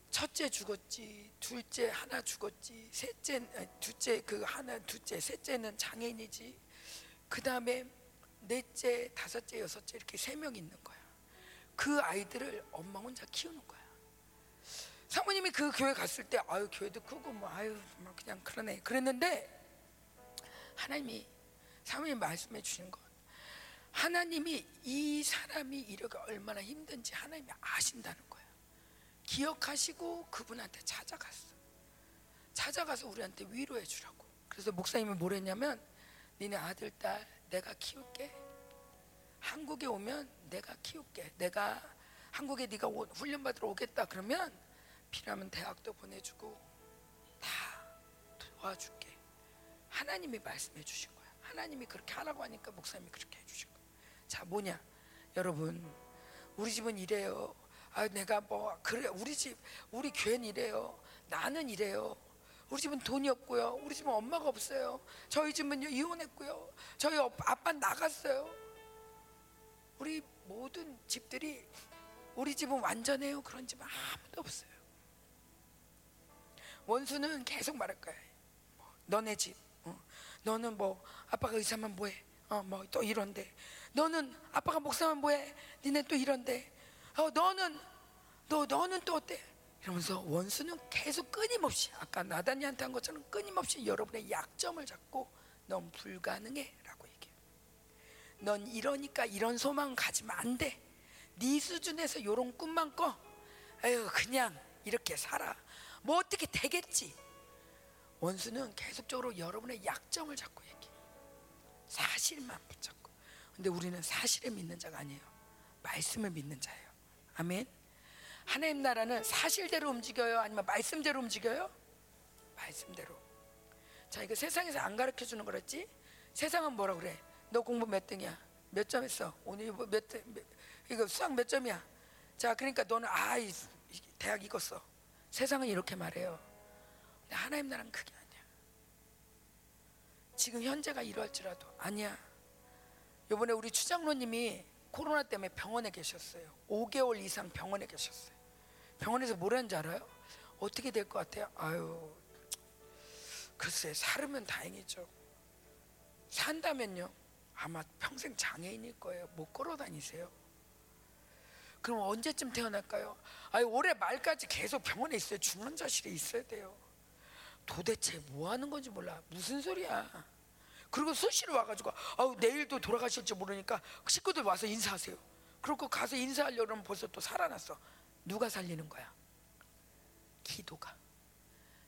첫째 죽었지, 둘째 하나 죽었지, 셋째, 아니, 둘째 그 하나, 둘째, 셋째는 장애인이지. 그 다음에 넷째, 다섯째, 여섯째 이렇게 세 명 있는 거야. 그 아이들을 엄마 혼자 키우는 거야. 사모님이 그 교회 갔을 때 아유 교회도 크고 뭐 아유 뭐 그냥 그러네 그랬는데 하나님이 사모님 말씀해 주신 건 하나님이 이 사람이 이렇게 얼마나 힘든지 하나님이 아신다는 거야. 기억하시고 그분한테 찾아갔어. 찾아가서 우리한테 위로해 주라고. 그래서 목사님이 뭐랬냐면 니네 아들 딸 내가 키울게. 한국에 오면 내가 키울게. 내가 한국에 네가 오- 훈련 받으러 오겠다 그러면 필요하면 대학도 보내주고 다 도와줄게. 하나님이 말씀해 주신 거야. 하나님이 그렇게 하라고 하니까 목사님이 그렇게 해주시고 자 뭐냐? 여러분 우리 집은 이래요. 아 내가 뭐 그래 우리 집 우리 교회는 이래요. 나는 이래요. 우리 집은 돈이 없고요. 우리 집은 엄마가 없어요. 저희 집은요 이혼했고요. 저희 어- 아빠 나갔어요 우리 모든 집들이 우리 집은 완전해요. 그런 집은 아무도 없어요. 원수는 계속 말할 거야. 뭐, 너네 집 어. 너는 뭐 아빠가 의사만 뭐해? 어 뭐 또 이런데. 너는 아빠가 목사만 뭐해? 니네 또 이런데. 어 너는 너 너는 또 어때? 이러면서 원수는 계속 끊임없이 아까 나단이한테 한 것처럼 끊임없이 여러분의 약점을 잡고 넌 얘기해. 넌 이러니까 이런 소망 가지면 안 돼. 네 수준에서 요런 꿈만 꿔. 에휴 그냥 이렇게 살아. 뭐 어떻게 되겠지. 원수는 계속적으로 여러분의 약점을 잡고 얘기해. 사실만 붙잡고. 근데 우리는 사실을 믿는 자가 아니에요. 말씀을 믿는 자예요. 아멘. 하나님 나라는 사실대로 움직여요? 아니면 말씀대로 움직여요? 말씀대로. 자, 이거 세상에서 안 가르쳐 주는 거랬지? 세상은 뭐라 그래? 너 공부 몇 등이야? 몇 점 했어? 오늘 뭐 몇, 등- 몇 이거 수학 몇 점이야? 자, 그러니까 너는 아, 이, 이 대학 이겼어. 세상은 이렇게 말해요. 근데 하나님 나라는 그게 아니야. 지금 현재가 이럴지라도 아니야. 요번에 우리 추장로님이 코로나 때문에 병원에 계셨어요. 5개월 이상 병원에 계셨어요. 병원에서 뭐라는 줄 알아요? 어떻게 될 것 같아요? 아유, 글쎄 살으면 다행이죠. 산다면요, 아마 평생 장애인일 거예요. 못 걸어 다니세요. 그럼 언제쯤 태어날까요? 아니 올해 말까지 계속 병원에 있어요. 중환자실에 있어야 돼요. 도대체 뭐 하는 건지 몰라. 무슨 소리야? 그리고 수시로 와가지고 아우 내일도 돌아가실지 모르니까 식구들 와서 인사하세요. 그리고 가서 인사하려고 그러면 벌써 또 살아났어. 누가 살리는 거야? 기도가.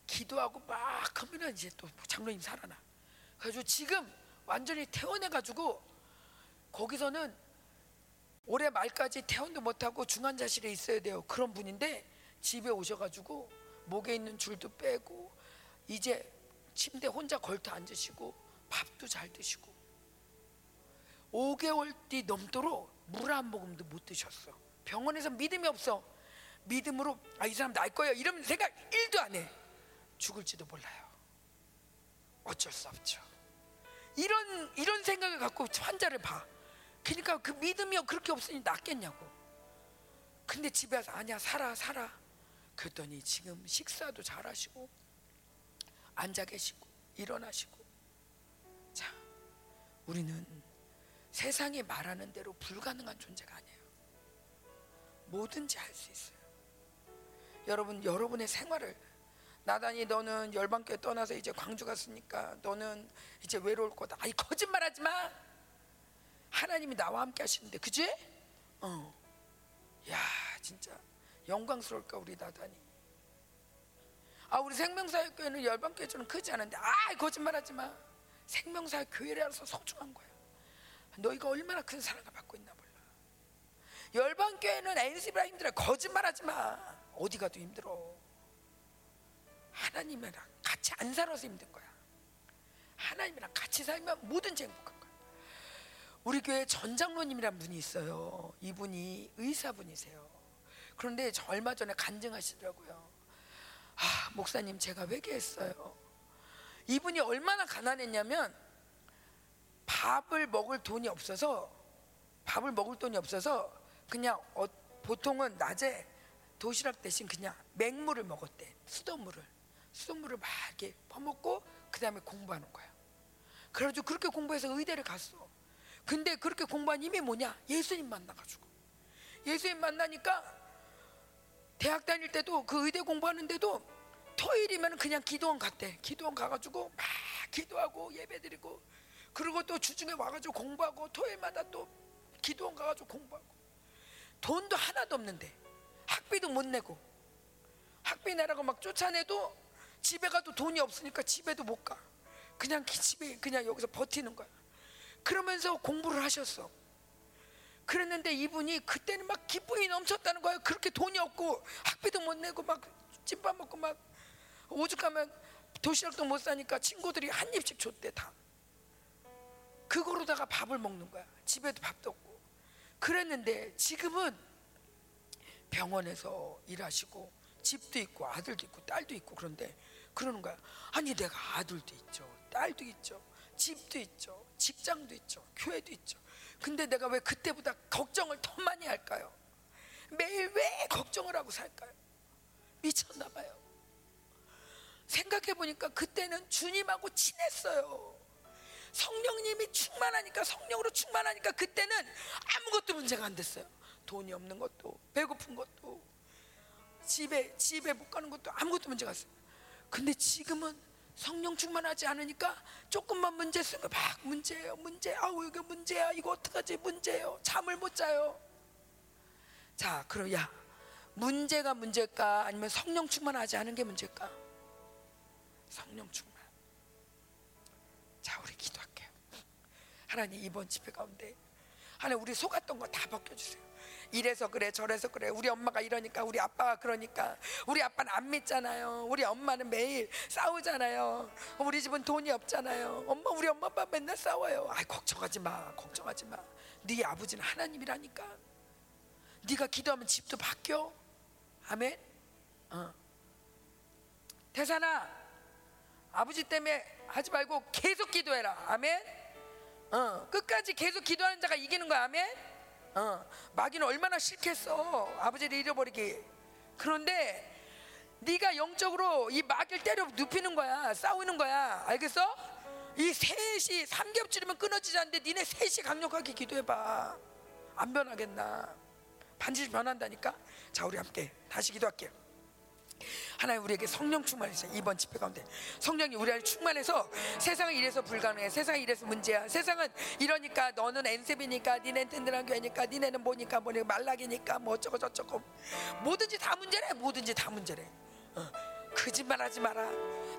기도하고 막 하면은 이제 또 장로님 살아나. 그래가지고 지금 완전히 퇴원해가지고 거기서는 올해 말까지 퇴원도 못하고 중환자실에 있어야 돼요. 그런 분인데 집에 오셔가지고 목에 있는 줄도 빼고 이제 침대 혼자 걸터 앉으시고 밥도 잘 드시고 5개월 뒤 넘도록 물 한 모금도 못 드셨어. 병원에서 믿음이 없어. 믿음으로 아 이 사람 날 거야 이런 생각 1도 안 해. 죽을지도 몰라요. 어쩔 수 없죠. 이런 이런 생각을 갖고 환자를 봐. 그러니까 그 믿음이 그렇게 없으니 낫겠냐고. 근데 집에 와서 아니야 살아 살아. 그랬더니 지금 식사도 잘하시고 앉아 계시고 일어나시고. 자, 우리는 세상이 말하는 대로 불가능한 존재가 아니에요. 뭐든지 할 수 있어요. 여러분 여러분의 생활을 나단이 너는 열방교회 떠나서 이제 광주 갔으니까 너는 이제 외로울 거다. 아이 거짓말하지 마. 하나님이 나와 함께 하시는데 그지? 어. 야 진짜 영광스러울까 우리 나단이. 아 우리 생명사역교회는 열방교회처럼 크지 않은데 아 거짓말하지 마. 생명사역 교회라서 소중한 거야. 너희가 얼마나 큰 사랑을 받고 있나 몰라. 열방교회는 엔시브라 힘들어. 거짓말하지 마. 어디 가도 힘들어. 하나님이랑 같이 안 살아서 힘든 거야. 하나님이랑 같이 살면 뭐든지 행복한 거야. 우리 교회 전장로님이란 분이 있어요. 이분이 의사분이세요. 그런데 저 얼마 전에 간증하시더라고요. 아, 목사님 제가 회개했어요. 이분이 얼마나 가난했냐면 밥을 먹을 돈이 없어서 밥을 먹을 돈이 없어서 그냥 어, 보통은 낮에 도시락 대신 그냥 맹물을 먹었대. 수돗물을. 수돗물을 막 이렇게 퍼먹고 그 다음에 공부하는 거야. 그래가지고 그렇게 공부해서 의대를 갔어. 근데 그렇게 공부한 힘이 뭐냐? 예수님 만나가지고. 예수님 만나니까 대학 다닐 때도 그 의대 공부하는데도 토요일이면 그냥 기도원 갔대. 기도원 가가지고 막 기도하고 예배드리고 그리고 또 주중에 와가지고 공부하고 토요일마다 또 기도원 가가지고 공부하고 돈도 하나도 없는데 학비도 못 내고 학비 내라고 막 쫓아내도 집에 가도 돈이 없으니까 집에도 못 가. 그냥 기- 집에 그냥 여기서 버티는 거야. 그러면서 공부를 하셨어. 그랬는데 이분이 그때는 막 기쁨이 넘쳤다는 거예요. 그렇게 돈이 없고 학비도 못 내고 막 찐밥 먹고 막 오죽하면 도시락도 못 사니까 친구들이 한 입씩 줬대 다. 그거로다가 밥을 먹는 거야. 집에도 밥도 없고. 그랬는데 지금은 병원에서 일하시고 집도 있고 아들도 있고 딸도 있고 그런데 그러는 거야. 아니 내가 아들도 있죠. 딸도 있죠. 집도 있죠. 직장도 있죠. 교회도 있죠. 근데 내가 왜 그때보다 걱정을 더 많이 할까요? 매일 왜 걱정을 하고 살까요? 미쳤나 봐요. 생각해 보니까 그때는 주님하고 친했어요. 성령님이 충만하니까 성령으로 충만하니까 그때는 아무것도 문제가 안 됐어요. 돈이 없는 것도 배고픈 것도 집에 집에 못 가는 것도 아무것도 문제가 없어요. 근데 지금은 성령 충만하지 않으니까 조금만 문제 있으면 막 문제예요, 문제. 아우 이게 문제야, 이거 어떡하지 문제예요. 잠을 못 자요. 자, 그럼 야 문제가 문제일까 아니면 성령 충만하지 않은 게 문제일까? 성령 충만. 자, 우리 기도할게요. 하나님 이번 집회 가운데 하나님 우리 속았던 거 다 벗겨 주세요. 이래서 그래 저래서 그래. 우리 엄마가 이러니까 우리 아빠가 그러니까. 우리 아빠는 안 믿잖아요. 우리 엄마는 매일 싸우잖아요. 우리 집은 돈이 없잖아요. 엄마 우리 엄마 아빠 맨날 싸워요. 아이 걱정하지 마. 걱정하지 마네 아버지는 하나님이라니까. 네가 기도하면 집도 바뀌어. 아멘. 어. 대산아 아버지 때문에 하지 말고 계속 기도해라. 아멘. 어, 끝까지 계속 기도하는 자가 이기는 거야. 아멘 어, 마귀는 얼마나 싫겠어. 아버지를 잃어버리기. 그런데 네가 영적으로 이 마귀를 때려 눕히는 거야. 싸우는 거야. 알겠어? 이 셋이 삼겹줄이면 끊어지지 않는데 니네 셋이 강력하게 기도해봐. 안 변하겠나? 반드시 변한다니까? 자 우리 함께 다시 기도할게요 하나님 우리에게 성령 충만해주세요. 이번 집회 가운데. 성령이 우리 안에 충만해서 세상은 이래서 불가능해. 세상은 이래서 문제야. 세상은 이러니까 너는 엔셉이니까 니네는 든든한 교회니까 니네는 뭐니까 뭐니 말락이니까 뭐 어쩌고 저쩌고. 뭐든지 다 문제래. 뭐든지 다 문제래. 어, 거짓말하지 마라.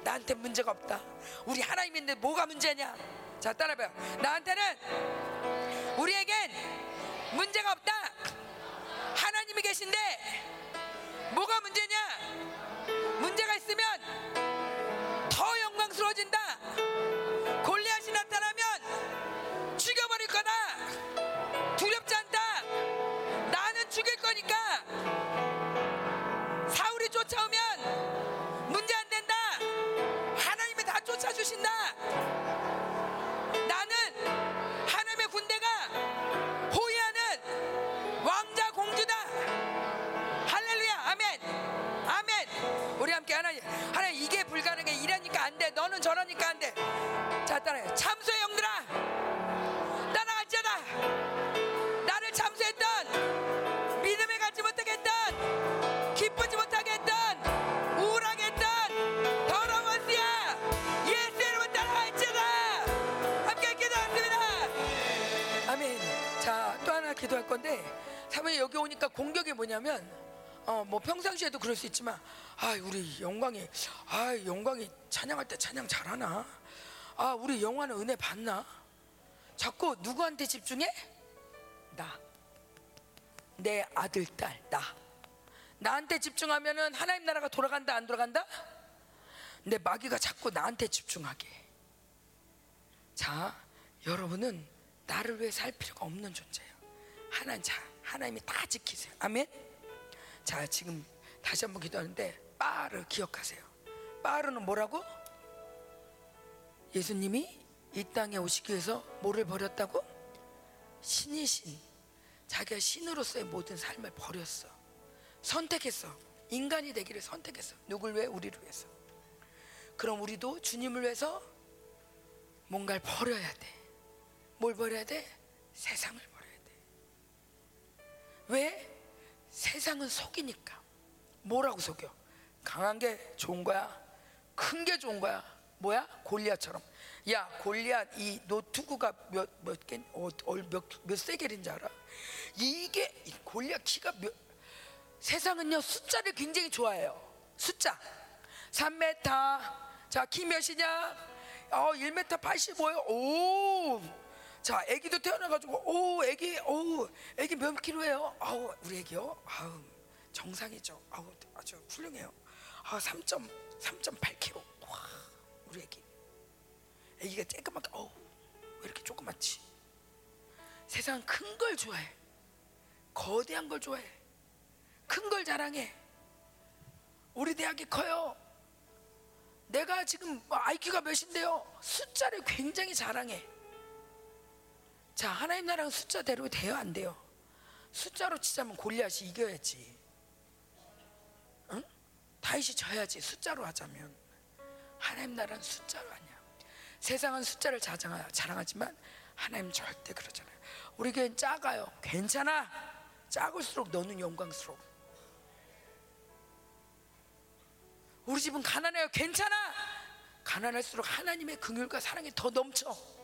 나한테 문제가 없다. 우리 하나님인데 뭐가 문제냐? 자 따라해봐요. 나한테는 우리에겐 문제가 없다. 하나님이 계신데 뭐가 문제냐 문제가 있으면 더 영광스러워진다. 골리앗이 나타나면 죽여버릴 거다. 두렵지 않다. 나는 죽일 거니까 사울이 쫓아오면 문제 안 된다. 하나님이 다 쫓아주신다. 하나님, 하나님 이게 불가능해 이러니까 안 돼. 너는 저러니까 안 돼. 자, 따라해. 참수의 영들아, 따라갈지어다. 나를 참수했던 평상시에도 그럴 수 있지만, 아, 우리 영광이, 아, 영광이 찬양할 때 찬양 잘하나? 아, 우리 영화는 은혜 받나? 자꾸 누구한테 집중해? 나. 내 아들, 딸, 나. 나한테 집중하면은 하나님 나라가 돌아간다, 안 돌아간다? 내 마귀가 자꾸 나한테 집중하게. 해. 자, 여러분은 나를 위해 살 필요가 없는 존재예요. 하나님 자, 하나님이 다 지키세요. 아멘. 자, 지금 다시 한번 기도하는데 빠르 기억하세요. 빠르는 뭐라고? 예수님이 이 땅에 오시기 위해서 뭐를 버렸다고? 신이신 자기가 신으로서의 모든 삶을 버렸어. 선택했어. 인간이 되기를 선택했어. 누굴 위해? 우리를 위해서. 그럼 우리도 주님을 위해서 뭔가를 버려야 돼. 뭘 버려야 돼? 세상을 버려야 돼. 왜? 세상은 속이니까. 뭐라고 속여? 강한 게 좋은 거야. 큰 게 좋은 거야. 뭐야? 골리앗처럼. 야, 골리앗 이 노트구가 몇몇 개, 어, 세겔인지 알아? 이게 이 골리앗 키가 몇 세상은요 숫자를 굉장히 좋아해요. 숫자. 3m. 자, 키 몇이냐? 어, 1m 85요. 오. 자, 아기도 태어나가지고, 오, 아기, 오, 아기 몇 킬로예요? 아우, 우리 아기요? 아우, 정상이죠. 아우, 아주 훌륭해요. 아, 3. 3.8 킬로. 와, 우리 아기. 아기가 쬐끄맣게, 어우, 왜 이렇게 조그맣지? 세상은 큰걸 좋아해. 거대한 걸 좋아해. 큰 걸 자랑해. 우리 대학이 커요. 내가 지금 뭐 IQ가 몇인데요. 숫자를 굉장히 자랑해. 자, 하나님 나라는 숫자대로 돼요, 안 돼요? 숫자로 치자면 골리앗이 이겨야지. 응? 다윗이 져야지. 숫자로 하자면. 하나님 나라는 숫자로 아니야. 세상은 숫자를 자랑하, 자랑하지만 하나님 절대 그러잖아요. 우리 교회는 작아요. 괜찮아. 작을수록 너는 영광스러워. 우리 집은 가난해요. 괜찮아. 가난할수록 하나님의 긍휼과 사랑이 더 넘쳐.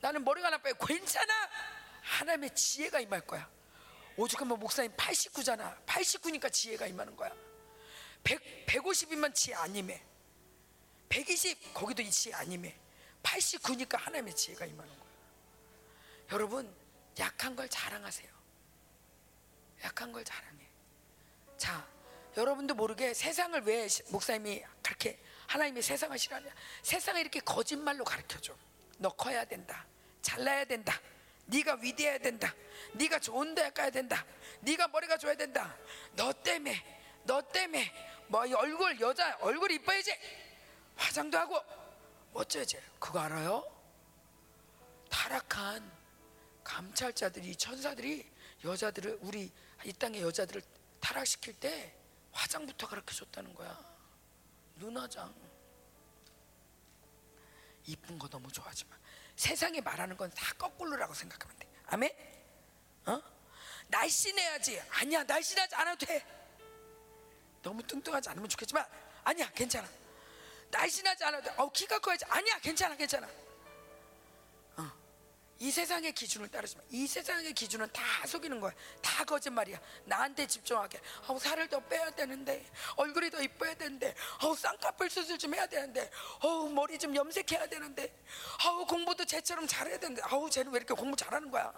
나는 머리가 나빠요. 괜찮아. 하나님의 지혜가 임할 거야. 오죽하면 목사님 89잖아. 89니까 지혜가 임하는 거야. 100, 150이면 지혜 안 임해. 120 거기도 이 지혜 안 임해. 89니까 하나님의 지혜가 임하는 거야. 여러분 약한 걸 자랑하세요. 약한 걸 자랑해. 자, 여러분도 모르게 세상을 왜 목사님이 그렇게 하나님이 세상을 싫어하냐? 세상을 이렇게 거짓말로 가르쳐 줘. 너 커야 된다. 잘나야 된다. 네가 위대해야 된다. 네가 좋은 대학 가야 된다. 네가 머리가 좋아야 된다. 너 때문에, 너 때문에 뭐 얼굴 여자 얼굴 이뻐야지. 화장도 하고 멋져야지. 그거 알아요? 타락한 감찰자들이 천사들이 여자들을 우리 이 땅의 여자들을 타락시킬 때 화장부터 가르쳐 줬다는 거야. 눈화장. 이쁜 거 너무 좋아하지만 세상에 말하는 건 다 거꾸로라고 생각하면 돼. 아멘? 어? 날씬해야지. 아니야, 날씬하지 않아도 돼. 너무 뚱뚱하지 않으면 좋겠지만 아니야, 괜찮아. 날씬하지 않아도 돼. 어, 키가 커야지. 아니야, 괜찮아, 괜찮아. 어. 이 세상의 기준을 따르지만 이 세상의 기준은 다 속이는 거야. 다 거짓말이야. 나한테 집중하게. 어, 살을 더 빼야 되는데, 얼굴이 더 이뻐야 되는데, 어, 쌍꺼풀 수술 좀 해야 되는데, 어, 머리 좀 염색해야 되는데, 어, 공부도 쟤처럼 잘해야 되는데, 아우 쟤는 왜 이렇게 공부 잘하는 거야?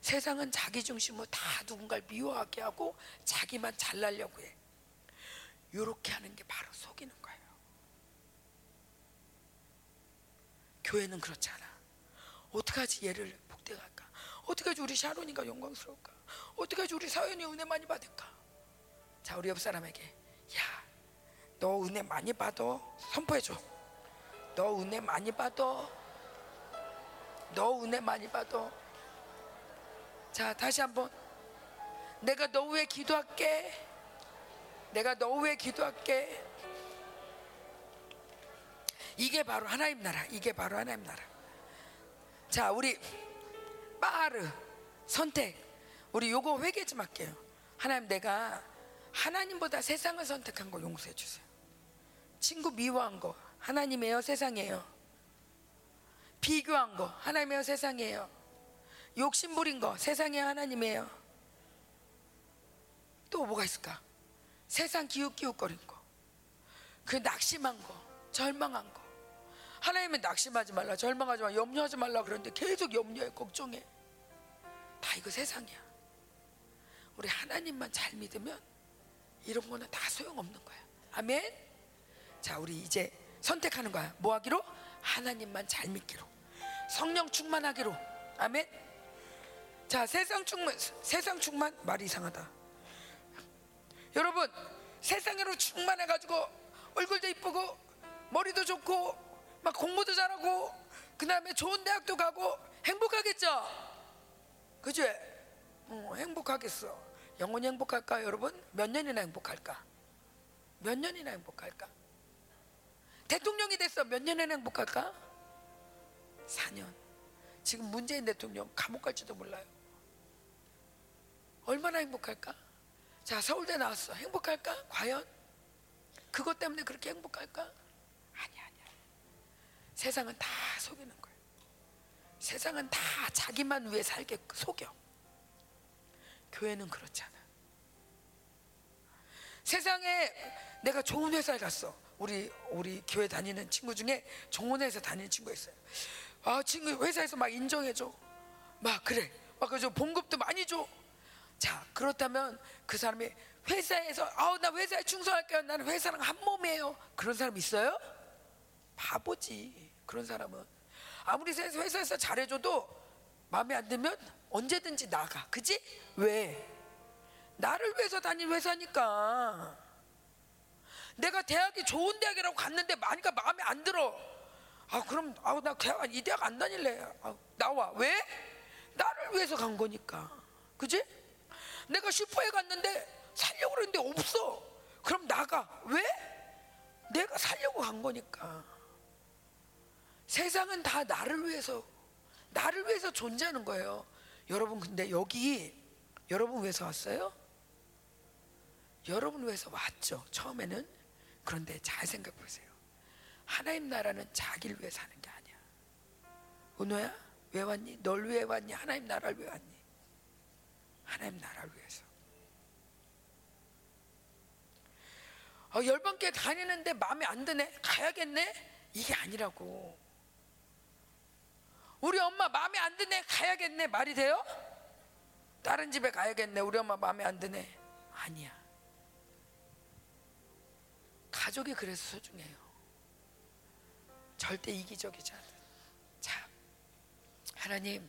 세상은 자기 중심으로 다 누군가를 미워하게 하고 자기만 잘나려고 해. 이렇게 하는 게 바로 속이는 거예요. 교회는 그렇지 않아. 어떡하지? 얘를 복대할까? 어떡하지? 우리 샤론이가 영광스러울까? 어떡하지? 우리 사연이 은혜 많이 받을까? 자 우리 옆 사람에게 야 너 은혜 많이 받아 선포해 줘. 너 은혜 많이 받아 너 은혜 많이 받아 자 다시 한번. 내가 너 위해 기도할게. 내가 너 위해 기도할게. 이게 바로 하나님 나라 이게 바로 하나님 나라 자 우리 빠르 선택. 우리 요거 회개 좀 할게요. 하나님 내가 하나님보다 세상을 선택한 거 용서해 주세요. 친구 미워한 거 하나님이에요 세상이에요? 비교한 거 하나님이에요 세상이에요? 욕심 부린 거 세상이에요 하나님이에요? 또 뭐가 있을까? 세상 기웃기웃거린 거 그 낙심한 거 절망한 거 하나님은 낙심하지 말라 절망하지 말라 염려하지 말라 그러는데 계속 염려해 걱정해. 다 이거 세상이야. 우리 하나님만 잘 믿으면 이런 거는 다 소용없는 거야. 아멘? 자 우리 이제 선택하는 거야. 뭐 하기로? 하나님만 잘 믿기로. 성령 충만하기로. 아멘? 자 세상 충만 세상 충만? 말이 이상하다. 여러분 세상으로 충만해가지고 얼굴도 이쁘고 머리도 좋고 막 공부도 잘하고 그 다음에 좋은 대학도 가고 행복하겠죠? 그죠? 어, 행복하겠어. 영원히 행복할까 여러분? 몇 년이나 행복할까? 몇 년이나 행복할까? 대통령이 됐어. 몇 년이나 행복할까? 4년. 지금 문재인 대통령 감옥 갈지도 몰라요. 얼마나 행복할까? 자, 서울대 나왔어. 행복할까? 과연? 그것 때문에 그렇게 행복할까? 세상은 다 속이는 거예요. 세상은 다 자기만 위해 살게 속여. 교회는 그렇지 않아. 세상에 내가 좋은 회사에 갔어. 우리 우리 교회 다니는 친구 중에 좋은 회사 다니는 친구 있어요. 아 친구 회사에서 막 인정해줘. 막 그래. 막 그저 봉급도 많이 줘. 자 그렇다면 그 사람이 회사에서 아우 나 회사에 충성할게요. 나는 회사랑 한 몸이에요. 그런 사람 있어요? 바보지. 그런 사람은 아무리 회- 회사에서 잘해줘도 마음에 안 들면 언제든지 나가. 그지? 왜? 나를 위해서 다닌 회사니까. 내가 대학이 좋은 대학이라고 갔는데 마니까 마음에 안 들어. 아 그럼 아우 나 대학 이 대학 안 다닐래. 아, 나와. 왜? 나를 위해서 간 거니까. 그지? 내가 슈퍼에 갔는데 살려고 그랬는데 없어. 그럼 나가. 왜? 내가 살려고 간 거니까. 세상은 다 나를 위해서 나를 위해서 존재하는 거예요. 여러분 근데 여기 여러분 위해서 왔어요? 여러분 위해서 왔죠. 처음에는 그런데 잘 생각해 보세요. 하나님 나라는 자기를 위해 사는 게 아니야. 은호야 왜 왔니? 널 위해 왔니? 하나님 나라를 위해 왔니? 하나님 나라를 위해서. 어, 열번께 다니는데 마음에 안 드네? 가야겠네? 이게 아니라고. 우리 엄마 마음에 안 드네? 가야겠네? 말이 돼요? 다른 집에 가야겠네? 우리 엄마 마음에 안 드네? 아니야. 가족이 그래서 소중해요. 절대 이기적이지 않아. 자, 하나님,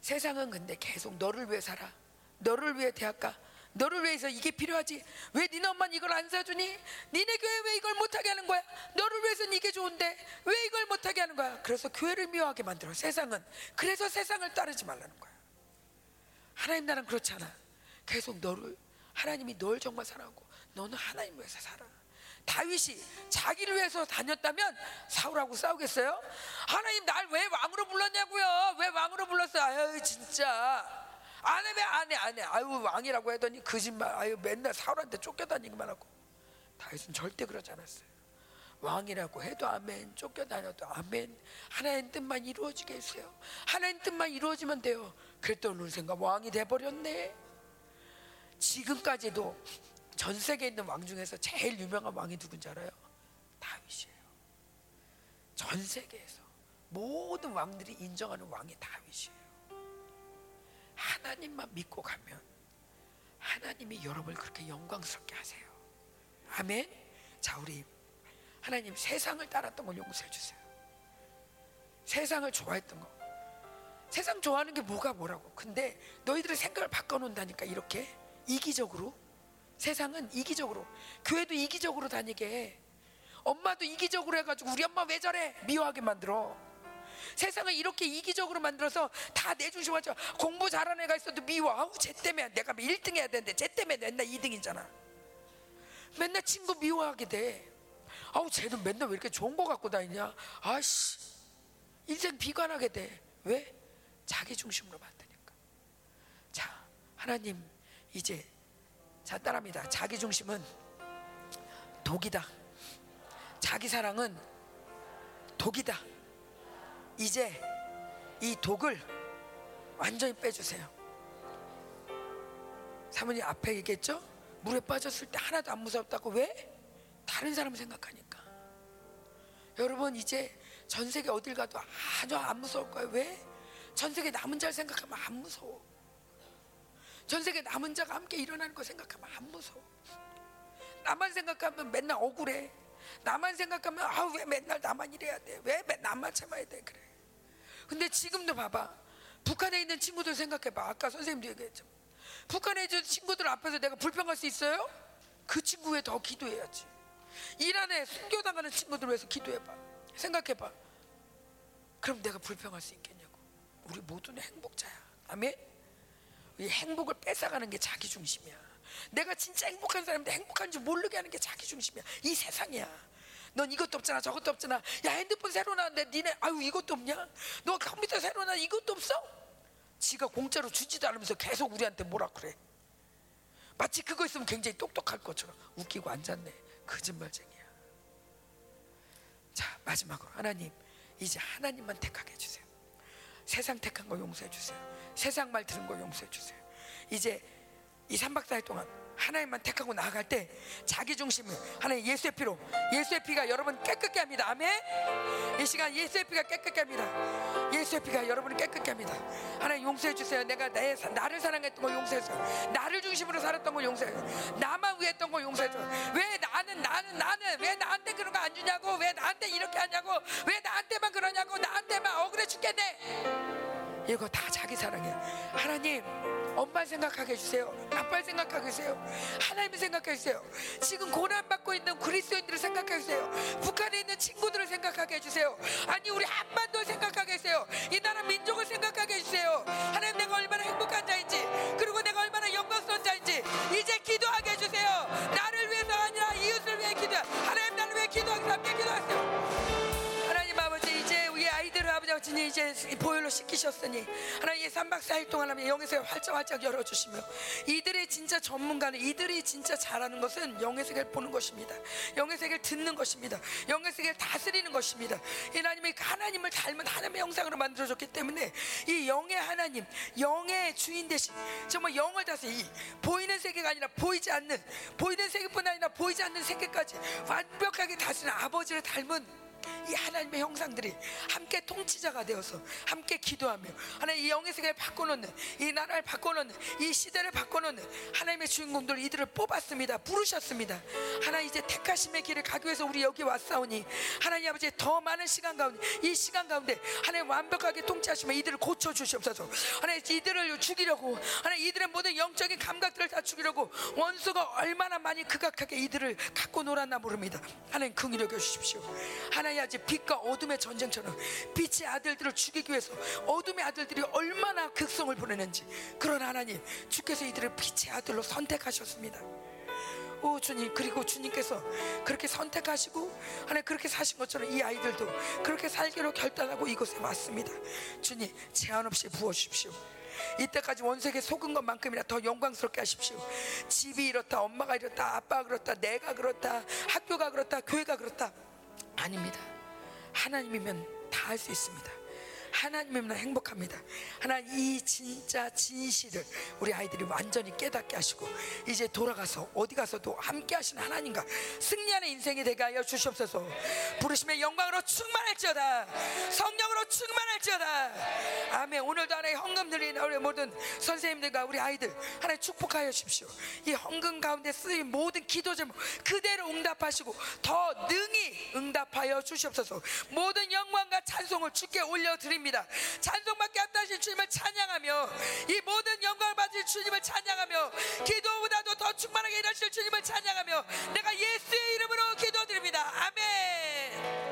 세상은 근데 계속 너를 위해 살아. 너를 위해 대학 가. 너를 위해서 이게 필요하지. 왜 니네 엄마는 이걸 안 사주니? 니네 교회 왜 이걸 못하게 하는 거야? 너를 위해서는 이게 좋은데 왜 이걸 못하게 하는 거야? 그래서 교회를 미워하게 만들어. 세상은. 그래서 세상을 따르지 말라는 거야. 하나님 나는 그렇지 않아. 계속 너를 하나님이 널 정말 사랑하고 너는 하나님 위해서 살아. 다윗이 자기를 위해서 다녔다면 사울하고 싸우겠어요? 하나님 날 왜 왕으로 불렀냐고요? 왜 왕으로 불렀어요? 아유 진짜 왜 안해 안해. 아유 왕이라고 하더니 거짓말. 아유 맨날 사울한테 쫓겨다니기만 하고. 다윗은 절대 그러지 않았어요. 왕이라고 해도 아멘 쫓겨다녀도 아멘. 하나님 뜻만 이루어지게 해주세요. 하나님 뜻만 이루어지면 돼요. 그랬더니 생각 왕이 돼버렸네. 지금까지도 전 세계에 있는 왕 중에서 제일 유명한 왕이 누군지 알아요? 다윗이에요. 전 세계에서 모든 왕들이 인정하는 왕이 다윗이에요 하나님만 믿고 가면 하나님이 여러분을 그렇게 영광스럽게 하세요 아멘 자 우리 하나님 세상을 따랐던 걸 용서해 주세요. 세상을 좋아했던 거. 세상 좋아하는 게 뭐가 뭐라고. 근데 너희들의 생각을 바꿔놓는다니까 이렇게 이기적으로. 세상은 이기적으로. 교회도 이기적으로 다니게 해. 엄마도 이기적으로 해가지고 우리 엄마 왜 저래? 미워하게 만들어. 세상을 이렇게 이기적으로 만들어서 다 내주시고 공부 잘하는 애가 있어도 미워. 아우 쟤 때문에. 내가 1등 해야 되는데 쟤 때문에 맨날 2등이잖아. 맨날 친구 미워하게 돼. 아우 쟤는 맨날 왜 이렇게 좋은 거 갖고 다니냐? 아씨. 인생 비관하게 돼. 왜? 자기 중심으로 만드니까. 자 하나님 이제 자 따라합니다. 자기 중심은 독이다. 자기 사랑은 독이다 이제 이 독을 완전히 빼주세요 사모님 앞에 얘기했죠 물에 빠졌을 때 하나도 안 무섭다고 왜? 다른 사람 생각하니까. 여러분 이제 전 세계 어딜 가도 아주 안 무서울 거예요. 왜? 전 세계 남은 자를 생각하면 안 무서워. 전 세계 남은 자가 함께 일어나는 거 생각하면 안 무서워. 나만 생각하면 맨날 억울해. 나만 생각하면 아왜 맨날 나만 이래야 돼? 왜 나만 참아야 돼? 그래. 근데 지금도 봐봐. 북한에 있는 친구들 생각해봐. 아까 선생님도 얘기했죠. 북한에 있는 친구들 앞에서 내가 불평할 수 있어요? 그 친구 에 더 기도해야지. 이란에 순교당하는 친구들 위해서 기도해봐. 생각해봐. 그럼 내가 불평할 수 있겠냐고. 우리 모두는 행복자야. 아멘. 이 행복을 뺏어가는 게 자기 중심이야. 내가 진짜 행복한 사람인데 행복한 줄 모르게 하는 게 자기 중심이야. 이 세상이야. 넌 이것도 없잖아, 저것도 없잖아. 야 핸드폰 새로 나왔는데 니네 아유 이것도 없냐? 너 컴퓨터 새로 나 이것도 없어? 지가 공짜로 주지도 않으면서 계속 우리한테 뭐라 그래. 마치 그거 있으면 굉장히 똑똑할 것처럼 웃기고 앉았네. 거짓말쟁이야. 자 마지막으로 하나님 이제 하나님만 택하게 해주세요. 세상 택한 거 용서해 주세요. 세상 말 들은 거 용서해 주세요. 이제 이 3박 4일 동안 하나님만 택하고 나아갈 때 자기 중심을 하나님 예수의 피로 예수의 피가 여러분 깨끗게 합니다. 아멘. 이 시간 예수의 피가 깨끗게 합니다. 예수의 피가 여러분을 깨끗게 합니다. 하나님 용서해 주세요. 내가 내 나를 사랑했던 거 용서해 주세요. 나를 중심으로 살았던 거 용서해 주세요. 나만 위했던 거 용서해 주세요. 왜 나는 나는 나는 왜 나한테 그런 거 안 주냐고 왜 나한테 이렇게 하냐고 왜 나한테만 그러냐고 나한테만 억울해 죽겠네 이거 다 자기 사랑이야 하나님 엄마 생각하게 해주세요. 아빠 생각하게 해주세요. 하나님 생각해 주세요. 지금 고난받고 있는 그리스도인들을 생각해 주세요. 북한에 있는 친구들을 생각하게 해주세요. 아니 우리 한반도를 생각하게 해주세요. 이 나라 민족을 생각하게 해주세요. 하나님 내가 얼마나 행복한 자인지 그리고 내가 얼마나 영광스러운 자인지 이제 기도하게 해주세요. 나를 위해서가 아니라 이웃을 위해 기도 하나님 나를 위해 기도하기 함께 기도하세요 아버지 이제 보혈로 씻기셨으니 하나님 이 3박 4일 동안 하면 영에서 활짝활짝 열어주시며 이들의 진짜 전문가는 이들이 진짜 잘하는 것은 영의 세계를 보는 것입니다. 영의 세계를 듣는 것입니다. 영의 세계를 다스리는 것입니다. 이 하나님이 하나님을 닮은 하나님의 형상으로 만들어졌기 때문에 이 영의 하나님 영의 주인 대신 정말 영을 다스리 이 보이는 세계가 아니라 보이지 않는 보이는 세계뿐 아니라 보이지 않는 세계까지 완벽하게 다스리는 아버지를 닮은 이 하나님의 형상들이 함께 통치자가 되어서 함께 기도하며 하나님 이 영의 세계를 바꿔놓는 이 나라를 바꿔놓는 이 시대를 바꿔놓는 하나님의 주인공들 이들을 뽑았습니다. 부르셨습니다. 하나님 이제 택하심의 길을 가기 위해서 우리 여기 왔사오니 하나님 아버지 더 많은 시간 가운데 이 시간 가운데 하나님 완벽하게 통치하시며 이들을 고쳐 주시옵소서. 하나님 이들을 죽이려고 하나님 이들의 모든 영적인 감각들을 다 죽이려고 원수가 얼마나 많이 극악하게 이들을 갖고 놀았나 모릅니다. 하나님 긍휼히 여겨 주십시오. 하나님 아버지 빛과 어둠의 전쟁처럼 빛의 아들들을 죽이기 위해서 어둠의 아들들이 얼마나 극성을 부리는지. 그런 하나님 주께서 이들을 빛의 아들로 선택하셨습니다. 오 주님 그리고 주님께서 그렇게 선택하시고 하나님 그렇게 사신 것처럼 이 아이들도 그렇게 살기로 결단하고 이곳에 왔습니다. 주님 제한 없이 부어주십시오. 이때까지 원색에 속은 것만큼이나 더 영광스럽게 하십시오. 집이 이렇다 엄마가 이렇다 아빠가 그렇다 내가 그렇다 학교가 그렇다 교회가 그렇다 아닙니다. 하나님이면 다 할 수 있습니다 하나님이면 행복합니다. 하나님 이 진짜 진실을 우리 아이들이 완전히 깨닫게 하시고 이제 돌아가서 어디 가서도 함께 하시는 하나님과 승리하는 인생이 되게 하여 주시옵소서. 부르심의 영광으로 충만할지어다. 성령으로 충만할지어다. 아멘. 오늘도 하나님 헌금 드리는 우리 모든 선생님들과 우리 아이들 하나님 축복하여 주십시오. 이 헌금 가운데 쓰인 모든 기도 제목 그대로 응답하시고 더 능히 응답하여 주시옵소서. 모든 영광과 찬송을 주께 올려드립니다. 드립니다. 찬송밖에 안 따실 주님을 찬양하며 이 모든 영광을 받으실 주님을 찬양하며 기도보다도 더 충만하게 일하실 주님을 찬양하며 내가 예수의 이름으로 기도드립니다. 아멘.